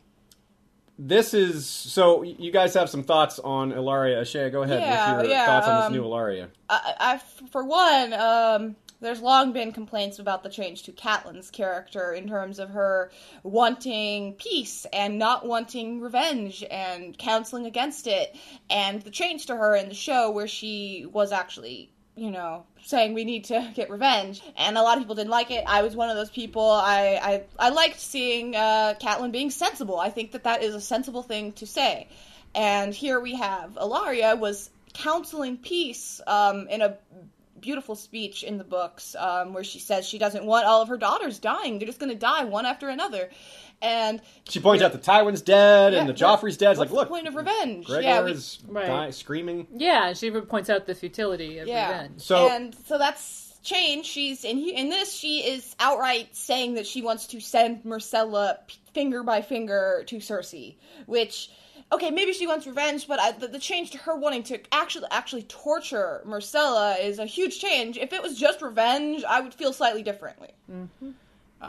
this is so. You guys have some thoughts on Ellaria Shea. Go ahead Yeah, with your yeah, thoughts on um, this new Ellaria. I, I, for one, um, there's long been complaints about the change to Catelyn's character in terms of her wanting peace and not wanting revenge and counseling against it, and the change to her in the show where she was actually. You know, saying we need to get revenge, and a lot of people didn't like it. I was one of those people. I I, I liked seeing uh, Catelyn being sensible. I think that that is a sensible thing to say. And here we have Ellaria was counseling peace um, in a beautiful speech in the books um, where she says she doesn't want all of her daughters dying. They're just going to die one after another. And She points out the Tywin's dead and the Joffrey's dead. It's like, look, the point of revenge? Gregor yeah, we- is Right. die- screaming. yeah she even points out the futility of yeah. revenge So- and so that's change. She's in in this. She is outright saying that she wants to send Myrcella finger by finger to Cersei, which okay, maybe she wants revenge, but I, the, the change to her wanting to actually actually torture Myrcella is a huge change. If it was just revenge, I would feel slightly differently. Mm-hmm.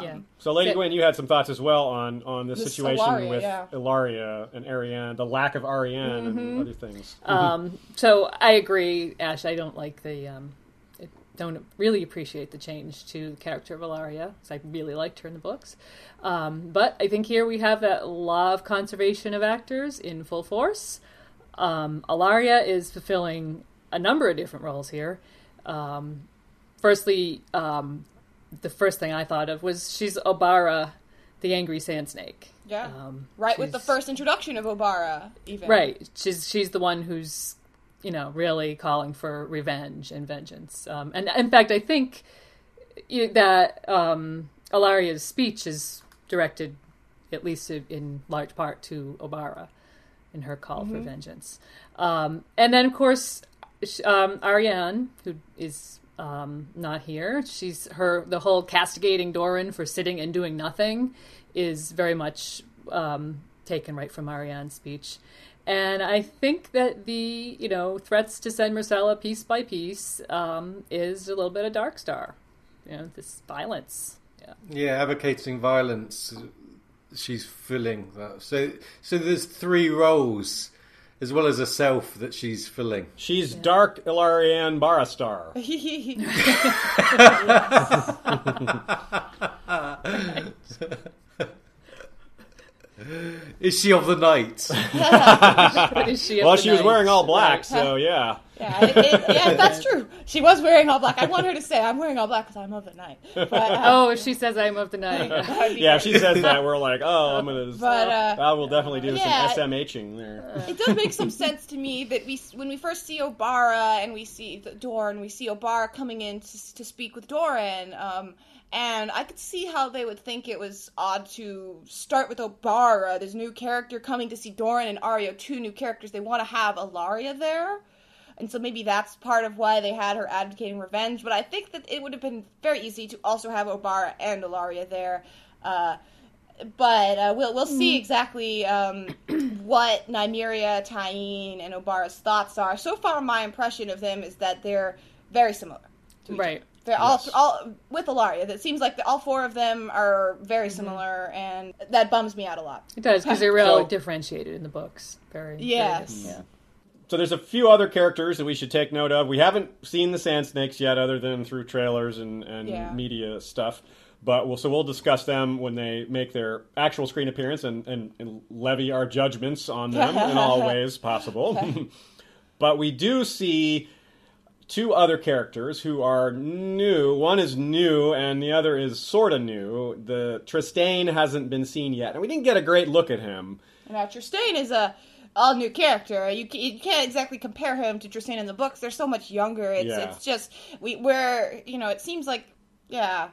Yeah. So, Lady Gwyn, you had some thoughts as well on on this, This situation Ellaria, with yeah. Ellaria and Arianne, the lack of Arianne Mm-hmm. and other things. Um, so I agree, Ash. I don't like the, um, I don't really appreciate the change to the character of Ellaria because I really liked her in the books. Um, but I think here we have that law of conservation of actors in full force. Um, Ellaria is fulfilling a number of different roles here. Um, firstly, um, the first thing I thought of was she's Obara, the angry sand snake. Yeah, Um, right with the first introduction of Obara, even Right. She's she's the one who's you know really calling for revenge and vengeance. Um, and in fact, I think that um, Ellaria's speech is directed, at least in large part, to Obara in her call for vengeance. Um, and then, of course, um, Arianne, who is um, not here, she's her the whole castigating Doran for sitting and doing nothing is very much um, taken right from Arianne's speech. And I think that the you know threats to send Myrcella piece by piece um, is a little bit of Dark Star, you know this violence. Yeah. Yeah, advocating violence. She's filling that. So, so there's three roles, as well as a self that she's filling. She's Dark Ilarian Barastar. Is she of the night? Is she? of Well, the she was night? wearing all black, Right. so yeah. Yeah, it, it, yeah, that's true. She was wearing all black. I want her to say, "I'm wearing all black because I'm of the night." But, uh, Oh, if she says I'm of the night. that'd be Yeah, if great. she says that, we're like, oh, I'm gonna. But, uh, I will definitely do yeah. some SMHing there. it does make some sense to me that we, when we first see Obara and we see the Doran, we see Obara coming in to, to speak with Doran. Um, and I could see how they would think it was odd to start with Obara, this new character coming to see Doran and Areo, two new characters. They want to have Ellaria there. And so maybe that's part of why they had her advocating revenge. But I think that it would have been very easy to also have Obara and Ellaria there. Uh, but uh, we'll we'll see exactly um, what Nymeria, Tyene, and Obara's thoughts are. So far, my impression of them is that they're very similar. Right. other. They're all Yes. all with Ellaria. That seems like the, all four of them are very Mm-hmm. similar, and that bums me out a lot. It does because they're really So- differentiated in the books. Very. very Yes. good. Yeah. So there's a few other characters that we should take note of. We haven't seen the Sand Snakes yet, other than through trailers and, and Yeah. media stuff. But we'll, so we'll discuss them when they make their actual screen appearance and, and, and levy our judgments on them in all ways possible. but we do see two other characters who are new. One is new, and the other is sort of new. The Trystane hasn't been seen yet, and we didn't get a great look at him. Now Trystane is a all new character. You, you can't exactly compare him to Trystane in the books. They're so much younger. It's Yeah. it's just we where you know it seems like yeah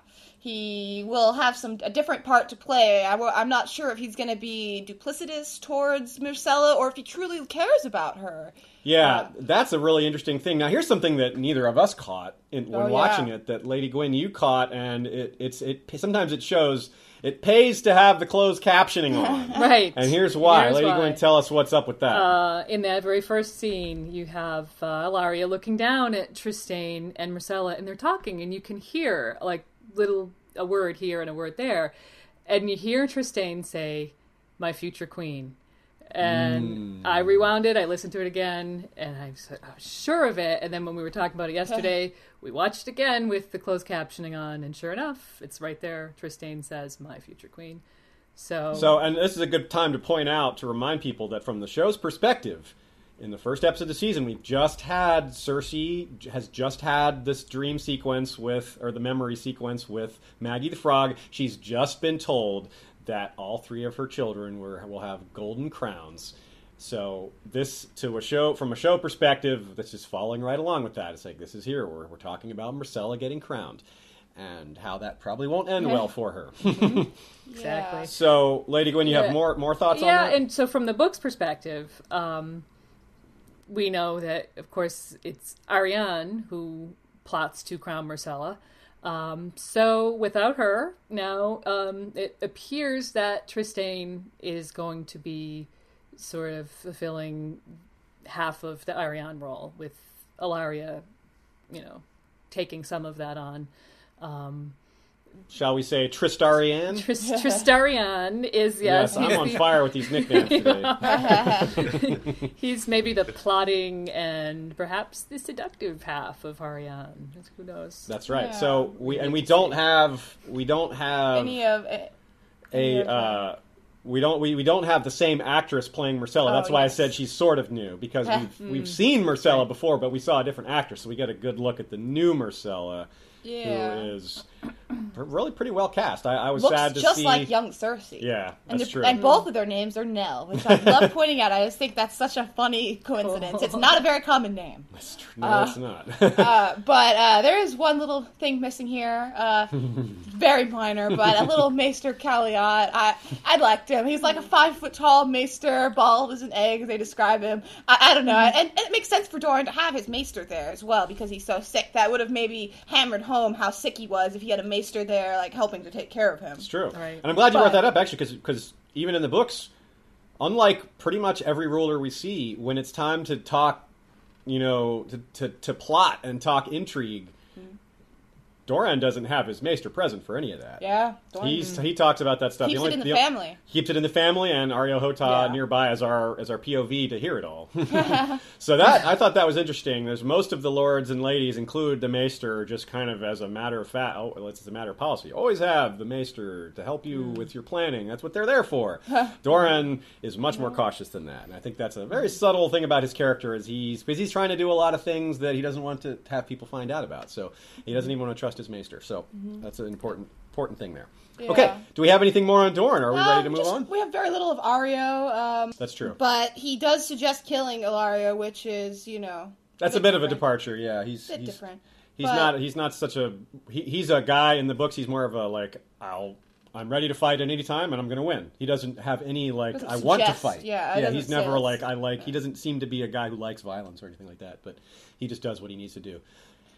he will have some a different part to play. I, am not sure if he's going to be duplicitous towards Myrcella or if he truly cares about her. Yeah, Um, that's a really interesting thing. Now, here's something that neither of us caught in, when Oh, yeah. watching it. That Lady Gwyn, you caught, and it, it's it. Sometimes it shows it pays to have the closed captioning on. Right. and here's why. Here's Lady why. Gwyn, tell us what's up with that. Uh, in that very first scene, you have uh, Ellaria looking down at Trystane and Myrcella, and they're talking, and you can hear like little a word here and a word there, and you hear Trystane say, "My future queen." And mm. I rewound it. I listened to it again, and I was, I was sure of it. And then when we were talking about it yesterday, we watched again with the closed captioning on, and sure enough, it's right there. Trystane says, "My future queen." So, So, and this is a good time to point out to remind people that from the show's perspective, in the first episode of the season, we've just had Cersei has just had this dream sequence with, or the memory sequence with Maggie the Frog. She's just been told that all three of her children were, will have golden crowns. So this to a show from a show perspective, that's just following right along with that. It's like this is here. We're, we're talking about Myrcella getting crowned, and how that probably won't end well for her. exactly. So, Lady Gwyn, you Yeah. have more more thoughts yeah, on that? Yeah, and so from the book's perspective, um, we know that, of course, it's Arianne who plots to crown Myrcella. Um, so without her, now um, it appears that Trystane is going to be sort of fulfilling half of the Arianne role with Ellaria, you know, taking some of that on. Um, Shall we say Tristarian? Tris- Tristarian is yes, yes, I'm on the- fire with these nicknames today. He's maybe the plotting and perhaps the seductive half of Harian. Who knows? That's right. Yeah. So we and we don't have we don't have Any of any a of, uh, we don't we, we don't have the same actress playing Myrcella. Oh, That's why yes. I said she's sort of new because we've we've seen Myrcella before, but we saw a different actress, so we get a good look at the new Myrcella, yeah. who is really pretty well cast. I, I was looks sad to just see. like young Cersei. Yeah, And, that's true. and both of their names are Nell, which I love pointing out. I just think that's such a funny coincidence. It's not a very common name. No, it's not. Uh, but uh, there is one little thing missing here. Uh, very minor, but a little Maester Caleotte. I I liked him. He's like a five foot tall Maester, bald as an egg, as they describe him. I, I don't know, and, and it makes sense for Doran to have his Maester there as well because he's so sick. That would have maybe hammered home how sick he was if he had a Maester there, like helping to take care of him. It's true. Right. And I'm glad you brought that up, actually, because even in the books, unlike pretty much every ruler we see, when it's time to talk, you know, to, to, to plot and talk intrigue, Doran doesn't have his maester present for any of that. Yeah, Doran He's, he talks about that stuff. keeps the it in the the- family. keeps it in the family, and Areo Hotah Yeah. nearby as our as our POV to hear it all. so that I thought that was interesting. There's most of the lords and ladies include the maester just kind of as a matter of fact. Oh, it's a matter of policy. Always have the maester to help you hmm. with your planning. That's what they're there for. Doran is much more cautious than that, and I think that's a very subtle thing about his character. Is he's because he's trying to do a lot of things that he doesn't want to have people find out about. So he doesn't even want to trust his maester. So that's an important important thing there. Okay, do we have anything more on Dorne? Are we ready to Um, move just- on? We have very little of Areo. Um, That's true. But he does suggest killing Ellaria, which is, you know, That's a bit of a departure. Yeah, he's bit he's, different. he's But- not he's not such a he, he's a guy in the books. He's more of a like I'll I'm ready to fight at any time and I'm going to win. He doesn't have any like I want to fight. yeah, yeah. He's never like I like. He doesn't seem to be a guy who likes violence or anything like that. But he just does what he needs to do.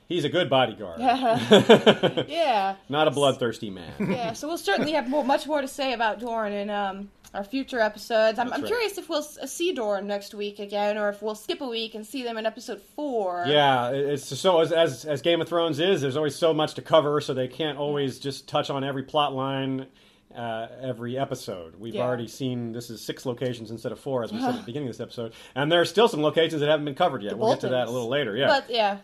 He's a good bodyguard, Yeah, not a bloodthirsty man. yeah. So we'll certainly have more, much more to say about Dorne in um, our future episodes. I'm, I'm right. curious if we'll see Dorne next week again, or if we'll skip a week and see them in episode four. Yeah, it's so as, as as Game of Thrones is. There's always so much to cover, so they can't always just touch on every plot line. Uh, every episode, we've Yeah. already seen this is six locations instead of four, as we said at the beginning of this episode, and there are still some locations that haven't been covered yet. The we'll get to that a little later. Yeah, But yeah,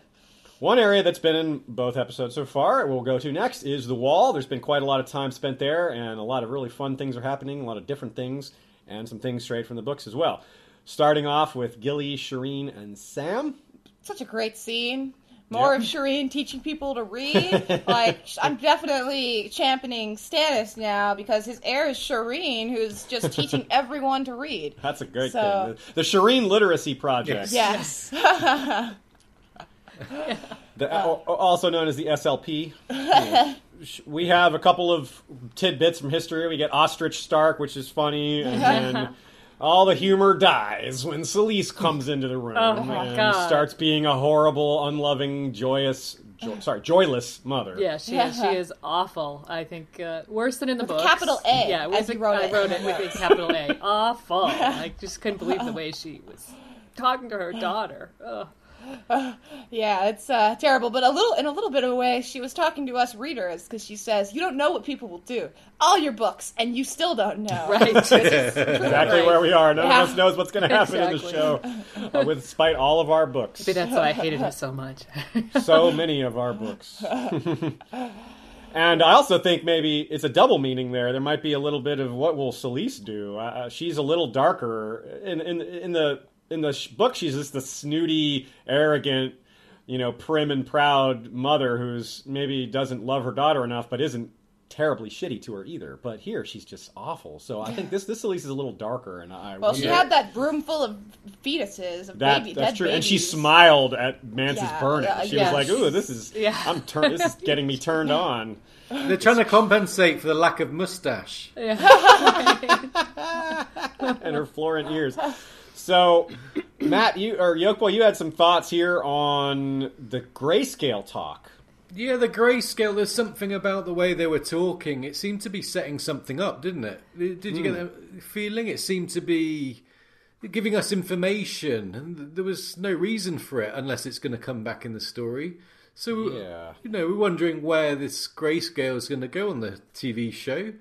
one area that's been in both episodes so far, we'll go to next, is the wall. There's been quite a lot of time spent there, and a lot of really fun things are happening, a lot of different things, and some things straight from the books as well. Starting off with Gilly, Shireen, and Sam. such a great scene. More Yeah. of Shireen teaching people to read. like I'm definitely championing Stannis now because his heir is Shireen, who's just teaching everyone to read. That's a great So- thing. The, the Shireen Literacy Project. Yes. The, al- also known as the SLP. Yeah. We have a couple of tidbits from history. We get Ostrich Stark, which is funny, and then all the humor dies when Selyse comes into the room Oh, and God. starts being a horrible, unloving, joyous, jo- sorry, joyless mother. Yeah, she is. She is awful. I think uh, worse than in the book. capital A, Yeah, as with you a- wrote I it. wrote it with a capital A. Awful. I just couldn't believe the way she was talking to her daughter. Ugh. Yeah, it's uh, terrible, but a little in a little bit of a way, she was talking to us readers because she says, "You don't know what people will do. All your books, and you still don't know." Right. Exactly Right. where we are. None Yeah. of us knows what's going to happen in the show, uh, with spite all of our books. Maybe that's why I hated her so much. so many of our books. and I also think maybe it's a double meaning there. There might be a little bit of what will Selyse do. Uh, she's a little darker in in in the in the sh- book. She's just the snooty, arrogant, you know, prim and proud mother who's maybe doesn't love her daughter enough, but isn't terribly shitty to her either. But here she's just awful. So I think this this Selyse is a little darker. And I Well, she wonder- had that room full of fetuses of that, baby, that's dead true, and she smiled at Mance's Yeah, burning. yeah, she yeah. was like, "Ooh, this is Yeah. I'm turn this is getting me turned on." They're trying to compensate for the lack of mustache. and her florid ears. So, Matt, you or Yolkboy, you had some thoughts here on the grayscale talk. Yeah, the grayscale. There's something about the way they were talking. It seemed to be setting something up, didn't it? Did you get that feeling? It seemed to be giving us information, and there was no reason for it unless it's going to come back in the story. So, Yeah. you know, we're wondering where this grayscale is going to go on the TV show.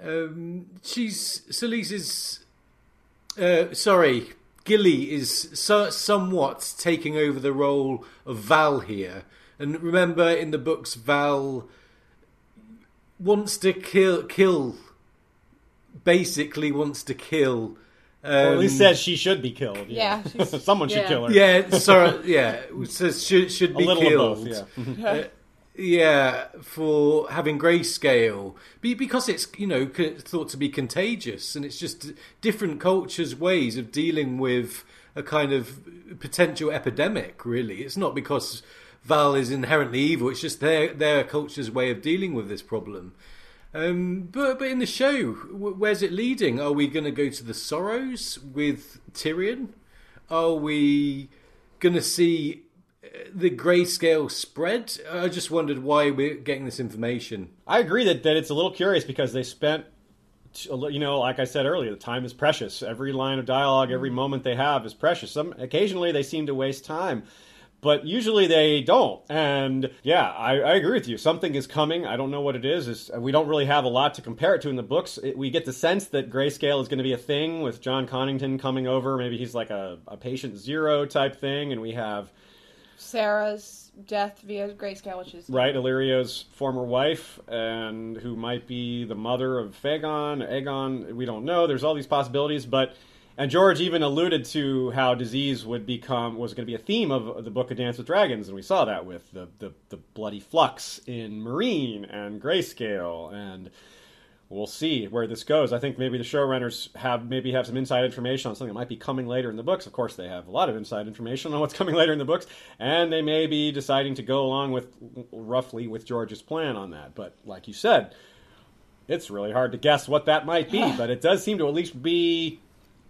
Um, she's Selyse is uh, sorry, Gilly is so, somewhat taking over the role of Val here. And remember, in the books, Val wants to kill, kill, basically wants to kill. Um, Or at least says she should be killed. Yeah, she's- someone should kill her. yeah, sorry, yeah, says should should a be little killed. of both. Yeah. Uh, yeah, for having grayscale, Be- because it's you know thought to be contagious, and it's just different cultures' ways of dealing with a kind of potential epidemic. Really, it's not because Val is inherently evil; it's just their their culture's way of dealing with this problem. Um, but but in the show, where's it leading? Are we going to go to the Sorrows with Tyrion? Are we going to see the grayscale spread? I just wondered why we're getting this information. I agree that, that it's a little curious because they spent, you know, like I said earlier, the time is precious. Every line of dialogue, every mm-hmm. moment they have is precious. Some occasionally they seem to waste time, but usually they don't. And yeah, I, I agree with you. Something is coming. I don't know what it is. It's, uh, we don't really have a lot to compare it to in the books. It, we get the sense that grayscale is going to be a thing with Jon Connington coming over. Maybe he's like a, a patient zero type thing, and we have Serra's death via grayscale, which is right? Illyrio's former wife, and who might be the mother of Fagon, Aegon. We don't know. There's all these possibilities, but and George even alluded to how disease would become was going to be a theme of the book of Dance with Dragons, and we saw that with the the, the bloody flux in Meereen and Grayscale and. We'll see where this goes. I think maybe the showrunners have maybe have some inside information on something that might be coming later in the books. Of course, they have a lot of inside information on what's coming later in the books, and they may be deciding to go along with roughly with George's plan on that. But like you said, it's really hard to guess what that might be. but it does seem to at least be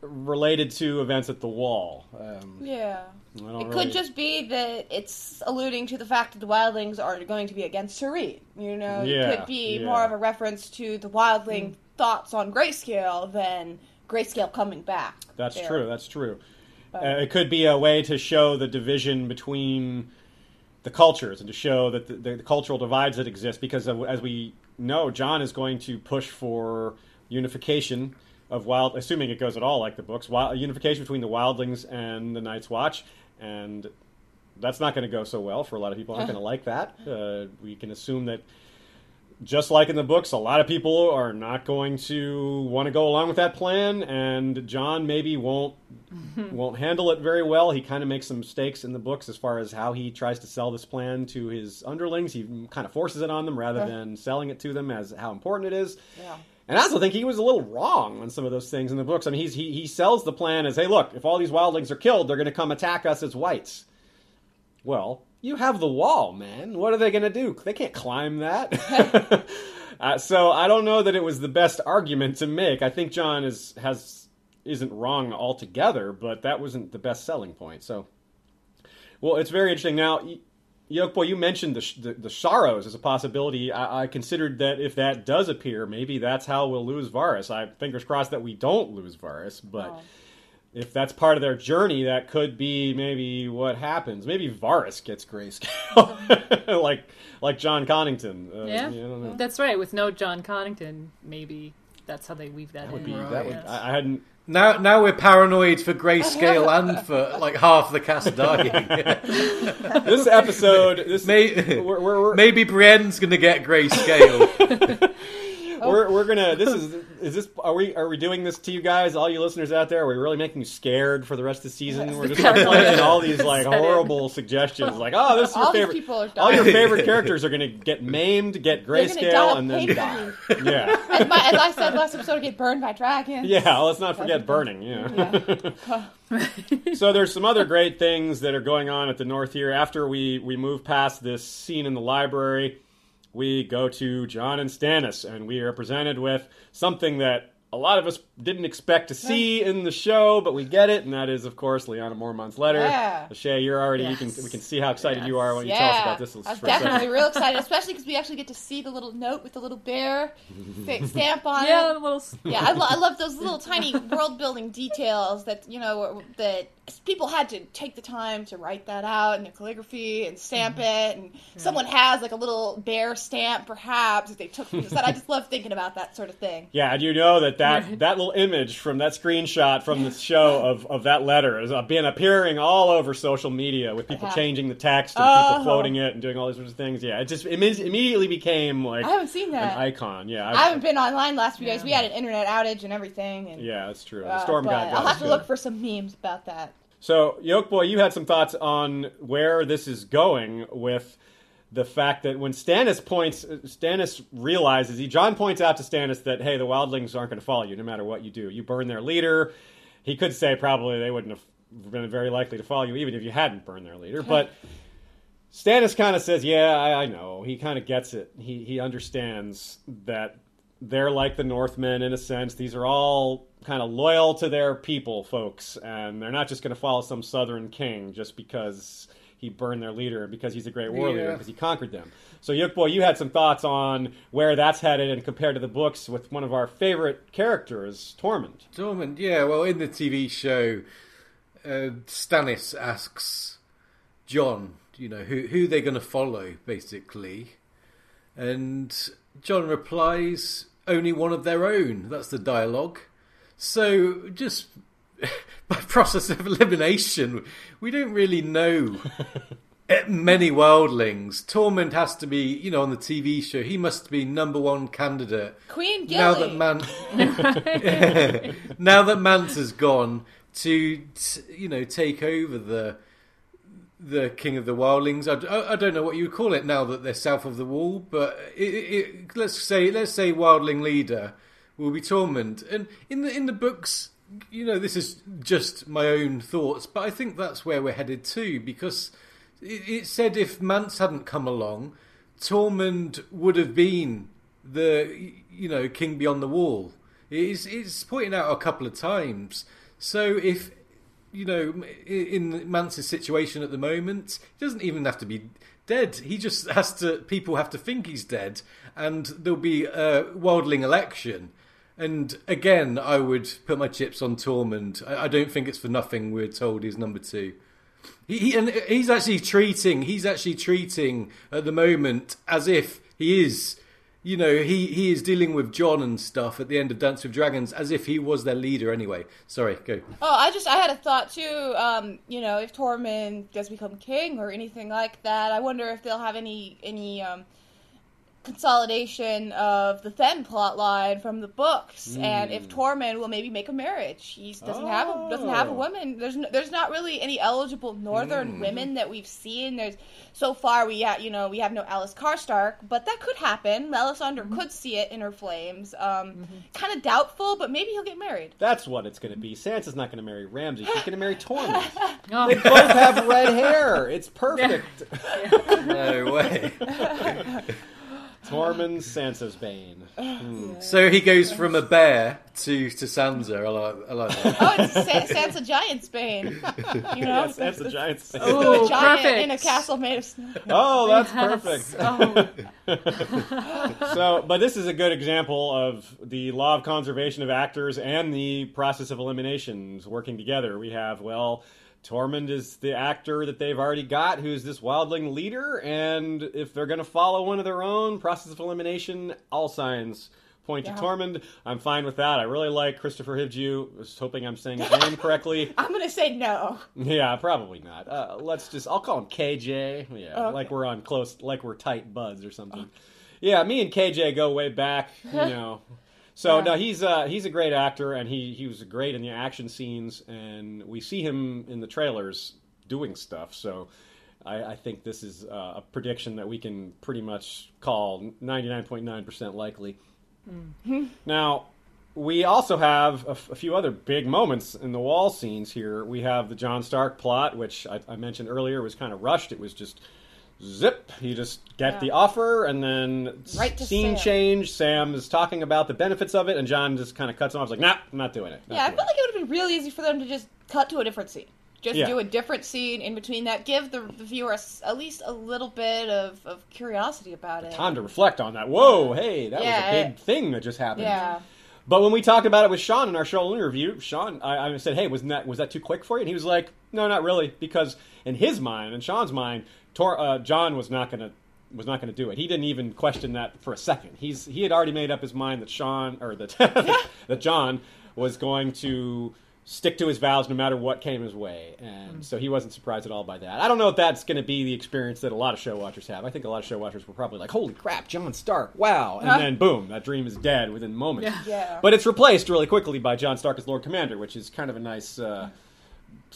related to events at the Wall. Um, Yeah. I don't It really- could just be that it's alluding to the fact that the wildlings are going to be against Shireen. You know, Yeah, it could be yeah. more of a reference to the wildling thoughts on grayscale than grayscale coming back. That's there. true. That's true. Uh, it could be a way to show the division between the cultures and to show that the, the, cultural divides that exist. Because of, as we know, Jon is going to push for unification of wild, assuming it goes at all like the books, wild, unification between the wildlings and the Night's Watch, and that's not going to go so well for a lot of people. Aren't going to like that. Uh, we can assume that just like in the books, a lot of people are not going to want to go along with that plan, and Jon maybe won't won't handle it very well. He kind of makes some mistakes in the books as far as how he tries to sell this plan to his underlings. He kind of forces it on them rather than selling it to them as how important it is. Yeah. And I also think he was a little wrong on some of those things in the books. I mean, he's, he he sells the plan as, "Hey, look, if all these wildlings are killed, they're going to come attack us as whites." Well, you have the wall, man. What are they going to do? They can't climb that. uh, so I don't know that it was the best argument to make. I think Jon is has isn't wrong altogether, but that wasn't the best selling point. So, well, it's very interesting. Now, Yolkboy, you mentioned the, sh- the the sorrows as a possibility. I, I considered that if that does appear, maybe that's how we'll lose Varys. I fingers crossed that we don't lose Varys, but Oh. if that's part of their journey, that could be maybe what happens. Maybe Varys gets grayscale, like like Jon Connington. Uh, Yeah, I don't know. that's right. With no Jon Connington, maybe that's how they weave that, That would in. be Right. that would. Yes. I, I hadn't. Now, now we're paranoid for grayscale and for like half the cast dying. This episode. This May- we're, we're, we're, Maybe Brienne's going to get grayscale. we're, we're gonna. This is is this. Are we are we doing this to you guys, all you listeners out there? Are we really making you scared for the rest of the season? We're just like, playing all these like horrible suggestions, like oh, this is your All these favorite. people are All your favorite characters are gonna get maimed, get They're gonna die grayscale, and then die. yeah, as, my, as I said last episode, get burned by dragons. yeah. Let's not forget burning. Yeah. so there's some other great things that are going on at the north here. After we we move past this scene in the library, we go to Jon and Stannis, and we are presented with something that a lot of us didn't expect to see in the show, but we get it, and that is, of course, Lyanna Mormont's letter. Yeah. Shay, you're already. You can we can see how excited you are when you yeah, tell us about this. I was definitely real excited, especially because we actually get to see the little note with the little bear stamp on Yeah, it. a little. Yeah, I, lo- I love those little tiny world building details that you know that people had to take the time to write that out in the calligraphy and stamp mm-hmm. it, and someone has like a little bear stamp, perhaps that they took that. I just love thinking about that sort of thing. Yeah, and you know that that, that little image from that screenshot from the show of, of that letter is uh, been appearing all over social media with people Yeah. changing the text and Oh. people quoting it and doing all these sorts of things. Yeah, it just it immediately became like I haven't seen an that. icon. Yeah, I haven't been online last few days. We had an internet outage and everything, and Yeah, that's true. The uh, storm god. I'll have to good. look for some memes about that. So, Yolkboy, you had some thoughts on where this is going with the fact that when Stannis points, uh, Stannis realizes he Jon points out to Stannis that hey, the wildlings aren't going to follow you no matter what you do. You burn their leader. He could say probably they wouldn't have been very likely to follow you even if you hadn't burned their leader, but. Stannis kind of says, "Yeah, I, I know." He kind of gets it. He he understands that they're like the Northmen in a sense. These are all kind of loyal to their people, folks, and they're not just going to follow some Southern king just because he burned their leader because he's a great war leader because he conquered them. So, Yolkboy, you had some thoughts on where that's headed and compared to the books with one of our favorite characters, Tormund. Dormant, yeah. Well, in the TV show, uh, Stannis asks Jon, you know, who who they're going to follow, basically, and Jon replies, "Only one of their own." That's the dialogue. So, just by process of elimination, we don't really know eh, many wildlings. Tormund has to be, you know, on the TV show. He must be number one candidate Queen Gilly. now that Man, now that Mance's gone to, t- you know, take over the the King of the Wildlings. I, I- I don't know what you would call it now that they're south of the Wall, but it, it, it, let's say let's say Wildling leader will be Tormund, And in the in the books, you know, this is just my own thoughts, but I think that's where we're headed to because it, it said if Mance hadn't come along, Tormund would have been the you know king beyond the wall. It's it's pointed out a couple of times. So if you know in Mance's situation at the moment, he doesn't even have to be dead. He just has to. People have to think he's dead, and there'll be a wildling election. And again, I would put my chips on Tormund. I, I don't think it's for nothing we're told he's number two. He, he and he's actually treating he's actually treating at the moment as if he is you know he he is dealing with Jon and stuff at the end of Dance with Dragons as if he was their leader anyway. Sorry, go. Oh, I just I had a thought too. Um, you know, if Tormund does become king or anything like that, I wonder if they'll have any any um, consolidation of the Then plot line from the books, and if hmm. Tormund will maybe make a marriage. He doesn't have a, doesn't have a Oh. woman. There's no, there's not really any eligible Northern hmm. women that we've seen. There's so far we ha- you know we have no Alys Karstark, but that could happen. Melisandre hmm. could see it in her flames. Um, Kind of doubtful, but maybe he'll get married. That's what it's going to be. Sansa's not going to marry Ramsay. She's going to marry Tormund. Oh, they both have red hair. It's perfect. No way. Tormund, Sansa's bane. so he goes from a bear to to Sansa. I like, I like that. Oh, it's Sa- Sansa Giant Spain. You know, Yes, that's a giant space. Oh, a giant perfect. in a castle made of snow. Oh, that's yes. perfect. Oh, So, but this is a good example of the law of conservation of actors and the process of eliminations working together. We have, well, Tormund is the actor that they've already got, who's this wildling leader, and if they're going to follow one of their own process of elimination, all signs point Yeah. to Tormund. I'm fine with that. I really like Kristofer Hivju. Was hoping I'm saying his name correctly. I'm gonna say no. Yeah, probably not. Uh, let's just. I'll call him KJ. Yeah, Okay. like we're on close, like we're tight buds or something. Yeah, me and KJ go way back. You know. So Yeah. no, he's uh, he's a great actor, and he he was great in the action scenes, and we see him in the trailers doing stuff. So. I, I think this is uh, a prediction that we can pretty much call 99.9% likely. Now, we also have a, f- a few other big moments in the wall scenes here. We have the Jon Stark plot, which I, I mentioned earlier was kind of rushed. It was just zip, you just get Yeah. the offer, and then Right scene Sam. change. Sam is talking about the benefits of it, and Jon just kind of cuts him off. He's like, nah, I'm not doing it. Not Yeah, I doing felt it." like it would have been real easy for them to just cut to a different scene. Just Yeah. do a different scene in between that. Give the, the viewer s- at least a little bit of, of curiosity about it. Time to reflect on that. Whoa, hey, that Yeah, was a big it- thing that just happened. Yeah. But when we talked about it with Sean in our show review, Sean, I, I said, "Hey, wasn't that was that too quick for you?" And he was like, "No, not really," because in his mind, in Sean's mind, Tor, uh, Jon was not going to was not going to do it. He didn't even question that for a second. He's he had already made up his mind that Sean or that that Jon was going to stick to his vows no matter what came his way, and so he wasn't surprised at all by that. I don't know if that's going to be the experience that a lot of show watchers have. I think a lot of show watchers were probably like, "Holy crap, Jon Stark! Wow!" And Huh? then boom, that dream is dead within moments. Yeah. Yeah. But it's replaced really quickly by Jon Stark as Lord Commander, which is kind of a nice uh,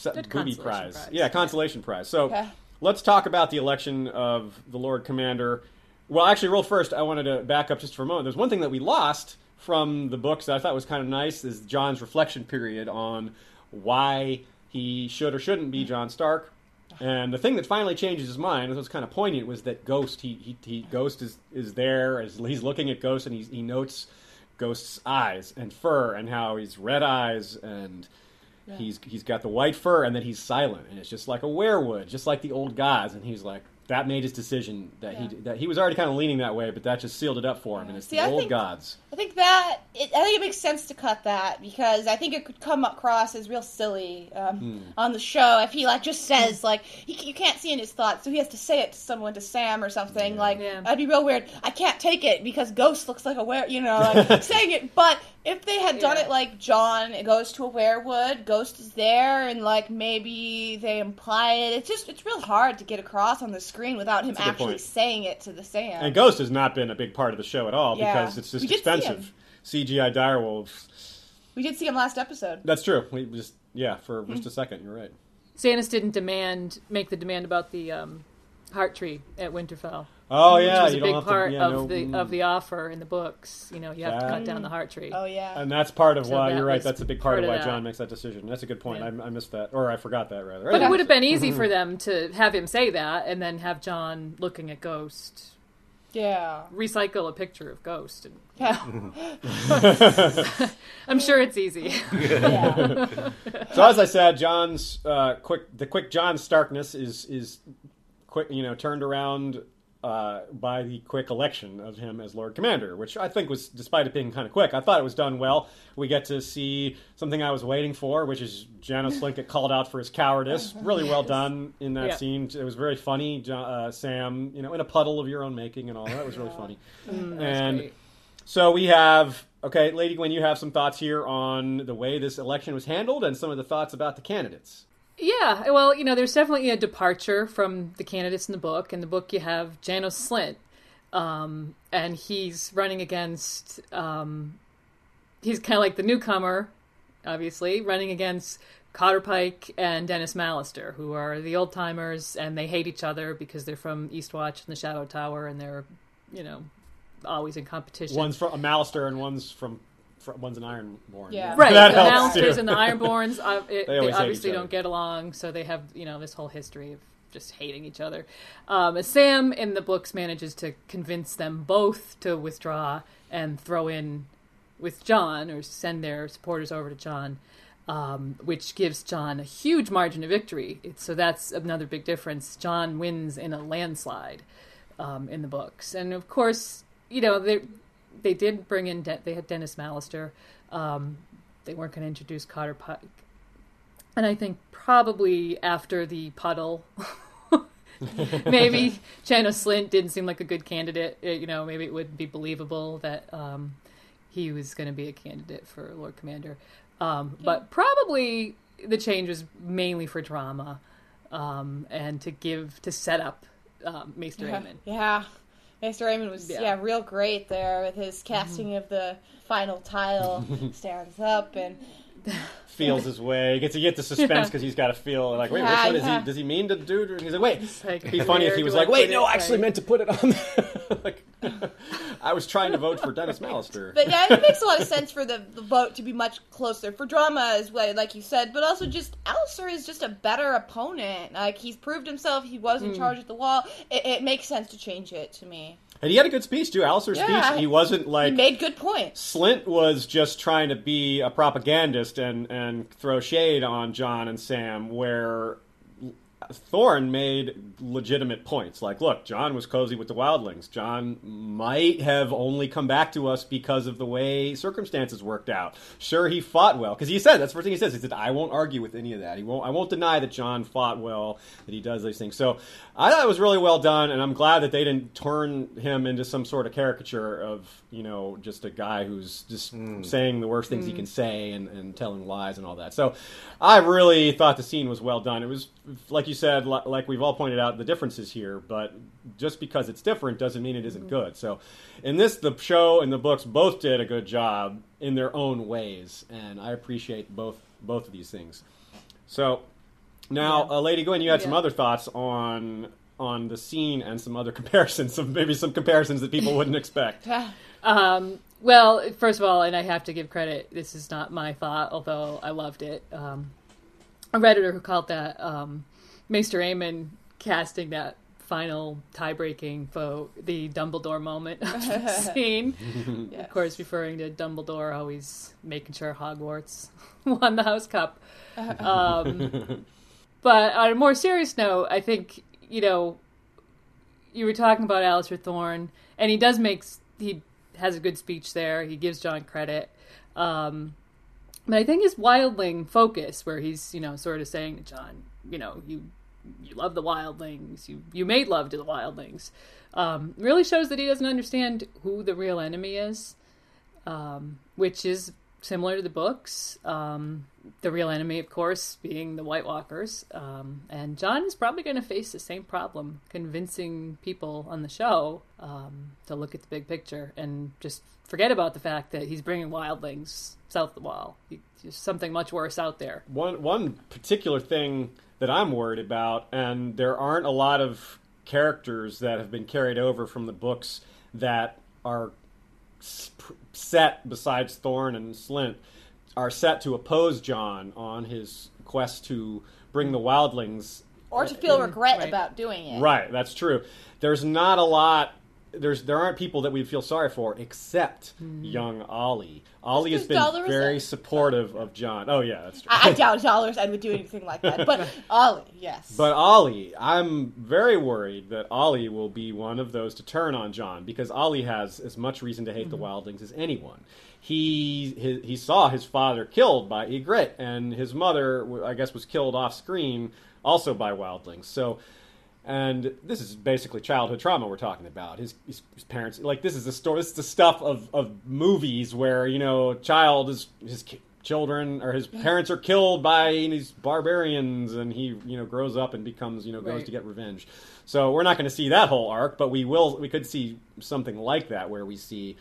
booby consolation prize. prize. Yeah, consolation prize. So Okay. Let's talk about the election of the Lord Commander. Well, actually, real first, I wanted to back up just for a moment. There's one thing that we lost from the books that I thought was kind of nice is Jon's reflection period on why he should or shouldn't be Jon Stark. And the thing that finally changes his mind, and was kind of poignant, was that Ghost. He, he, he Ghost is is there as he's looking at Ghost, and he he notes Ghost's eyes and fur, and how he's red eyes, and he's he's got the white fur, and then he's silent, and it's just like a werewood, just like the old gods. And he's like, that made his decision that he that he was already kind of leaning that way, but that just sealed it up for him, and it's See, the I old think- gods. I think that it, I think it makes sense to cut that because I think it could come across as real silly um, Hmm. on the show if he like just says like he, you can't see in his thoughts, so he has to say it to someone to Sam or something. Like Yeah. that'd be real weird. I can't take it because Ghost looks like a were, you know, like saying it. But if they had done Yeah. it like Jon goes to a werewood, Ghost is there, and like maybe they imply it. It's just it's real hard to get across on the screen without him That's a good actually point. saying it to the Sam. And Ghost has not been a big part of the show at all Yeah. because it's just We did see expensive. CGI direwolves. we did see him last episode. That's true. We just yeah, for Hmm. just a second, you're right. Stannis didn't demand make the demand about the um, heart tree at Winterfell. Oh which yeah, was a you big don't have part to, yeah, of no, the mm. of the offer in the books. You know, you have to cut down the heart tree. Oh yeah. And that's part of So why you're right. That's a big part, part of of why that. Jon makes that decision. That's a good point. Yeah. I, I missed that, or I forgot that rather. But it would have been easy Mm-hmm. for them to have him say that and then have Jon looking at Ghost, Yeah. recycle a picture of Ghost. And Yeah. I'm sure it's easy. yeah. So as I said, Jon's uh, quick the quick Jon Starkness is is quick you know turned around uh, by the quick election of him as Lord Commander, which I think was despite it being kind of quick, I thought it was done well. We get to see something I was waiting for, which is Janos Slynt get called out for his cowardice. Really well done in that Yeah. scene. It was very funny. Uh, Sam, you know, in a puddle of your own making and all that was really funny. and Great. so we have okay, Lady Gwyn, you have some thoughts here on the way this election was handled and some of the thoughts about the candidates. Yeah, well, you know, there's definitely a departure from the candidates in the book. In the book, you have Janos Slynt, um, and he's running against. Um, he's kind of like the newcomer, obviously, running against Cotter Pike and Denys Mallister, who are the old timers, and they hate each other because they're from Eastwatch and the Shadow Tower, and they're, you know, always in competition. One's from a Mallister and one's from one's an Ironborn. Yeah. Right, that the helps Mallisters too. and the Ironborns, uh, it, They they, obviously don't get along, so they have you know this whole history of just hating each other. Um, Sam in the books manages to convince them both to withdraw and throw in with Jon or send their supporters over to Jon, um, which gives Jon a huge margin of victory. It's, so that's another big difference. Jon wins in a landslide um, in the books, and of course, you know they they did bring in De- they had Denys Mallister. Um, they weren't going to introduce Cotter Pike, and I think probably after the puddle. maybe Janos Slynt didn't seem like a good candidate. Uh, You know, maybe it would be believable that um, he was going to be a candidate for Lord Commander. Um, but probably the change was mainly for drama um, and to give to set up um, Maester Yeah. Aemon. yeah. Maester Aemon was Yeah. yeah. real great there with his casting mm-hmm. of the final tile. stands up and Feels his way. Gets to get the suspense because he's got to feel like, wait, Yeah, which one is he? Does he mean to do? And he's like, wait. like, It'd be funny if he was like, wait, no. I actually meant to put it on. like, I was trying to vote for Denys Mallister. But yeah, it makes a lot of sense for the, the vote to be much closer for drama as well, like you said. But also, just Alliser is just a better opponent. Like he's proved himself. He was in Hmm. charge at the wall. It, it makes sense to change it to me. And he had a good speech too. Alliser's Yeah. speech, he wasn't like he made good points. Slynt was just trying to be a propagandist and, and throw shade on Jon and Sam, where Thorne made legitimate points. Like, look, Jon was cozy with the wildlings. Jon might have only come back to us because of the way circumstances worked out. Sure, he fought well because he said that's the first thing he says. He said, "I won't argue with any of that. He won't. I won't deny that Jon fought well. That he does these things." So I thought it was really well done, and I'm glad that they didn't turn him into some sort of caricature of you know just a guy who's just hmm. saying the worst things he hmm. can say and, and telling lies and all that. So I really thought the scene was well done. It was like you said, like we've all pointed out the differences here, but just because it's different doesn't mean it isn't good. So in this, the show and the books both did a good job in their own ways, and I appreciate both both of these things. So now, uh, Lady Gwyn, you had some other thoughts on on the scene and some other comparisons, some maybe some comparisons that people wouldn't expect. Um, well, first of all, and I have to give credit, this is not my thought, although I loved it. Um, a Redditor who called that um, Maester Aemon casting that final tie-breaking vote the Dumbledore moment of the scene. Of course, referring to Dumbledore always making sure Hogwarts won the House Cup. Um, but on a more serious note, I think you know you were talking about Alliser Thorne, and he does make he has a good speech there. He gives Jon credit. Um, but I think his wildling focus, where he's you know sort of saying to Jon, you know, you you love the wildlings, you you made love to the wildlings, um, really shows that he doesn't understand who the real enemy is, um, which is similar to the books. Um, the real enemy, of course, being the White Walkers, um, and Jon is probably going to face the same problem, convincing people on the show um, to look at the big picture and just forget about the fact that he's bringing wildlings south of the wall. He, there's something much worse out there. One one particular thing that I'm worried about, and there aren't a lot of characters that have been carried over from the books that are s- set besides Thorne and Slynt are set to oppose Jon on his quest to bring the wildlings Or to feel regret Right. about doing it. Right, that's true. There's not a lot. There's there aren't people that we feel sorry for except mm-hmm. young Ollie. Ollie has been very supportive of Jon. Oh yeah, that's true. I, I doubt Dolorous Edd would do anything like that. But Ollie, yes. But Ollie, I'm very worried that Ollie will be one of those to turn on Jon because Ollie has as much reason to hate the mm-hmm. wildlings as anyone. He, he he saw his father killed by Ygritte, and his mother, I guess, was killed off screen also by wildlings. So, and this is basically childhood trauma we're talking about. His, his, his parents, like this is the story. This is the stuff of, of movies where you know, a child is his ki- children or his parents are killed by these barbarians, and he you know grows up and becomes you know goes Right. to get revenge. So we're not going to see that whole arc, but we will. We could see something like that where we see.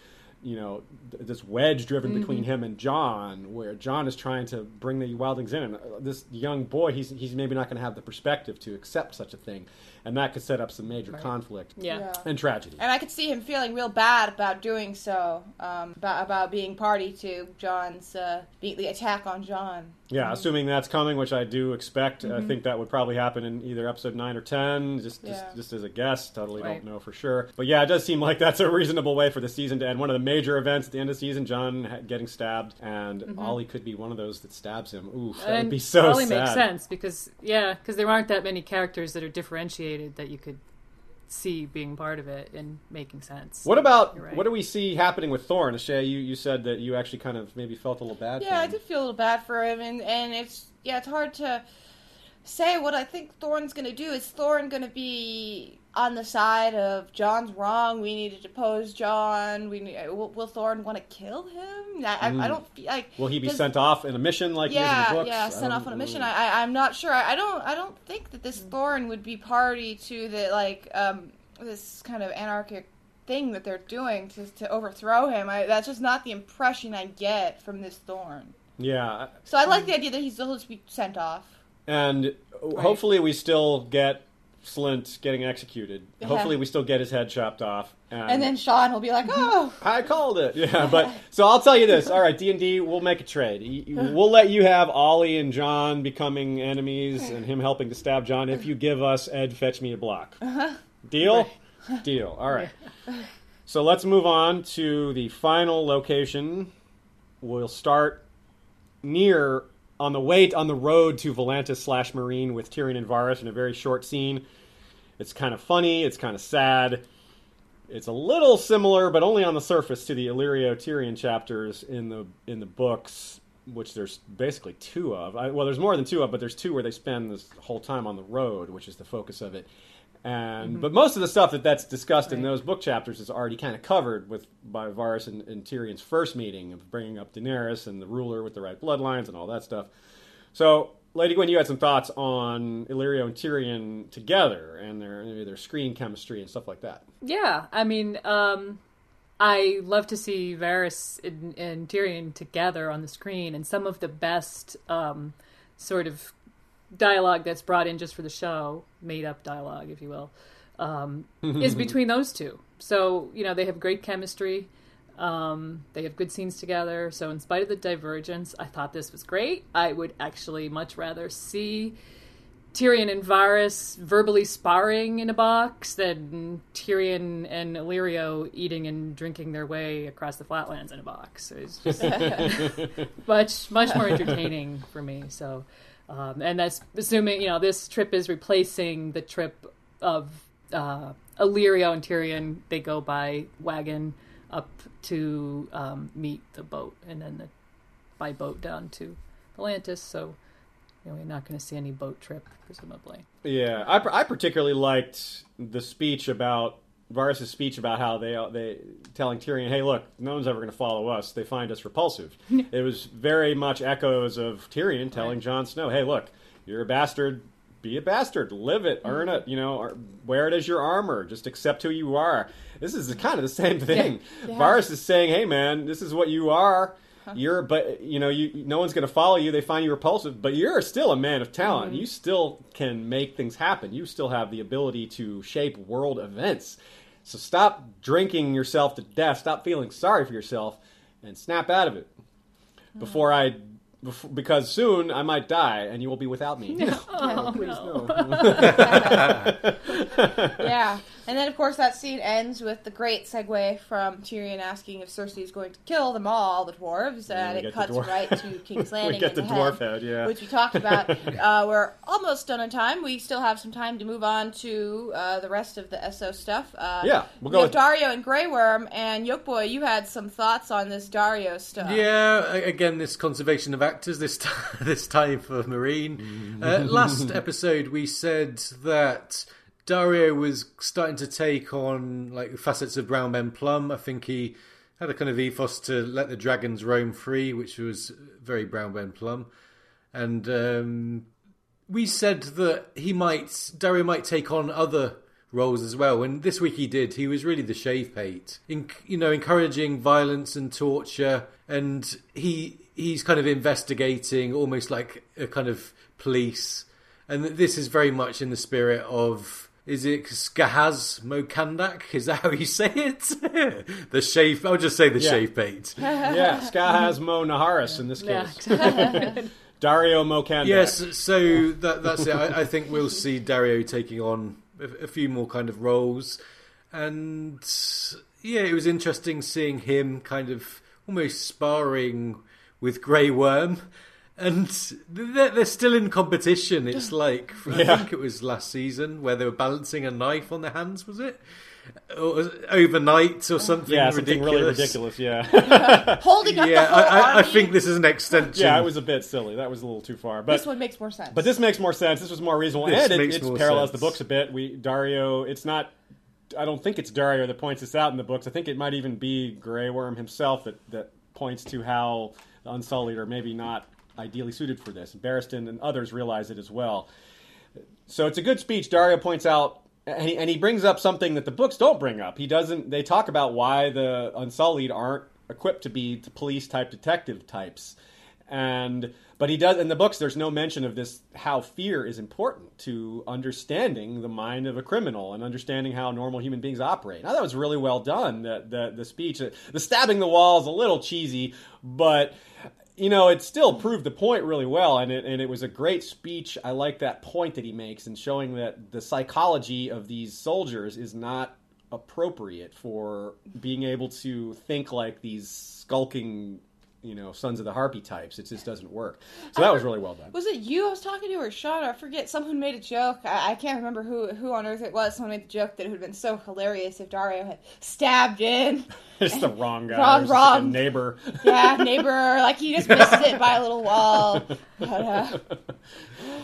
You know, th- this wedge driven between him and Jon, where Jon is trying to bring the wildlings in, and uh, this young boy, he's he's maybe not going to have the perspective to accept such a thing, and that could set up some major conflict Yeah. Yeah. and tragedy. And I could see him feeling real bad about doing so, um, about about being party to Jon's uh, the attack on Jon. Yeah, um, assuming that's coming, which I do expect. I mm-hmm. think that would probably happen in either episode nine or ten, just just, Yeah. just as a guess. Totally Right. don't know for sure. But yeah, it does seem like that's a reasonable way for the season to end. One of the major events at the end of the season, Jon getting stabbed, and mm-hmm. Ollie could be one of those that stabs him. Ooh, that would be so probably sad. makes sense because yeah, because there aren't that many characters that are differentiated that you could see being part of it and making sense. What about right. what do we see happening with Thorne? Shay, you, you said that you actually kind of maybe felt a little bad. Yeah, for I did feel a little bad for him, and and it's yeah, it's hard to say what I think Thorne's going to do. Is Thorne going to be on the side of Jon's wrong? We need to depose Jon. We need, uh, will, will Thorne want to kill him? I, I, I hmm. don't feel like. Will he be sent off in a mission like he is in yeah, the books? yeah, sent don't- off on a mission. I, I, I'm not sure. I, I don't, I don't think that this hmm. Thorne would be party to the like, um, this kind of anarchic thing that they're doing to to overthrow him. I, that's just not the impression I get from this Thorne. yeah, So I like hmm. the idea that he's he'll just be sent off. And hopefully we still get Slynt getting executed. Yeah. Hopefully, we still get his head chopped off. And then Sean will be like, mm-hmm. "Oh, I called it. Yeah, but so I'll tell you this. All right, D and D, we'll make a trade. We'll let you have Ollie and Jon becoming enemies, and him helping to stab Jon if you give us Edd fetch me a block. Uh-huh. Deal? Deal. All right. So let's move on to the final location. We'll start near on the way on the road to Volantis slash Meereen with Tyrion and Varys in a very short scene. It's kind of funny. It's kind of sad. It's a little similar, but only on the surface, to the Illyrio Tyrion chapters in the in the books, which there's basically two of. I, well, there's more than two of, but there's two where they spend this whole time on the road, which is the focus of it. And but most of the stuff that that's discussed in those book chapters is already kind of covered with by Varys and, and Tyrion's first meeting of bringing up Daenerys and the ruler with the right bloodlines and all that stuff. So, Lady Gwyn, you had some thoughts on Illyrio and Tyrion together and their their screen chemistry and stuff like that. Yeah, I mean, um, I love to see Varys and, and Tyrion together on the screen, and some of the best um, sort of dialogue that's brought in just for the show, made up dialogue, if you will, um, is between those two. So you know they have great chemistry. Um, they have good scenes together. So in spite of the divergence, I thought this was great. I would actually much rather see Tyrion and Varys verbally sparring in a box than Tyrion and Illyrio eating and drinking their way across the flatlands in a box. It's just much much more entertaining for me. So, um, and that's assuming you know this trip is replacing the trip of uh, Illyrio and Tyrion. They go by wagon up to um, meet the boat, and then the, by boat down to Volantis. So. You know, we're not going to see any boat trip, presumably. Yeah, I, I particularly liked the speech about Varys' speech about how they they telling Tyrion, "Hey, look, no one's ever going to follow us. They find us repulsive." it was very much echoes of Tyrion telling Jon Snow, "Hey, look, you're a bastard. Be a bastard. Live it. Earn it. You know, wear it as your armor. Just accept who you are." This is kind of the same thing. Yeah. Varys is saying, "Hey, man, this is what you are." You're, but you know, you no one's going to follow you. They find you repulsive, but you're still a man of talent. Mm-hmm. You still can make things happen. You still have the ability to shape world events. So stop drinking yourself to death. Stop feeling sorry for yourself, and snap out of it before I, because soon I might die, and you will be without me. Oh, Please no. no. yeah. And then, of course, that scene ends with the great segue from Tyrion asking if Cersei is going to kill them all, the dwarves, we and it cuts right to King's Landing. we get the the dwarf head, head, yeah. Which we talked about. uh, we're almost done on time. We still have some time to move on to uh, the rest of the Essos stuff. Uh, Yeah, we'll we go have with- Daario and Grey Worm, and Yolkboy, you had some thoughts on this Daario stuff. Yeah, again, this conservation of actors this time, this time for Meereen. Uh, last episode, we said that Daario was starting to take on like facets of Brown Ben Plumm. I think he had a kind of ethos to let the dragons roam free, which was very Brown Ben Plumm. And um, we said that he might Daario might take on other roles as well. And this week he did. He was really the shave pate, in, you know, encouraging violence and torture, and he he's kind of investigating, almost like a kind of police. And this is very much in the spirit of. Is it Skahaz mo Kandaq? Is that how you say it? the shave. I'll just say the Yeah. shave pate. yeah, Skahaz Mo Naharis in this case. exactly. Daario Mokandak. Yes, so that, that's it. I, I think we'll see Daario taking on a, a few more kind of roles, and yeah, it was interesting seeing him kind of almost sparring with Grey Worm, and they're, they're still in competition. It's like I Yeah. think it was last season where they were balancing a knife on their hands. Was it? Or overnight or something? Yeah, something ridiculous? really ridiculous. Yeah, Holding up Yeah, the whole I, I, I think this is an extension. yeah, it was a bit silly. That was a little too far. But this one makes more sense. But this makes more sense. This was more reasonable, This and it, it parallels sense. the books a bit. We Daario. It's not. I don't think it's Daario that points this out in the books. I think it might even be Grey Worm himself that that points to how the Unsullied are maybe not ideally suited for this. Barristan and others realize it as well. So it's a good speech. Daario points out, and he, and he brings up something that the books don't bring up. He doesn't. They talk about why the Unsullied aren't equipped to be police type detective types, and but he does in the books there's no mention of this how fear is important to understanding the mind of a criminal and understanding how normal human beings operate. Now that was really well done. The the, the speech, the stabbing the wall is a little cheesy, but you know, it still proved the point really well, and it and it was a great speech. I like that point that he makes and showing that the psychology of these soldiers is not appropriate for being able to think like these skulking you know Sons of the Harpy types. It just doesn't work. So that was really well done. Was it you I was talking to or Sean? I forget. Someone made a joke. I, I can't remember who who on earth it was. Someone made the joke that it would have been so hilarious if Daario had stabbed in. It's the wrong guy. Wrong, It's just like a wrong. neighbor. Yeah, neighbor. Like he just missed it by a little wall. But, uh,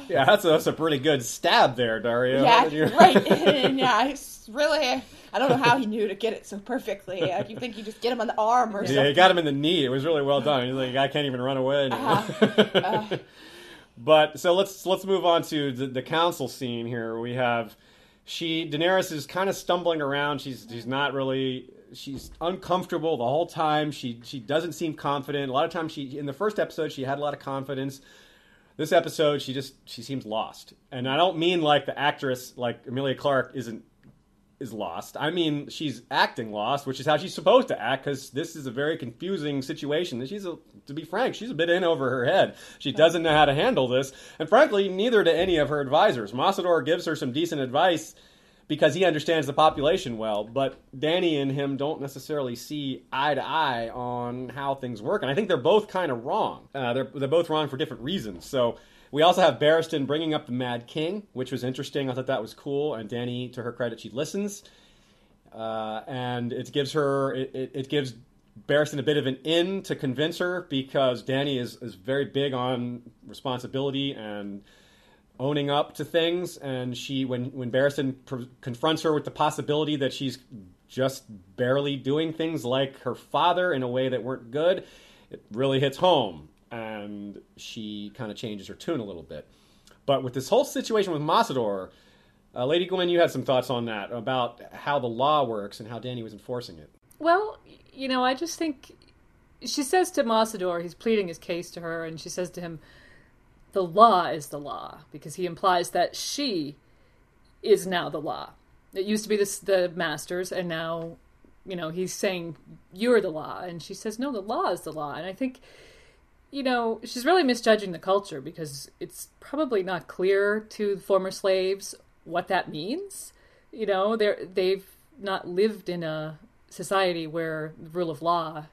Yeah, that's a, that's a pretty good stab there, Daario. yeah, right. Yeah, it's really. I don't know how he knew to get it so perfectly. Like, you think you just get him on the arm or Yeah, something? Yeah, he got him in the knee. It was really well done. He's like, I can't even run away. anymore." Uh-huh. but so let's let's move on to the, the council scene here. We have she Daenerys is kind of stumbling around. She's she's not really she's uncomfortable the whole time. She she doesn't seem confident. A lot of times she in the first episode she had a lot of confidence. This episode she just she seems lost. And I don't mean like the actress like Emilia Clarke isn't is lost. I mean, she's acting lost, which is how she's supposed to act because this is a very confusing situation. She's, a, to be frank, she's a bit in over her head. She doesn't know how to handle this, and frankly, neither do any of her advisors. Mossador gives her some decent advice because he understands the population well, but Dany and him don't necessarily see eye to eye on how things work, and I think they're both kind of wrong. Uh, they're they're both wrong for different reasons. So. We also have Barristan bringing up the Mad King, which was interesting. I thought that was cool. And Dany, to her credit, she listens, uh, and it gives her it, it, it gives Barristan a bit of an in to convince her because Dany is is very big on responsibility and owning up to things. And she, when when Barristan pr- confronts her with the possibility that she's just barely doing things like her father in a way that weren't good, it really hits home, and she kind of changes her tune a little bit. But with this whole situation with Mossador, uh, Lady Gwyn, you had some thoughts on that about how the law works and how Dany was enforcing it. Well, you know, I just think she says to Mossador, he's pleading his case to her, and she says to him, "The law is the law," because he implies that she is now the law. It used to be the masters, and now, you know, he's saying you're the law, and she says, "No, the law is the law." And I think, you know, she's really misjudging the culture because it's probably not clear to the former slaves what that means. You know, they're they've not lived in a society where the rule of law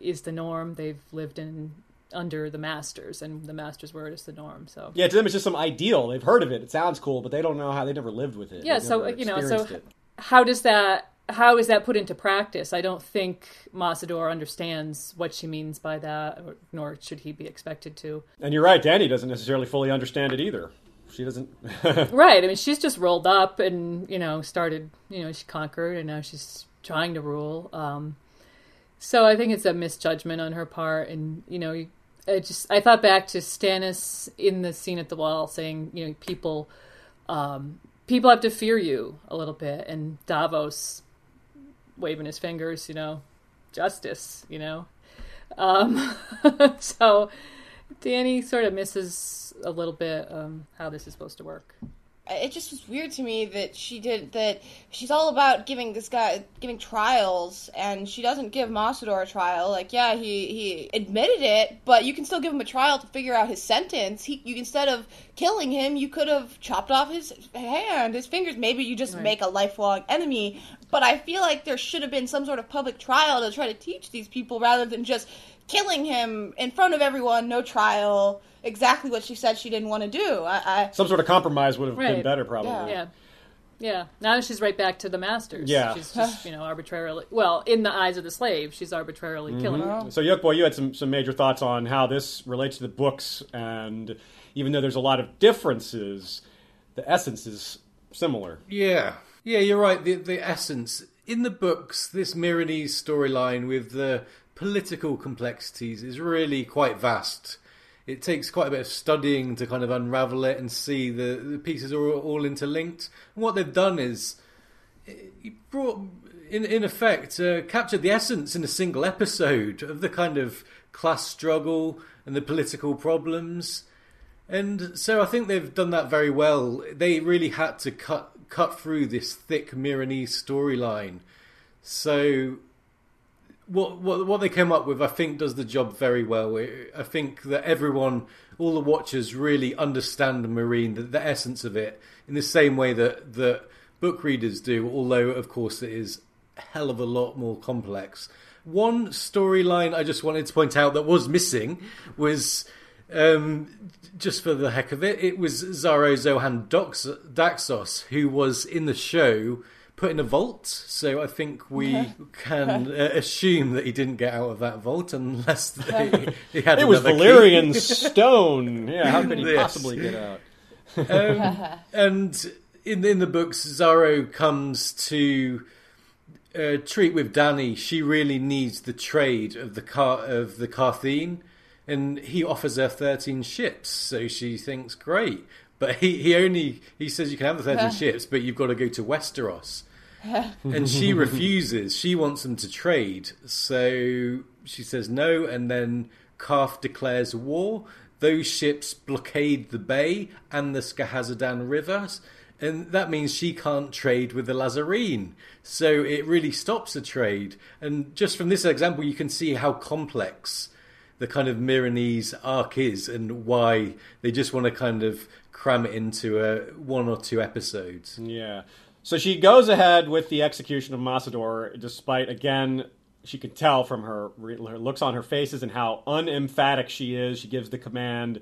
is the norm. They've lived in under the masters, and the masters' word is the norm. So Yeah, to them it's just some ideal. They've heard of it. It sounds cool, but they don't know how they never lived with it. yeah, so you know, so it. how does that? How is that put into practice? I don't think Mossador understands what she means by that, nor should he be expected to. And you're right, Dany doesn't necessarily fully understand it either. She doesn't. Right. I mean, she's just rolled up and you know started. You know, she conquered, and now she's trying to rule. Um, so I think it's a misjudgment on her part, and you know, I just I thought back to Stannis in the scene at the wall saying, you know, people, um, people have to fear you a little bit, and Davos waving his fingers, you know, justice, you know. Um, so Dany sort of misses a little bit um, how this is supposed to work. It just was weird to me that she did that. She's all about giving this guy giving trials, and she doesn't give Mossador a trial. Like, yeah, he he admitted it, but you can still give him a trial to figure out his sentence. He, you instead of killing him, you could have chopped off his hand, his fingers. Maybe you just Right. make a lifelong enemy. But I feel like there should have been some sort of public trial to try to teach these people rather than just killing him in front of everyone, no trial. Exactly what she said she didn't want to do. I, I Some sort of compromise would have been better, probably. Yeah. Yeah. Yeah. Now she's right back to the masters. Yeah. She's just, you know, arbitrarily, well, in the eyes of the slave, she's arbitrarily mm-hmm. killing them. So, Yolkboy, you had some, some major thoughts on how this relates to the books, and even though there's a lot of differences, the essence is similar. Yeah, yeah, you're right. The the essence in the books, this Meereenese storyline with the political complexities is really quite vast. It takes quite a bit of studying to kind of unravel it and see the, the pieces are all, interlinked. And what they've done is it brought in in effect, uh, captured the essence in a single episode of the kind of class struggle and the political problems. And so I think they've done that very well. They really had to cut cut through this thick Meereenese storyline. So what, what what they came up with, I think, does the job very well. I think that everyone, all the watchers, really understand Meereen, the, the essence of it, in the same way that that book readers do. Although, of course, it is a hell of a lot more complex. One storyline I just wanted to point out that was missing was um, just for the heck of it, it was Xaro Xhoan Daxos who was in the show put in a vault. So I think we can uh, assume that he didn't get out of that vault unless they, he had. it was Valyrian key. stone. Yeah, how could he Yes. possibly get out? um, and in in the books, Xaro comes to uh, treat with Dany. She really needs the trade of the car of the Qartheen, and he offers her thirteen ships. So she thinks, great, but he, he only he says you can have the thirteen ships, but you've got to go to Westeros. and she refuses. She wants them to trade. So she says no, and then Qarth declares war. Those ships blockade the bay and the Skahazadhan rivers, and that means she can't trade with the Lhazareen. So it really stops the trade. And just from this example, you can see how complex the kind of Meereenese arc is and why they just want to kind of cram it into a one or two episodes. Yeah. So she goes ahead with the execution of Mossador, despite again she can tell from her, her looks on her faces and how unemphatic she is. She gives the command,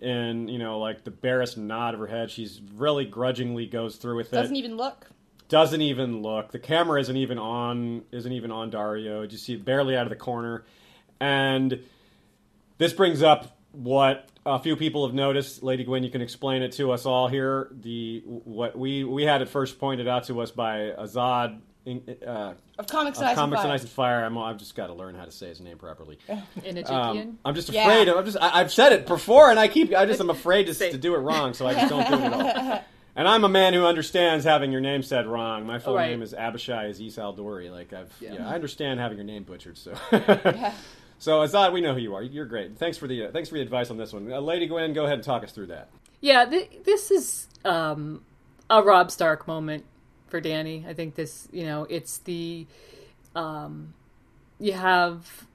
and you know, like the barest nod of her head. She's really grudgingly goes through with it. Doesn't even look. doesn't even look. The camera isn't even on. Isn't even on Daario. You see it barely out of the corner, and this brings up what a few people have noticed. Lady Gwyn, you can explain it to us all here. The what we we had it first pointed out to us by Azad. Uh, Of comics of and Ice and Comics and Fire. Ice and Fire. I'm, I've just got to learn how to say his name properly. in Egyptian. Um, I'm just afraid. Of, I'm just. I, I've said it before, and I keep. I just. I'm afraid to, to do it wrong, so I just don't do it at all. And I'm a man who understands having your name said wrong. My full Right. name is Abishai Aziz Al Dori. Like I've, yeah. Yeah. I understand having your name butchered. So, so Azad, we know who you are. You're great. Thanks for the uh, thanks for the advice on this one, uh, Lady Gwyn. Go ahead and talk us through that. Yeah, th- this is um, a Robb Stark moment for Dany. I think this, you know, it's the um, you have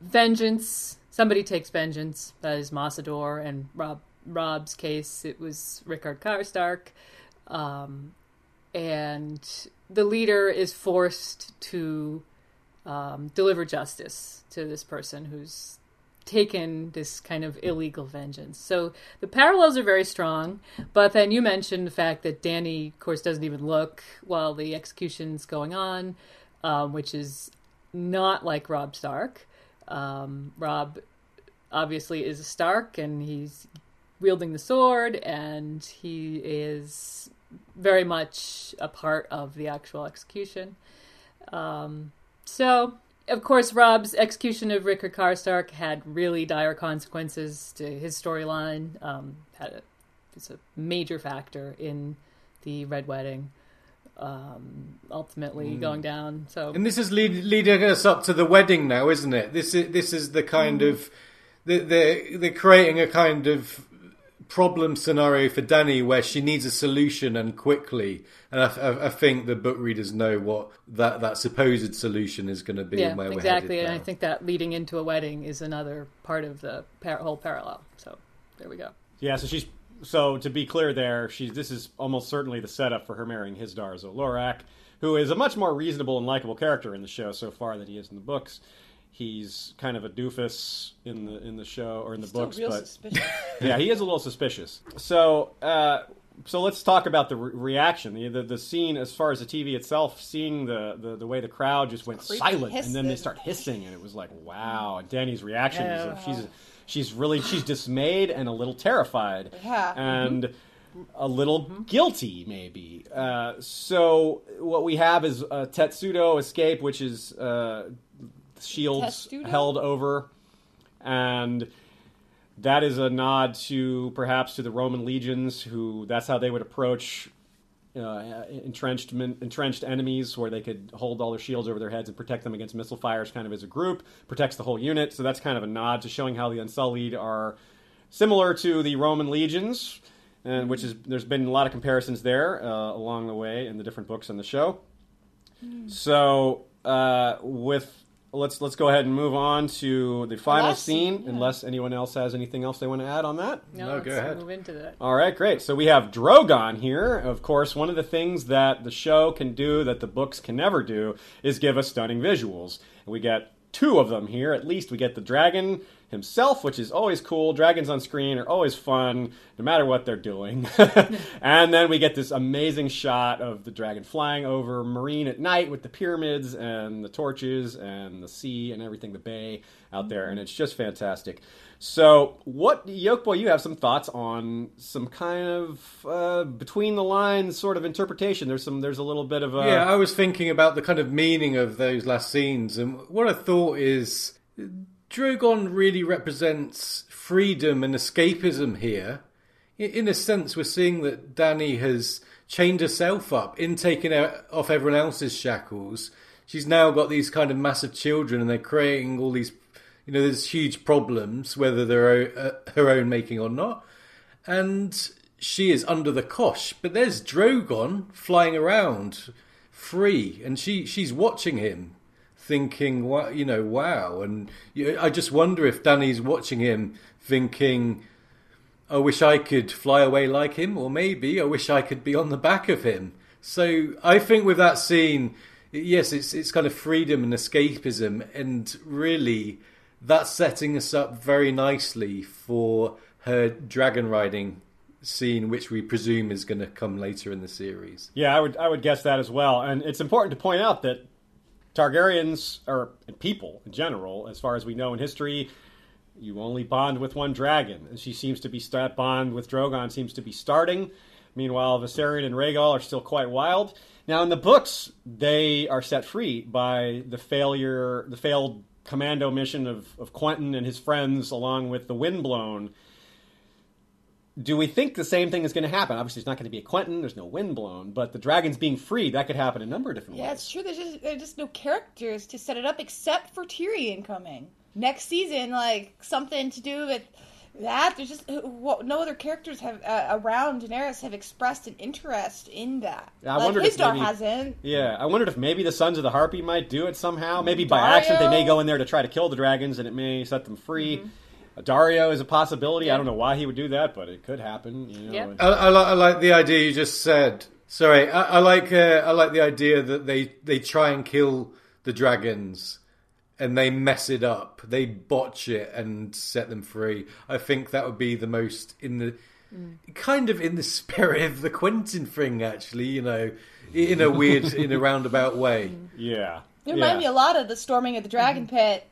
vengeance. Somebody takes vengeance. That is Mossador, and Robb Robb's case, it was Rickard Karstark, um, and the leader is forced to um, deliver justice to this person who's taken this kind of illegal vengeance. So the parallels are very strong, but then you mentioned the fact that Dany, of course, doesn't even look while the execution's going on, um, which is not like Robb Stark. Um, Robb obviously is a Stark, and he's wielding the sword, and he is very much a part of the actual execution. Um, so, of course, Robb's execution of Rickard Karstark had really dire consequences to his storyline. Um, had a, it's a major factor in the Red Wedding, um, ultimately going down. So, And this is lead, leading us up to the wedding now, isn't it? This is this is the kind of they're, they're they're creating a kind of problem scenario for Dany where she needs a solution and quickly. And I, I, I think the book readers know what that, that supposed solution is going to be yeah, and where exactly. we're headed And I think that leading into a wedding is another part of the par- whole parallel. So, there we go. Yeah. So she's. So to be clear, there, she's. This is almost certainly the setup for her marrying Hisdar Zolorak, who is a much more reasonable and likable character in the show so far than he is in the books. He's kind of a doofus in the in the show or in the Still books, but suspicious. yeah, he is a little suspicious. So, uh, so let's talk about the re- reaction, the, the the scene as far as the TV itself, seeing the the, the way the crowd just went Creepy silent, and then they start hissing, and it was like, wow. And Dany's reaction is Yeah. that she's she's really she's dismayed and a little terrified, Yeah. and a little guilty maybe. Uh, so what we have is a testudo escape, which is uh, shields held over, and that is a nod to perhaps to the Roman legions, who that's how they would approach uh, entrenched entrenched enemies where they could hold all their shields over their heads and protect them against missile fires, kind of as a group, protects the whole unit. So that's kind of a nod to showing how the Unsullied are similar to the Roman legions, and which is there's been a lot of comparisons there uh, along the way in the different books in the show. So uh, with let's let's go ahead and move on to the final last scene, scene, yeah. unless anyone else has anything else they want to add on that. No, No, let's go ahead. move into that. All right, great. So we have Drogon here. Of course, one of the things that the show can do that the books can never do is give us stunning visuals. And we get two of them here. At least we get the dragon himself, which is always cool. Dragons on screen are always fun, no matter what they're doing. and then we get this amazing shot of the dragon flying over Meereen at night with the pyramids and the torches and the sea and everything, the bay out there, and it's just fantastic. So, what Yolkboy, you have some thoughts on some kind of uh, between the lines sort of interpretation? There's some, there's a little bit of a Yeah, I was thinking about the kind of meaning of those last scenes, and what I thought is Drogon really represents freedom and escapism here. In a sense, we're seeing that Dany has chained herself up in taking off everyone else's shackles. She's now got these kind of massive children, and they're creating all these, you know, there's huge problems, whether they're uh, her own making or not and she is under the cosh. But there's Drogon flying around free, and she she's watching him, thinking, "Wow, you know, wow." And you, I just wonder if Dany's watching him, thinking, "I wish I could fly away like him," or maybe I wish I could be on the back of him. So I think with that scene, yes, it's it's kind of freedom and escapism, and really that's setting us up very nicely for her dragon riding scene, which we presume is going to come later in the series. Yeah, I would I would guess that as well. And it's important to point out that Targaryens or people in general, as far as we know in history, you only bond with one dragon, and she seems to be that bond with Drogon seems to be starting. Meanwhile, Viserion and Rhaegal are still quite wild. Now, in the books, they are set free by the failure, the failed commando mission of, of Quentyn and his friends, along with the Windblown do we think the same thing is going to happen? Obviously, it's not going to be a Quentyn. There's no wind blown, but the dragons being free that could happen a number of different Yeah, ways. Yeah, it's true. There's just there's just no characters to set it up except for Tyrion coming next season. Like something to do with that. There's just what, no other characters have uh, around Daenerys have expressed an interest in that. Yeah, I like, wondered if Hizdahr maybe- hasn't. Yeah, I wondered if maybe the Sons of the Harpy might do it somehow. Maybe by accident they may go in there to try to kill the dragons, and it may set them free. Mm-hmm. Daario is a possibility. I don't know why he would do that, but it could happen. You know. Yeah. and- I, I, li- I like the idea you just said. Sorry, I, I like uh, I like the idea that they they try and kill the dragons and they mess it up. They botch it and set them free. I think that would be the most in the kind of in the spirit of the Quentyn thing. Actually, you know, in a weird, in a roundabout way. yeah. It reminded me a lot of the storming of the Dragon Pit.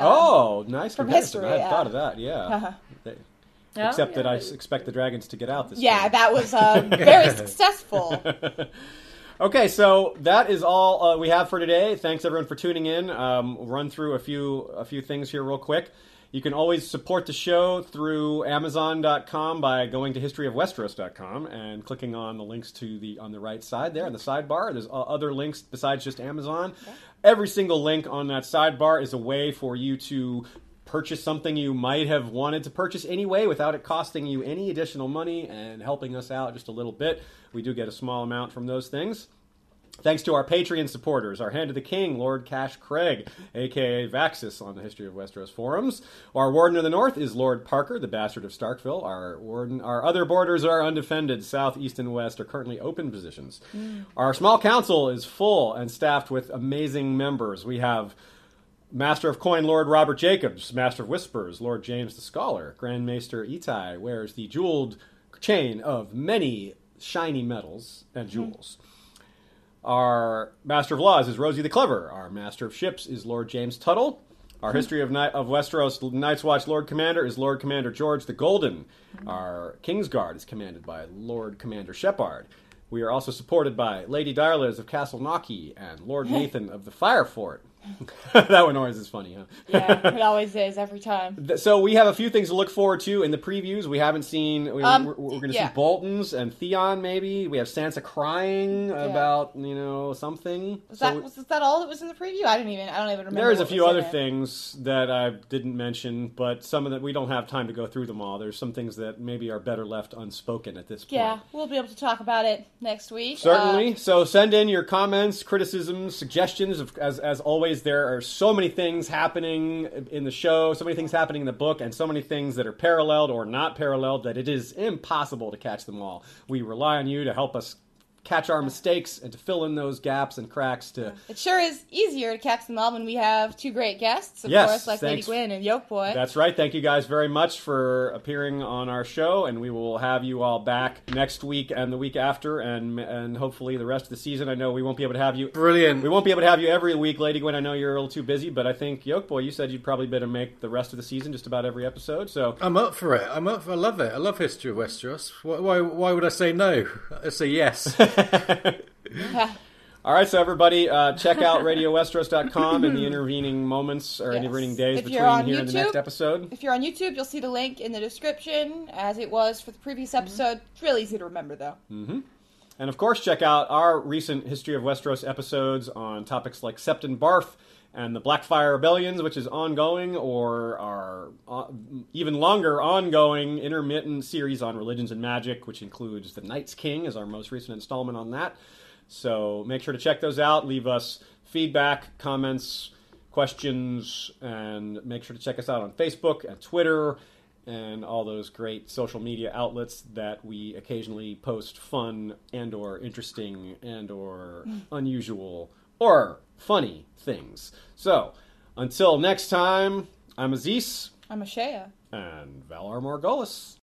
Oh, nice from comparison. history, I hadn't yeah. thought of that. Yeah. They- Oh, Except that I expect the dragons to get out this year. Yeah, time. that was uh, very successful. Okay, so that is all uh, we have for today. Thanks everyone for tuning in. Um, we'll run through a few a few things here real quick. You can always support the show through Amazon.com by going to historyofwesteros.com and clicking on the links to the on the right side there in the sidebar. There's uh, other links besides just Amazon. Every single link on that sidebar is a way for you to purchase something you might have wanted to purchase anyway without it costing you any additional money and helping us out just a little bit. We do get a small amount from those things. Thanks to our Patreon supporters, our Hand of the King, Lord Cash Craig, aka Vaxis on the History of Westeros forums. Our Warden of the North is Lord Parker, the Bastard of Starkville. Our warden, our other borders are undefended. South, East, and West are currently open positions. Mm. Our small council is full and staffed with amazing members. We have Master of Coin, Lord Robert Jacobs. Master of Whispers, Lord James the Scholar. Grand Maester Itai wears the jeweled chain of many shiny metals and mm-hmm. jewels. Our Master of Laws is Rosie the Clever. Our Master of Ships is Lord James Tuttle. Our History of, Ni- of Westeros Night's Watch Lord Commander is Lord Commander George the Golden. Our Kingsguard is commanded by Lord Commander Shepard. We are also supported by Lady Darlas of Castle Knocky and Lord Nathan of the Fire Fort. that one always is funny, huh? Yeah, it always is every time. So we have a few things to look forward to in the previews. We haven't seen. We, Um, we're, we're going to yeah. see Bolton's and Theon. Maybe we have Sansa crying about you know something. Was So that was that all that was in the preview? I didn't even. I don't even remember. there's a few other it. things that I didn't mention, but some of that we don't have time to go through them all. There's some things that maybe are better left unspoken at this point. Yeah, we'll be able to talk about it next week. Certainly. Uh, so send in your comments, criticisms, suggestions. Of, as as always, there are so many things happening in the show, so many things happening in the book, and so many things that are paralleled or not paralleled that it is impossible to catch them all. We rely on you to help us catch our mistakes and to fill in those gaps and cracks. To it sure is easier to catch them all when we have two great guests, of Yes, course, like Lady thanks. Gwyn and Yolkboy. that's right. Thank you guys very much for appearing on our show, and we will have you all back next week and the week after, and and hopefully the rest of the season. I know we won't be able to have you Brilliant. We won't be able to have you every week, Lady Gwyn. I know you're a little too busy, but I think Yolkboy, you said you'd probably better make the rest of the season just about every episode. So I'm up for it. I'm up. For, I love it. I love History of Westeros. Why, why? Why would I say no? I say yes. All right, so everybody, uh, check out RadioWesteros.com in the intervening moments or Yes. intervening days If between here and the next episode. If you're on YouTube, you'll see the link in the description, as it was for the previous episode. It's really easy to remember, though. And of course, check out our recent History of Westeros episodes on topics like Septon Barth and the Blackfire Rebellions, which is ongoing, or our uh, even longer ongoing intermittent series on religions and magic, which includes The Night's King as our most recent installment on that. So make sure to check those out. Leave us feedback, comments, questions, and make sure to check us out on Facebook and Twitter and all those great social media outlets that we occasionally post fun and or interesting and or unusual or funny things. So, until next time, I'm Aziz I'm Ashaya. and Valar Morghulis.